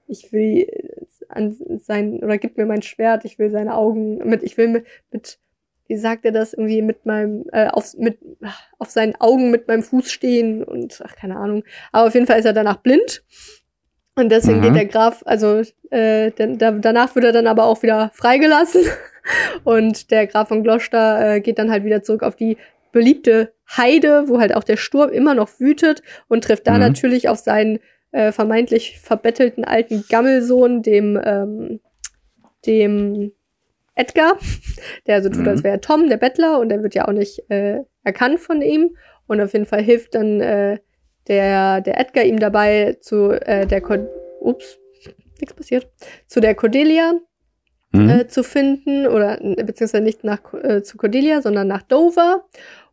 ich will an sein, oder gib mir mein Schwert, ich will seine Augen mit, ich will mit, mit wie sagt er das, irgendwie mit meinem, äh, auf, mit, auf seinen Augen mit meinem Fuß stehen und, ach, keine Ahnung. Aber auf jeden Fall ist er danach blind. Und deswegen Mhm. geht der Graf, also äh, denn, da, danach wird er dann aber auch wieder freigelassen. Und der Graf von Gloucester äh, geht dann halt wieder zurück auf die beliebte Heide, wo halt auch der Sturm immer noch wütet und trifft da Mhm. natürlich auf seinen äh, vermeintlich verbettelten alten Gammelsohn, dem, ähm, dem Edgar, der so tut, Mhm. als wäre er Tom, der Bettler, und der wird ja auch nicht äh, erkannt von ihm. Und auf jeden Fall hilft dann äh, der, der Edgar ihm dabei zu äh, der Cor Ups, nichts passiert. Zu der Cordelia Mhm. äh, zu finden. Oder beziehungsweise nicht nach äh, zu Cordelia, sondern nach Dover.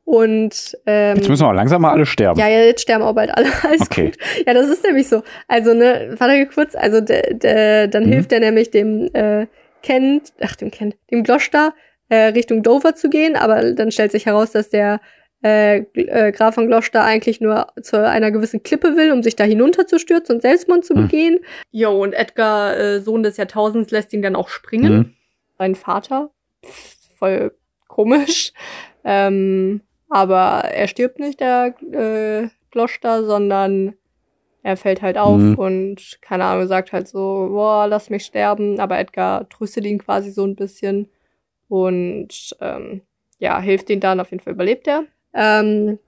Und ähm, Jetzt müssen wir auch langsam mal alle sterben. ja, ja, jetzt sterben auch bald alle. Alles Okay. gut. Ja, das ist nämlich so. Also, ne, warte kurz, also de, de, dann Mhm. hilft er nämlich dem äh, Kent, ach, dem Kent, dem Gloucester äh, Richtung Dover zu gehen, aber dann stellt sich heraus, dass der äh, äh, Graf von Gloucester eigentlich nur zu einer gewissen Klippe will, um sich da hinunterzustürzen und Selbstmord zu Mhm. begehen. Jo, und Edgar, äh, Sohn des Jahrtausends, lässt ihn dann auch springen Mhm. sein Vater. Pff, Voll komisch. Ähm, aber er stirbt nicht, der äh, Gloucester, sondern er fällt halt auf Mhm. und, keine Ahnung, sagt halt so, boah, lass mich sterben. Aber Edgar tröstet ihn quasi so ein bisschen und ähm, ja, hilft ihn dann. Auf jeden Fall überlebt er. Ähm,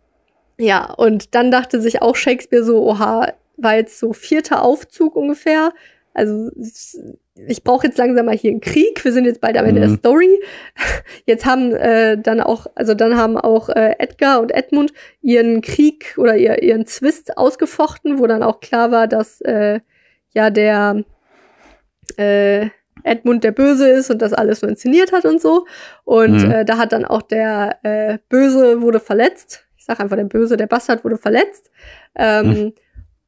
ja, und dann dachte sich auch Shakespeare so, oha, war jetzt so vierter Aufzug ungefähr. Also ich brauche jetzt langsam mal hier einen Krieg. Wir sind jetzt bald am Ende der Mhm. Story. Jetzt haben äh, dann auch, also dann haben auch äh, Edgar und Edmund ihren Krieg oder ihr, ihren Zwist ausgefochten, wo dann auch klar war, dass äh, ja der äh, Edmund der Böse ist und das alles nur inszeniert hat und so. Und Mhm. äh, da hat dann auch der äh, Böse wurde verletzt. Ich sag einfach der Böse, der Bastard wurde verletzt. Ähm, Mhm.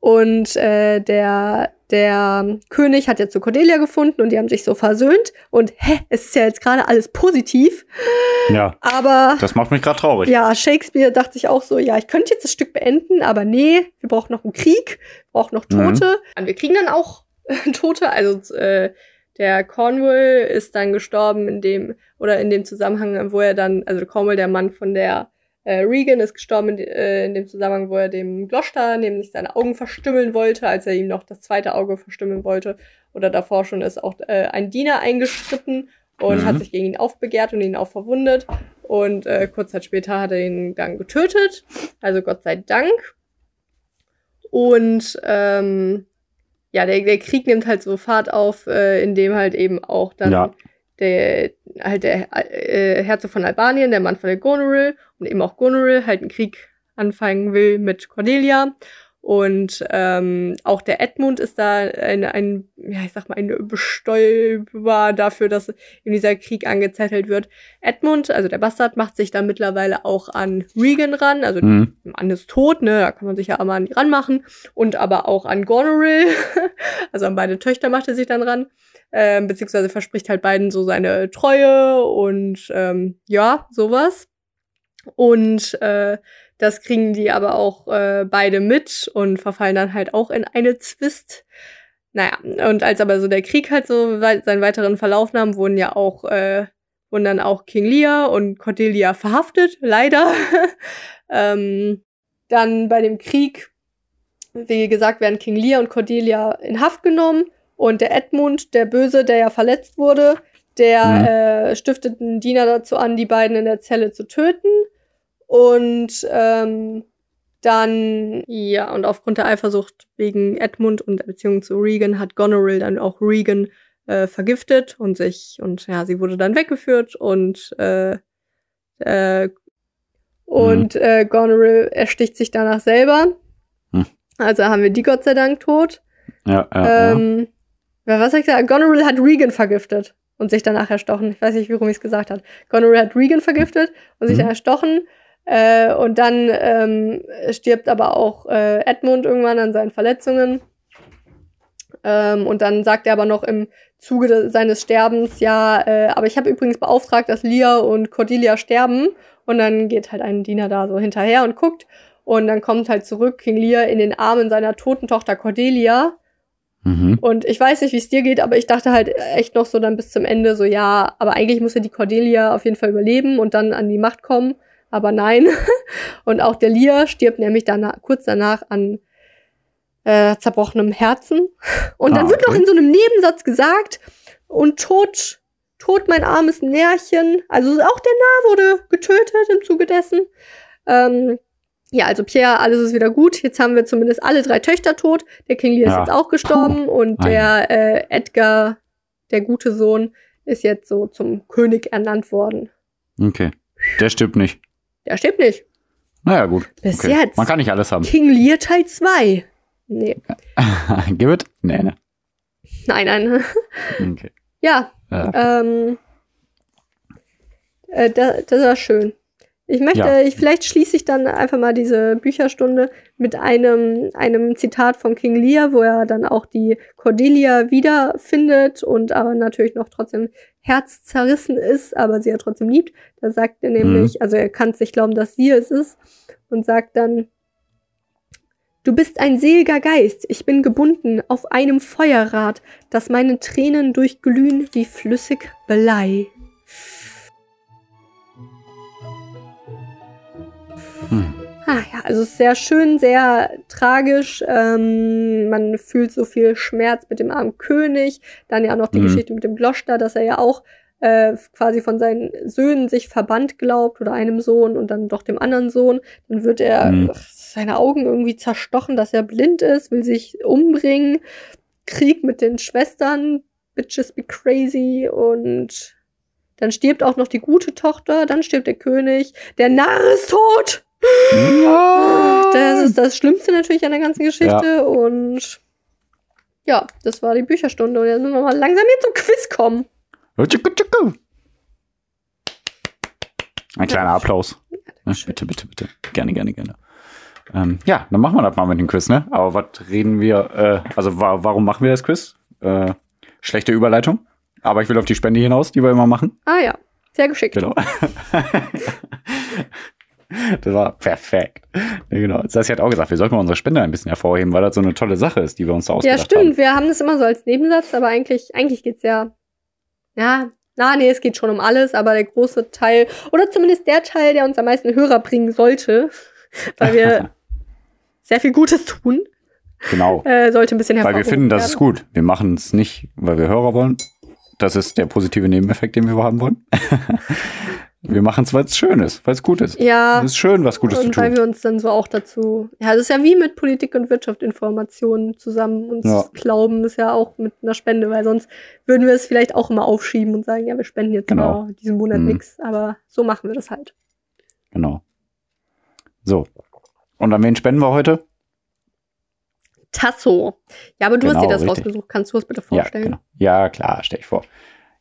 Und äh, der, der König hat ja zu Cordelia gefunden und die haben sich so versöhnt. Und hä, es ist ja jetzt gerade alles positiv. Ja, Aber das macht mich gerade traurig. ja, Shakespeare dachte sich auch so, ja, ich könnte jetzt das Stück beenden, aber nee, wir brauchen noch einen Krieg, wir brauchen noch Tote. Und wir kriegen dann auch Tote, also äh, der Cornwall ist dann gestorben in dem, oder in dem Zusammenhang, wo er dann, also Cornwall, der Mann von der äh, Regan, ist gestorben in, äh, in dem Zusammenhang, wo er dem Gloucester nämlich seine Augen verstümmeln wollte, als er ihm noch das zweite Auge verstümmeln wollte. Oder davor schon ist auch äh, ein Diener eingeschritten und Mhm. hat sich gegen ihn aufbegehrt und ihn auch verwundet. Und äh, kurz Zeit später hat er ihn dann getötet. Also Gott sei Dank. Und ähm, ja, der, der Krieg nimmt halt so Fahrt auf, äh, indem halt eben auch dann Ja. Der halt der äh, Herzog von Albanien, der Mann von der Goneril und eben auch Goneril halt einen Krieg anfangen will mit Cordelia. Und ähm, auch der Edmund ist da ein, ein, ja, ich sag mal, ein Bestäuber dafür, dass eben dieser Krieg angezettelt wird. Edmund, also der Bastard, macht sich dann mittlerweile auch an Regan ran, also Mhm. der Mann ist tot, ne, da kann man sich ja auch mal an die ranmachen. Und aber auch an Goneril, also an beide Töchter macht er sich dann ran. Ähm, beziehungsweise verspricht halt beiden so seine Treue und ähm, ja, sowas. Und äh, das kriegen die aber auch äh, beide mit und verfallen dann halt auch in eine Zwist. Naja, und als aber so der Krieg halt so wei seinen weiteren Verlauf nahm, wurden ja auch, äh, wurden dann auch King Lear und Cordelia verhaftet, leider. ähm, dann bei dem Krieg, wie gesagt, werden King Lear und Cordelia in Haft genommen und der Edmund, der Böse, der ja verletzt wurde, der Mhm. äh, stiftet einen Diener dazu an, die beiden in der Zelle zu töten. Und ähm, dann, ja, und aufgrund der Eifersucht wegen Edmund und der Beziehung zu Regan hat Goneril dann auch Regan äh, vergiftet und sich und ja, sie wurde dann weggeführt und äh, äh, und Mhm. äh, Goneril ersticht sich danach selber. Hm. Also haben wir die Gott sei Dank tot. Ja, ja, ja. Ähm, ja, was hab ich gesagt? Goneril hat Regan vergiftet und sich danach erstochen. Ich weiß nicht, warum ich es gesagt hat. Goneril hat Regan vergiftet und sich Mhm. dann erstochen. Äh, und dann ähm, stirbt aber auch äh, Edmund irgendwann an seinen Verletzungen. Ähm, und dann sagt er aber noch im Zuge de seines Sterbens, ja, äh, aber ich habe übrigens beauftragt, dass Lia und Cordelia sterben. Und dann geht halt ein Diener da so hinterher und guckt. Und dann kommt halt zurück King Lear in den Armen seiner toten Tochter Cordelia. Mhm. Und ich weiß nicht, wie es dir geht, aber ich dachte halt echt noch so dann bis zum Ende so, ja, aber eigentlich muss ja die Cordelia auf jeden Fall überleben und dann an die Macht kommen. Aber nein. und auch der Lear stirbt nämlich danach, kurz danach an äh, zerbrochenem Herzen. Und dann Ah, wird noch okay. in so einem Nebensatz gesagt, und tot, tot mein armes Närchen. Also auch der Narr wurde getötet im Zuge dessen. Ähm, ja, also Pierre, alles ist wieder gut. Jetzt haben wir zumindest alle drei Töchter tot. Der King Lear Ja. ist jetzt auch gestorben und Ei. der äh, Edgar, der gute Sohn, ist jetzt so zum König ernannt worden. Okay. Der stirbt nicht. Der stirbt nicht. Naja, gut. Bis okay. jetzt. Man kann nicht alles haben. King Lear Teil 2. Nee, Give it? Nee, ne. nein, nein. Okay. ja, Ja. ähm, äh, das, das war schön. Ich möchte, Ja. ich, vielleicht schließe ich dann einfach mal diese Bücherstunde mit einem, einem Zitat von King Lear, wo er dann auch die Cordelia wiederfindet und aber natürlich noch trotzdem herzzerrissen ist, aber sie ja trotzdem liebt. Da sagt er nämlich, also er kann es nicht glauben, dass sie es ist und sagt dann, Du bist ein seliger Geist, ich bin gebunden auf einem Feuerrad, das meine Tränen durchglühen wie flüssig Belei. Ah ja, also es ist sehr schön, sehr tragisch. Ähm, man fühlt so viel Schmerz mit dem armen König. Dann ja auch noch die Mhm. Geschichte mit dem Gloster, dass er ja auch äh, quasi von seinen Söhnen sich verbannt glaubt oder einem Sohn und dann doch dem anderen Sohn. Dann wird er Mhm. ach, seine Augen irgendwie zerstochen, dass er blind ist, will sich umbringen. Krieg mit den Schwestern, Bitches be crazy und dann stirbt auch noch die gute Tochter, dann stirbt der König. Der Narr ist tot! Das ist das Schlimmste natürlich an der ganzen Geschichte. Und ja, das war die Bücherstunde. Und jetzt müssen wir mal langsam hier zum Quiz kommen. Ein kleiner Applaus. Ja, bitte, bitte, bitte. Gerne, gerne, gerne. Ähm, ja, dann machen wir das mal mit dem Quiz, ne? Aber was reden wir, äh, also wa warum machen wir das Quiz? Äh, schlechte Überleitung. Aber ich will auf die Spende hinaus, die wir immer machen. Ah ja, sehr geschickt. Genau. das war perfekt. Ja, genau. Das hat auch gesagt, wir sollten mal unsere Spende ein bisschen hervorheben, weil das so eine tolle Sache ist, die wir uns da Ja, ausgedacht stimmt. Wir haben das immer so als Nebensatz, aber eigentlich, eigentlich geht's ja. Ja, na, nee, es geht schon um alles, aber der große Teil, oder zumindest der Teil, der uns am meisten Hörer bringen sollte, weil wir sehr viel Gutes tun, haben. Genau. äh, sollte ein bisschen Weil wir finden, das ist gut. Wir machen es nicht, weil wir Hörer wollen. Das ist der positive Nebeneffekt, den wir haben wollen. wir machen es, weil es schön ist, weil es gut ist. Ja, Es ist schön, was Gutes zu und weil tun. wir uns dann so auch dazu, ja, das ist ja wie mit Politik und Wirtschaft Informationen zusammen uns Ja. glauben, ist ja auch mit einer Spende, weil sonst würden wir es vielleicht auch immer aufschieben und sagen, ja, wir spenden jetzt Genau. diesen Monat Mhm. nix, aber so machen wir das halt. Genau. So. Und an wen spenden wir heute? Tasso. Ja, aber du hast Genau, dir das richtig. rausgesucht. Kannst du es bitte Ja, vorstellen? genau. ja, klar, stell ich vor.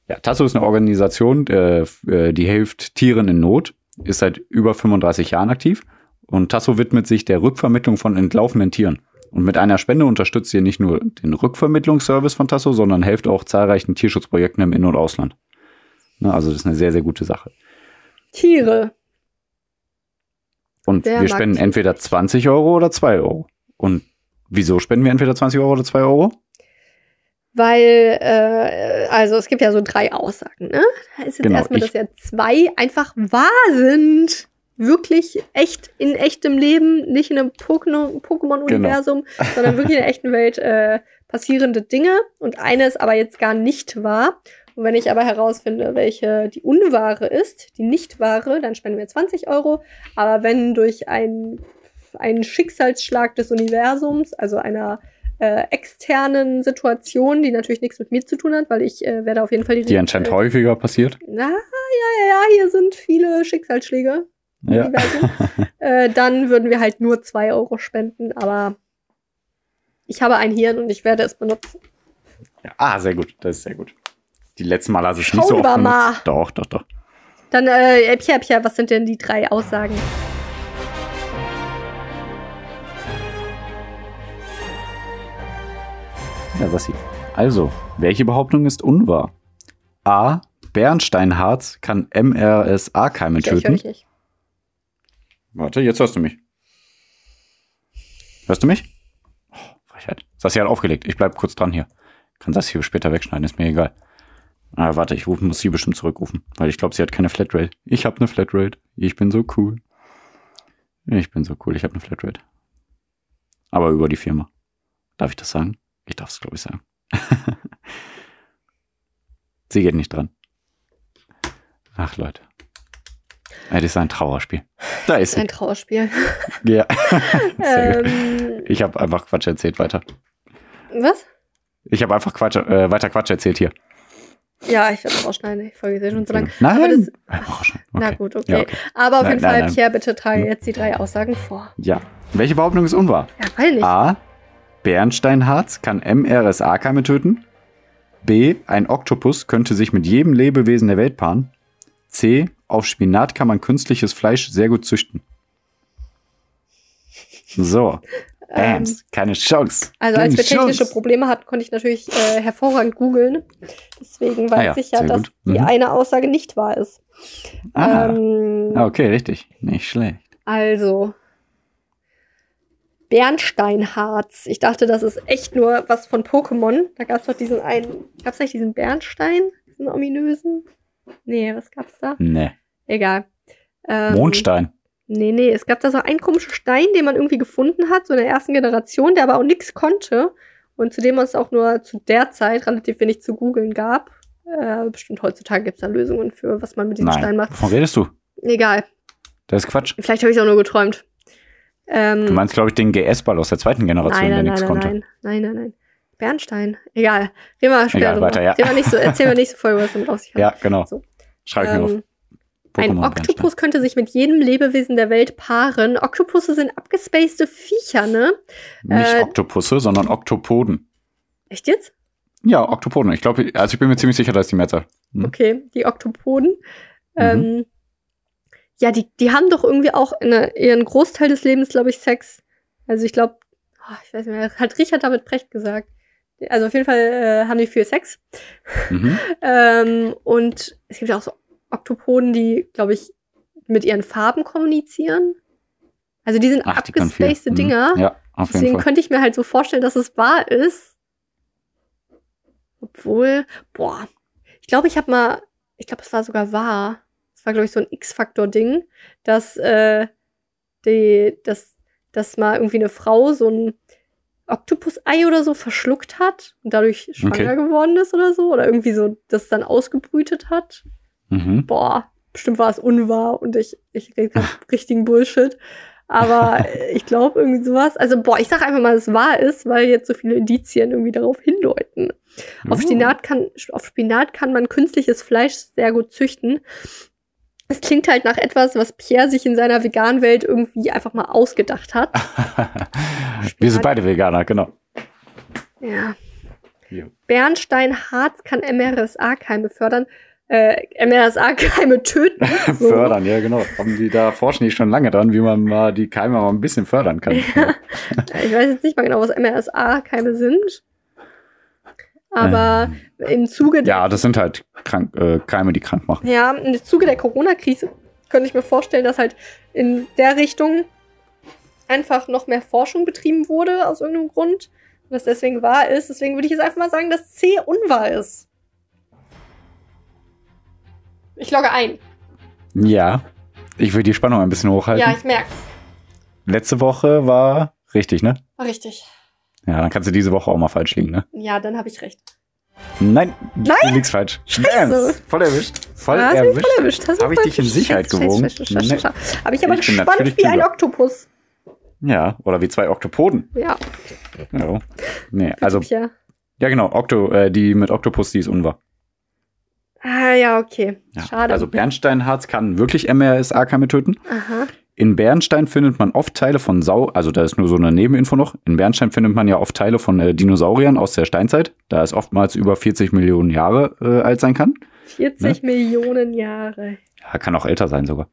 Ja, Tasso ist eine Organisation, äh, äh, die hilft Tieren in Not, ist seit über 35 Jahren aktiv und Tasso widmet sich der Rückvermittlung von entlaufenen Tieren. Und mit einer Spende unterstützt ihr nicht nur den Rückvermittlungsservice von Tasso, sondern hilft auch zahlreichen Tierschutzprojekten im In- und Ausland. Ne, also das ist eine sehr, sehr gute Sache. Tiere. Und Wer wir spenden Tiere? entweder 20 Euro oder 2 Euro. Und wieso spenden wir entweder 20 Euro oder 2 Euro? Weil, äh, also es gibt ja so drei Aussagen, ne? Da ist jetzt Genau, erstmal, dass ja zwei einfach wahr sind. Wirklich echt in echtem Leben, nicht in einem Pokémon- Pokémon-Universum, Genau. sondern wirklich in der echten Welt äh, passierende Dinge. Und eine ist aber jetzt gar nicht wahr. Und wenn ich aber herausfinde, welche die unwahre ist, die nicht wahre, dann spenden wir 20 Euro. Aber wenn durch ein, einen Schicksalsschlag des Universums, also einer äh, externen Situation, die natürlich nichts mit mir zu tun hat, weil ich äh, werde auf jeden Fall die. Die anscheinend äh, häufiger passiert. Na, ja, ja, ja, hier sind viele Schicksalsschläge. Ja. Äh, dann würden wir halt nur zwei Euro spenden, aber ich habe ein Hirn und ich werde es benutzen. ja. Ah, sehr gut. Das ist sehr gut. Die letzten Mal du es nicht so oft benutzt. mal. Doch, doch, doch. Dann, äh, Äppchen, Äppchen, was sind denn die drei Aussagen? Ja, Sassi. Also, welche Behauptung ist unwahr? A. Bernsteinharz kann MRSA-Keime Ich, ich töten. dich nicht. Warte, jetzt hörst du mich. Hörst du mich? Oh, Frechheit. Sassi hat aufgelegt. Ich bleib kurz dran hier. Kann Sassi hier später wegschneiden, ist mir egal. Ah, warte, ich rufe, muss sie bestimmt zurückrufen, weil ich glaube, sie hat keine Flatrate. Ich habe eine Flatrate. Ich bin so cool. Ich bin so cool, ich habe eine Flatrate. Aber über die Firma. Darf ich das sagen? Ich darf es, glaube ich, sagen. sie geht nicht dran. Ach, Leute. Ja, das ist ein Trauerspiel. Da ist sie. Ein Trauerspiel. Ja. Ähm, Ich habe einfach Quatsch erzählt weiter. was? Ich habe einfach Quatsch, äh, weiter Quatsch erzählt hier. Ja, ich werde es rausschneiden. Ich folge dir schon so lange. Nein. Aber das, Einfach rausschneiden. Na gut, okay. Ja, okay. Aber auf Nein, jeden nein, Fall, nein. Pierre, bitte trage Hm. jetzt die drei Aussagen vor. Ja. Welche Behauptung ist unwahr? Ja, weil nicht. A. Bernsteinharz kann MRSA-Keime töten. B. Ein Oktopus könnte sich mit jedem Lebewesen der Welt paaren. C. Auf Spinat kann man künstliches Fleisch sehr gut züchten. So. Bams. Keine Chance. Also Keine als wir technische Chance. Probleme hatten, konnte ich natürlich äh, hervorragend googeln. Deswegen weiß Ah ja, ich ja, dass gut. die Mhm. eine Aussage nicht wahr ist. Ah. Ähm, okay, richtig. Nicht schlecht. Also. Bernsteinharz. Ich dachte, das ist echt nur was von Pokémon. Da gab es doch diesen einen. Gab es nicht diesen Bernstein? Diesen ominösen? Nee, was gab's da? Nee. Egal. Ähm, Mondstein. Nee, nee, es gab da so einen komischen Stein, den man irgendwie gefunden hat, so in der ersten Generation, der aber auch nichts konnte. Und zu dem es auch nur zu der Zeit relativ wenig zu googeln gab. Äh, bestimmt heutzutage gibt es da Lösungen für, was man mit diesem Stein Nein. macht. Wovon redest du? Egal. Das ist Quatsch. Vielleicht habe ich es auch nur geträumt. Ähm, Du meinst, glaube ich, den GS-Ball aus der zweiten Generation, nein, der nein, nichts nein, konnte. nein, nein, nein, nein. Bernstein. Egal. Reden wir später Egal, weiter, ja. Reden wir nicht so, erzählen wir nächste Folge, was damit auf sich hat. Ja, genau. So. Schreibe ich mir auf. Ähm, ein Oktopus könnte sich mit jedem Lebewesen der Welt paaren. Oktopusse sind abgespacede Viecher, ne? Nicht äh, Oktopusse, sondern Oktopoden. Echt jetzt? Ja, Oktopoden. Ich glaube, also ich bin mir ziemlich sicher, dass die Mehrzahl. Hm. Okay, die Oktopoden. Mhm. Ähm, ja, die, die haben doch irgendwie auch in der- ihren Großteil des Lebens, glaube ich, Sex. Also ich glaube, ich weiß nicht mehr, hat Richard David Precht gesagt. Also auf jeden Fall äh, haben die viel Sex. Mhm. Ähm, und es gibt ja auch so Oktopoden, die, glaube ich, mit ihren Farben kommunizieren. Also die sind Ach, abgespacede Mhm. Dinger. Ja, auf jeden Deswegen Fall. könnte ich mir halt so vorstellen, dass es wahr ist. Obwohl, boah, ich glaube, ich habe mal, ich glaube, es war sogar wahr. Es war, glaube ich, so ein X-Faktor-Ding, dass, äh, die, dass, dass mal irgendwie eine Frau so ein Oktopus-Ei oder so verschluckt hat und dadurch schwanger Okay. geworden ist oder so. Oder irgendwie so das dann ausgebrütet hat. Mhm. Boah, bestimmt war es unwahr und ich, ich rede gerade richtigen Bullshit. Aber ich glaube irgendwie sowas. Also, boah, ich sag einfach mal, dass es wahr ist, weil jetzt so viele Indizien irgendwie darauf hindeuten. Auf, Uh. Spinat kann, auf Spinat kann man künstliches Fleisch sehr gut züchten. Es klingt halt nach etwas, was Pierre sich in seiner veganen Welt irgendwie einfach mal ausgedacht hat. Wir sind beide Veganer, genau. Ja. Ja. Bernsteinharz kann MRSA-Keime fördern. Äh, MRSA-Keime töten. So. Fördern, ja, genau. Haben die da forschen die schon lange dran, wie man mal die Keime mal ein bisschen fördern kann. Ja. Ich weiß jetzt nicht mal genau, was MRSA-Keime sind. Aber im Zuge Ähm, ja, das sind halt krank, äh, Keime, die krank machen. Ja, im Zuge der Corona-Krise könnte ich mir vorstellen, dass halt in der Richtung einfach noch mehr Forschung betrieben wurde, aus irgendeinem Grund. Und das deswegen wahr ist. Deswegen würde ich jetzt einfach mal sagen, dass C unwahr ist. Ich logge ein. Ja. Ich will die Spannung ein bisschen hochhalten. Ja, ich merk's. Letzte Woche war richtig, ne? War richtig. Ja, dann kannst du diese Woche auch mal falsch liegen, ne? Ja, dann habe ich recht. Nein, Nein? du liegst falsch. Scheiße. Voll erwischt. Voll mich erwischt. voll erwischt. Hast du Hab ich dich in. Sicherheit gewogen? Aber ich bin gespannt wie ein. Oktopus. Ja, oder wie zwei Oktopoden. Ja. Ja. Nee, also, Ja. ja genau, Octo, äh, die mit Oktopus, die ist unwahr. Ah, ja, okay. Ja. Schade. Also Bernsteinharz kann wirklich MRSA-Keime töten. Aha. In Bernstein findet man oft Teile von Sau, also da ist nur so eine Nebeninfo noch. In Bernstein findet man ja oft Teile von äh, Dinosauriern aus der Steinzeit, da es oftmals über 40 Millionen Jahre äh, alt sein kann. 40 Millionen Jahre. Ja, kann auch älter sein sogar.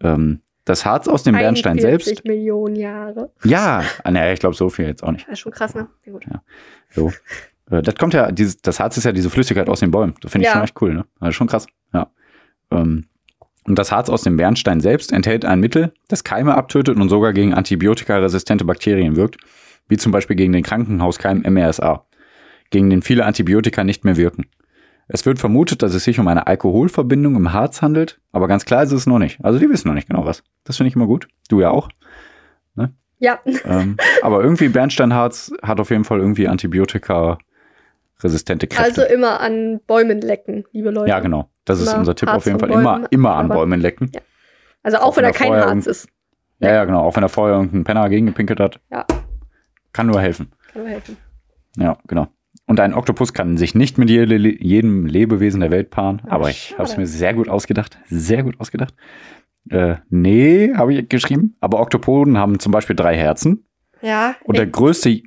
Ähm, das Harz aus dem Bernstein 41 selbst. Millionen Jahre. Ja, ah, naja, ich glaube so viel jetzt auch nicht. Das ist schon krass, ne? Ja, gut. So. Äh, das kommt ja, dieses, das Harz ist ja diese Flüssigkeit aus den Bäumen. Das finde ich Ja. schon echt cool, ne? Das ist schon krass. Ja. Ähm, und das Harz aus dem Bernstein selbst enthält ein Mittel, das Keime abtötet und sogar gegen antibiotikaresistente Bakterien wirkt, wie zum Beispiel gegen den Krankenhauskeim MRSA, gegen den viele Antibiotika nicht mehr wirken. Es wird vermutet, dass es sich um eine Alkoholverbindung im Harz handelt, aber ganz klar ist es noch nicht. Also die wissen noch nicht genau was. Das finde ich immer gut. Du ja auch. Ja, Ähm, aber irgendwie Bernsteinharz hat auf jeden Fall irgendwie Antibiotika-resistente Kräfte. also immer an Bäumen lecken, liebe Leute. ja, genau. Das ist Immer unser Tipp Harz auf jeden Fall. Immer, Bäumen, immer an aber- Bäumen lecken. Ja. Also auch, Auch wenn wenn da er kein Harz ist. Ja, ja, genau. Auch wenn da vorher irgendein Penner dagegen gepinkelt hat. Ja. Kann nur helfen. Kann nur helfen. Ja, genau. Und ein Oktopus kann sich nicht mit jede, jedem Lebewesen der Welt paaren. Ja, aber ich habe es mir sehr gut ausgedacht. Sehr gut ausgedacht. Äh, nee, habe ich geschrieben. Aber Oktopoden haben zum Beispiel drei Herzen. Ja, Und der größte,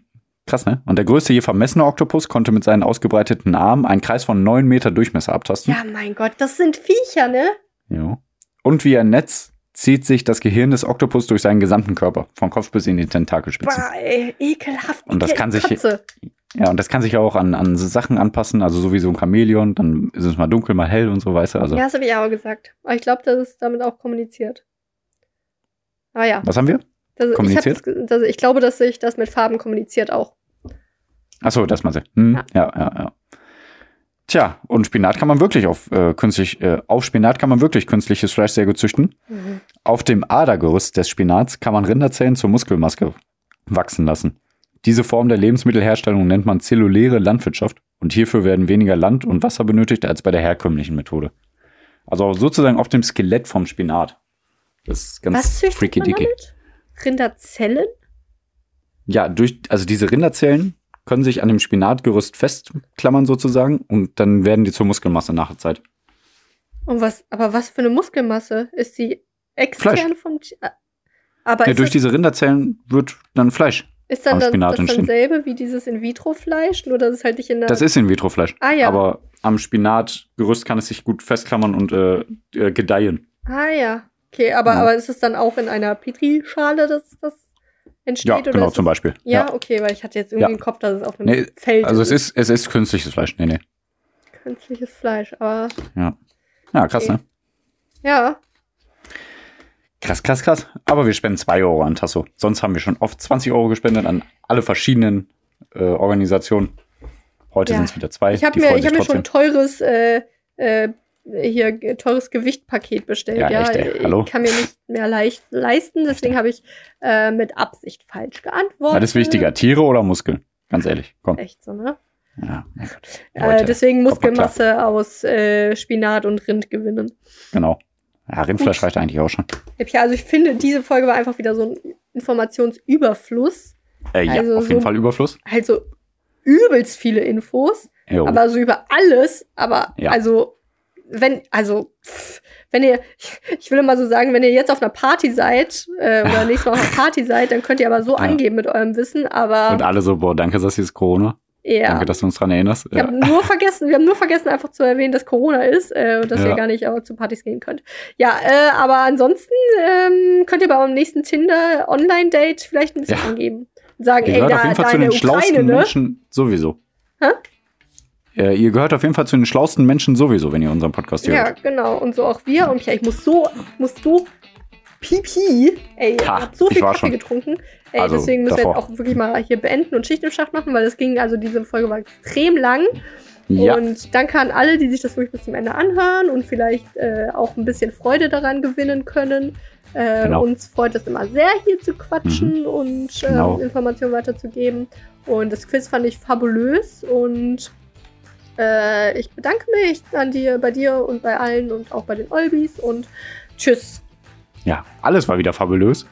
krass, ne? Und der größte je vermessene Oktopus konnte mit seinen ausgebreiteten Armen einen Kreis von neun Meter Durchmesser abtasten. ja, mein Gott, das sind Viecher, ne? Ja. Und wie ein Netz zieht sich das Gehirn des Oktopus durch seinen gesamten Körper, vom Kopf bis in die Tentakelspitzen. Boah, ey, ekelhaft. Und das kann sich- Kotze. Ja, und das kann sich auch an, an Sachen anpassen, also so wie so ein Chamäleon, dann ist es mal dunkel, mal hell und so, weißt du. Also, Ja, das habe ich auch gesagt. Aber ich glaube, das ist damit auch kommuniziert. Aber ja, was haben wir? das, Kommuniziert? Ich, das, das, ich glaube, dass sich das mit Farben kommuniziert auch. Achso, das mal hm, Ja. ja. ja, ja, Tja, und Spinat kann man wirklich auf äh, künstlich, äh, auf Spinat kann man wirklich künstliches Fleisch sehr gut züchten. Auf dem Adergerüst des Spinats kann man Rinderzellen zur Muskelmaske wachsen lassen. Diese Form der Lebensmittelherstellung nennt man zelluläre Landwirtschaft und hierfür werden weniger Land und Wasser benötigt als bei der herkömmlichen Methode. Also sozusagen auf dem Skelett vom Spinat. Das ist ganz Was züchtet freaky man damit? Rinderzellen? Ja, durch, also diese Rinderzellen können sich an dem Spinatgerüst festklammern sozusagen und dann werden die zur Muskelmasse nach der Zeit. Und was, aber was für eine Muskelmasse? Ist die extern Fleisch. vom äh, Aber Ja, durch das, diese Rinderzellen wird dann Fleisch. ist dann das, Spinat das entstehen. dann selbe wie dieses In-vitro-Fleisch? Nur, dass es halt nicht in der. Das ist In-vitro-Fleisch. ah, ja. Aber am Spinatgerüst kann es sich gut festklammern und äh, äh, gedeihen. ah, ja. Okay, aber, Ja. aber ist es dann auch in einer Petrischale, dass das entsteht? Ja, genau, ist zum Beispiel. Ja, okay, weil ich hatte jetzt irgendwie Ja. im Kopf, dass es auf einem Nee, Feld Also es ist, es ist künstliches Fleisch. Nee, nee. Künstliches Fleisch, aber Ja, krass, Okay. ne? ja. Krass, krass, krass. Aber wir spenden 2 Euro an Tasso. Sonst haben wir schon oft 20 Euro gespendet an alle verschiedenen äh, Organisationen. Heute Ja. sind es wieder zwei. Ich habe mir, ich hab mir schon teures, äh, äh, hier, teures Gewichtpaket bestellt. Ja, Ja, echt, ey. Hallo? Ich kann mir nicht mehr leicht leisten, deswegen habe ich äh, mit Absicht falsch geantwortet. Was ist wichtiger, Tiere oder Muskeln? Ganz ehrlich, komm. Echt so, ne? Ja. Äh, deswegen. Muskelmasse aus äh, Spinat und Rind gewinnen. Genau. Ja, Rindfleisch Gut. reicht eigentlich auch schon. Ja, also ich finde, diese Folge war einfach wieder so ein Informationsüberfluss. Äh, ja, Also auf jeden so- Fall Überfluss. Also übelst viele Infos. Jo. aber so über alles, aber Ja. also wenn, also wenn ihr, ich will mal so sagen, wenn ihr jetzt auf einer Party seid äh, oder nächstes Mal auf einer Party seid, dann könnt ihr aber so Ja. angeben mit eurem Wissen, Und aber alle so, boah, danke, dass ist Corona. ja. Danke, dass du uns dran erinnerst. Ich habe nur vergessen, wir haben nur vergessen, einfach zu erwähnen, dass Corona ist und dass Ja. ihr gar nicht äh, zu Partys gehen könnt. Ja, äh, aber ansonsten ähm, könnt ihr bei eurem nächsten Tinder Online-Date vielleicht ein bisschen Ja. angeben. Und sagen, Ihr ey, da, auf jeden Fall zu den schlausten Ukraine, ne? Menschen sowieso. Hä? Äh, ihr gehört auf jeden Fall zu den schlausten Menschen sowieso, wenn ihr unseren Podcast hier Ja, hört. genau. Und so auch wir. Und ja, ich muss so, ich muss so pipi. Ey, ich Ha, hab so viel Kaffee schon. getrunken. Ey, Also, deswegen müssen wir jetzt auch wirklich mal hier beenden und Schicht im Schacht machen, weil das ging, also diese Folge war extrem lang. Ja, Und danke an alle, die sich das wirklich bis zum Ende anhören und vielleicht äh, auch ein bisschen Freude daran gewinnen können. Äh, Genau. Uns freut es immer sehr, hier zu quatschen und äh, Genau. Informationen weiterzugeben. Und das Quiz fand ich fabulös und äh, ich bedanke mich an dir, bei dir und bei allen und auch bei den Olbis und tschüss. ja, alles war wieder fabulös.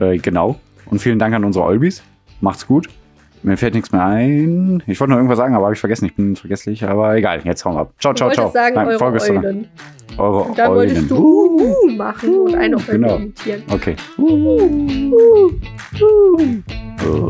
Äh, genau. Und vielen Dank an unsere Olbis. Macht's gut. Mir fällt nichts mehr ein. Ich wollte noch irgendwas sagen, aber habe ich vergessen. Ich bin vergesslich, aber egal. Jetzt hauen wir ab. Ciao, ciao, ciao. wolltest sagen, eure Folge. Eulen. Eure Und dann Eulen. wolltest du uh, uh machen und eine Eule Genau. imitieren. Okay. Uh, uh, uh. Uh.